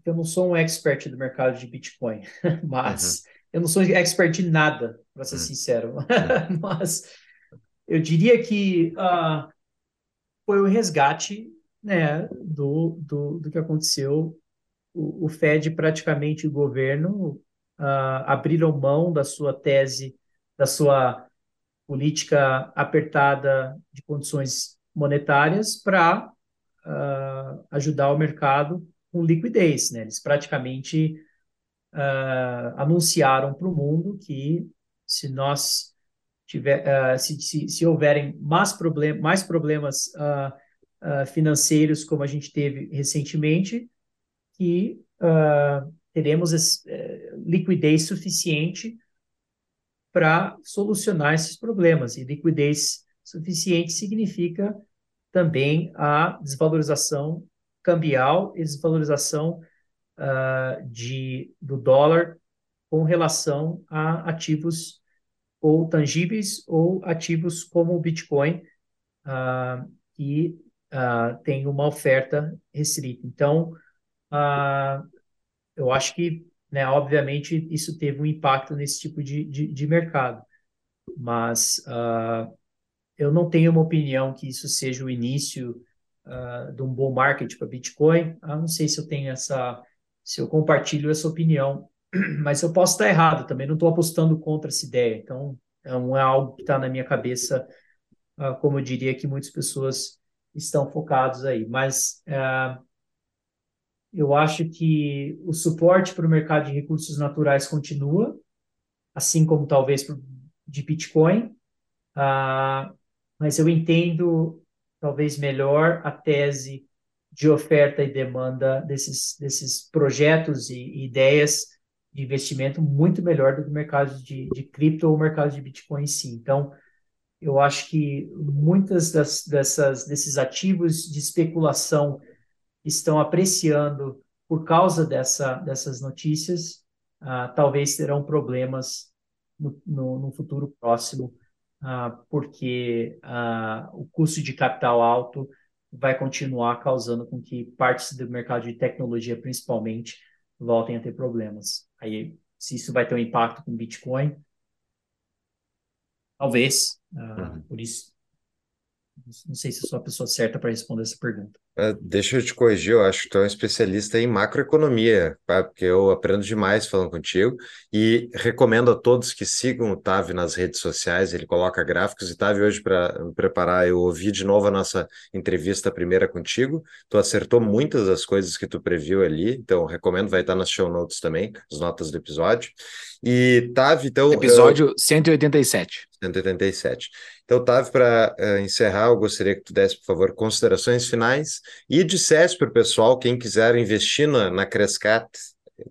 eu não sou um expert do mercado de Bitcoin, mas uhum. eu não sou expert de nada, para ser uhum. sincero. Uhum. mas eu diria que uh, foi o resgate né, do, do, do que aconteceu. O, o Fed, praticamente o governo, uh, abriram mão da sua tese, da sua política apertada de condições monetárias para uh, ajudar o mercado com liquidez. Né? Eles praticamente uh, anunciaram para o mundo que se nós tiver, uh, se, se, se, houverem mais, problem mais problemas uh, financeiros como a gente teve recentemente, que teremos eh, liquidez suficiente para solucionar esses problemas. E liquidez suficiente significa também a desvalorização cambial e desvalorização de, do dólar com relação a ativos ou tangíveis ou ativos como o Bitcoin, uh, que uh, tem uma oferta restrita. Então, uh, eu acho que, né, obviamente, isso teve um impacto nesse tipo de, de, de mercado, mas eu não tenho uma opinião que isso seja o início de um bom market para Bitcoin. Eu não sei se eu tenho essa, se eu compartilho essa opinião mas eu posso estar errado também, não estou apostando contra essa ideia. Então, não é algo que está na minha cabeça, uh, como eu diria que muitas pessoas estão focados aí. Mas uh, eu acho que o suporte para o mercado de recursos naturais continua, assim como talvez de Bitcoin, uh, mas eu entendo talvez melhor a tese de oferta e demanda desses, desses projetos e, e ideias de investimento muito melhor do que o mercado de, de cripto ou o mercado de Bitcoin em si. Então, eu acho que muitas das, dessas, desses ativos de especulação estão apreciando por causa dessa, dessas notícias, uh, talvez terão problemas no, no, no futuro próximo, uh, porque uh, o custo de capital alto vai continuar causando com que partes do mercado de tecnologia, principalmente, voltem a ter problemas. Aí, se isso vai ter um impacto com Bitcoin, talvez. Uh, Por isso, não sei se sou a pessoa certa para responder essa pergunta. Uh, deixa eu te corrigir, eu acho que tu é um especialista em macroeconomia, porque eu aprendo demais falando contigo e recomendo a todos que sigam o Tavi nas redes sociais, ele coloca gráficos e Tavi hoje para me preparar, eu ouvi de novo a nossa entrevista primeira contigo, tu acertou muitas das coisas que tu previu ali, então recomendo, vai estar nas show notes também, as notas do episódio. E Tavi, então... Episódio eu... 187. 187. Então, Tavi, para uh, encerrar, eu gostaria que tu desse, por favor, considerações finais e dissesse para o pessoal, quem quiser investir na, na Crescat,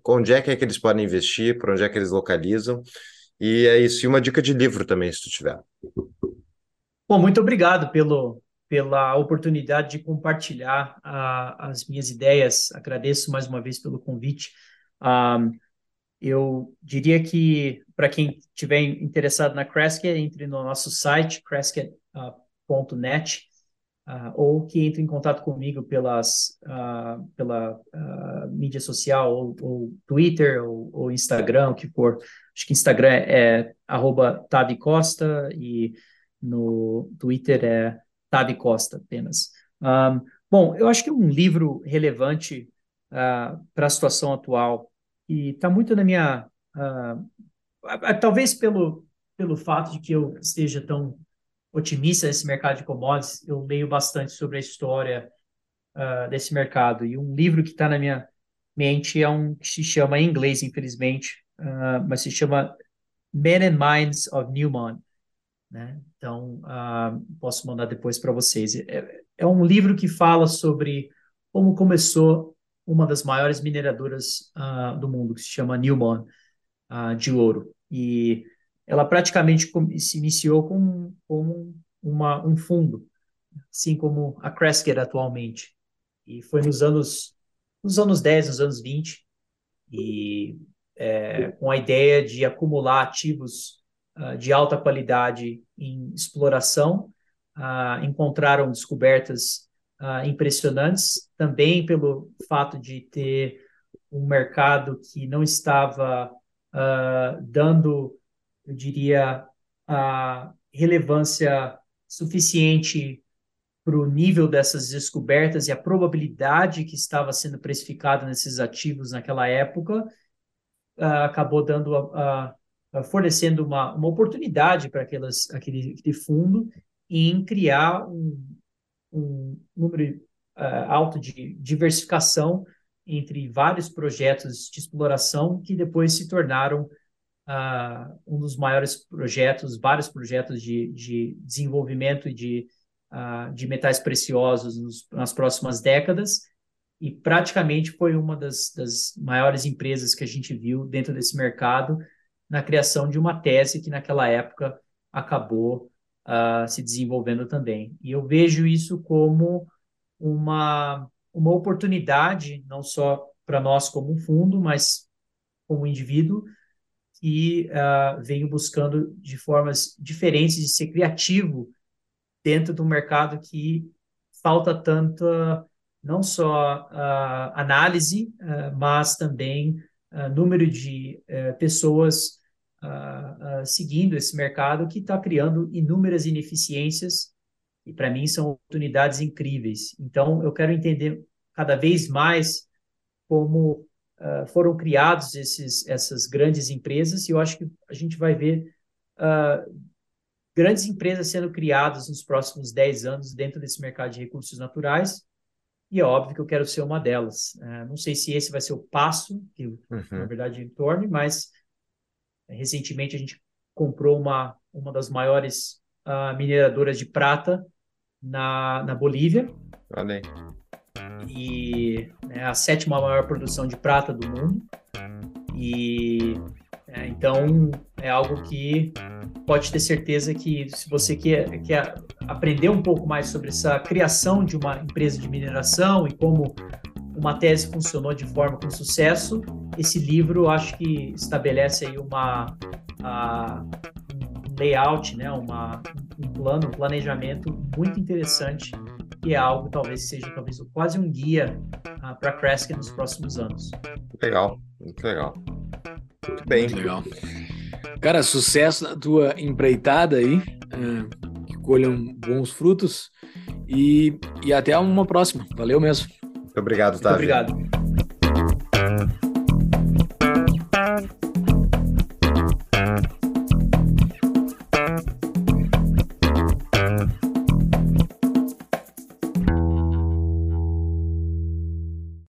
onde é que, é que eles podem investir, para onde é que eles localizam. E é isso. E uma dica de livro também, se tu tiver. Bom, muito obrigado pelo, pela oportunidade de compartilhar uh, as minhas ideias. Agradeço mais uma vez pelo convite. Um, eu diria que, para quem estiver interessado na Crescat, entre no nosso site, crescat.net, uh, ou que entre em contato comigo pelas, uh, pela uh, mídia social, ou, ou Twitter, ou, ou, Instagram, o que for. Acho que Instagram é, arroba Costa e no Twitter é Tavi Costa apenas. Um, bom, eu acho que um livro relevante para a situação atual e está muito na minha... talvez pelo, pelo fato de que eu esteja tão otimista nesse mercado de commodities, eu leio bastante sobre a história uh, desse mercado. E um livro que está na minha mente é um que se chama, em inglês, infelizmente, uh, mas se chama Men and Minds of Newman. Né? Então, uh, posso mandar depois para vocês. É, é, um livro que fala sobre como começou uma das maiores mineradoras do mundo, que se chama Newman, de ouro. E ela praticamente se iniciou com, com um fundo, assim como a Crescat atualmente. E foi nos anos, nos anos 10, nos anos 20, e é, com a ideia de acumular ativos uh, de alta qualidade em exploração, uh, encontraram descobertas uh, impressionantes, também pelo fato de ter um mercado que não estava dando eu diria, a relevância suficiente para o nível dessas descobertas e a probabilidade que estava sendo precificada nesses ativos naquela época uh, acabou dando a, a, a fornecendo uma, uma oportunidade para aquelas, aquele, aquele fundo em criar um, um número uh, alto de diversificação entre vários projetos de exploração que depois se tornaram uh, um dos maiores projetos, vários projetos de, de desenvolvimento de, uh, de metais preciosos nos, nas próximas décadas, e praticamente foi uma das, das maiores empresas que a gente viu dentro desse mercado na criação de uma tese que naquela época acabou uh, se desenvolvendo também. E eu vejo isso como uma, uma oportunidade, não só para nós como um fundo, mas como indivíduo, que uh, venho buscando de formas diferentes de ser criativo dentro do mercado que falta tanto não só uh, análise, uh, mas também número de eh, pessoas seguindo esse mercado que está criando inúmeras ineficiências e para mim são oportunidades incríveis. Então eu quero entender cada vez mais como uh, foram criados esses, essas grandes empresas, e eu acho que a gente vai ver uh, grandes empresas sendo criadas nos próximos 10 anos dentro desse mercado de recursos naturais, e é óbvio que eu quero ser uma delas. Uh, não sei se esse vai ser o passo que, uhum. na verdade, torne, mas recentemente a gente comprou uma, uma das maiores uh, mineradoras de prata na, na Bolívia. Valeu e é a sétima maior produção de prata do mundo. E é, então é algo que pode ter certeza que se você quer, quer aprender um pouco mais sobre essa criação de uma empresa de mineração e como uma tese funcionou de forma com sucesso, esse livro acho que estabelece aí uma a, um layout, né, uma, um plano, um planejamento muito interessante que é algo talvez seja talvez quase um guia uh, para a Crescent nos próximos anos. Legal, muito legal. Muito bem. Muito legal. Cara, sucesso na tua empreitada aí, uh, que colham bons frutos e, e até uma próxima. Valeu mesmo. Muito obrigado, Tavi. Muito obrigado.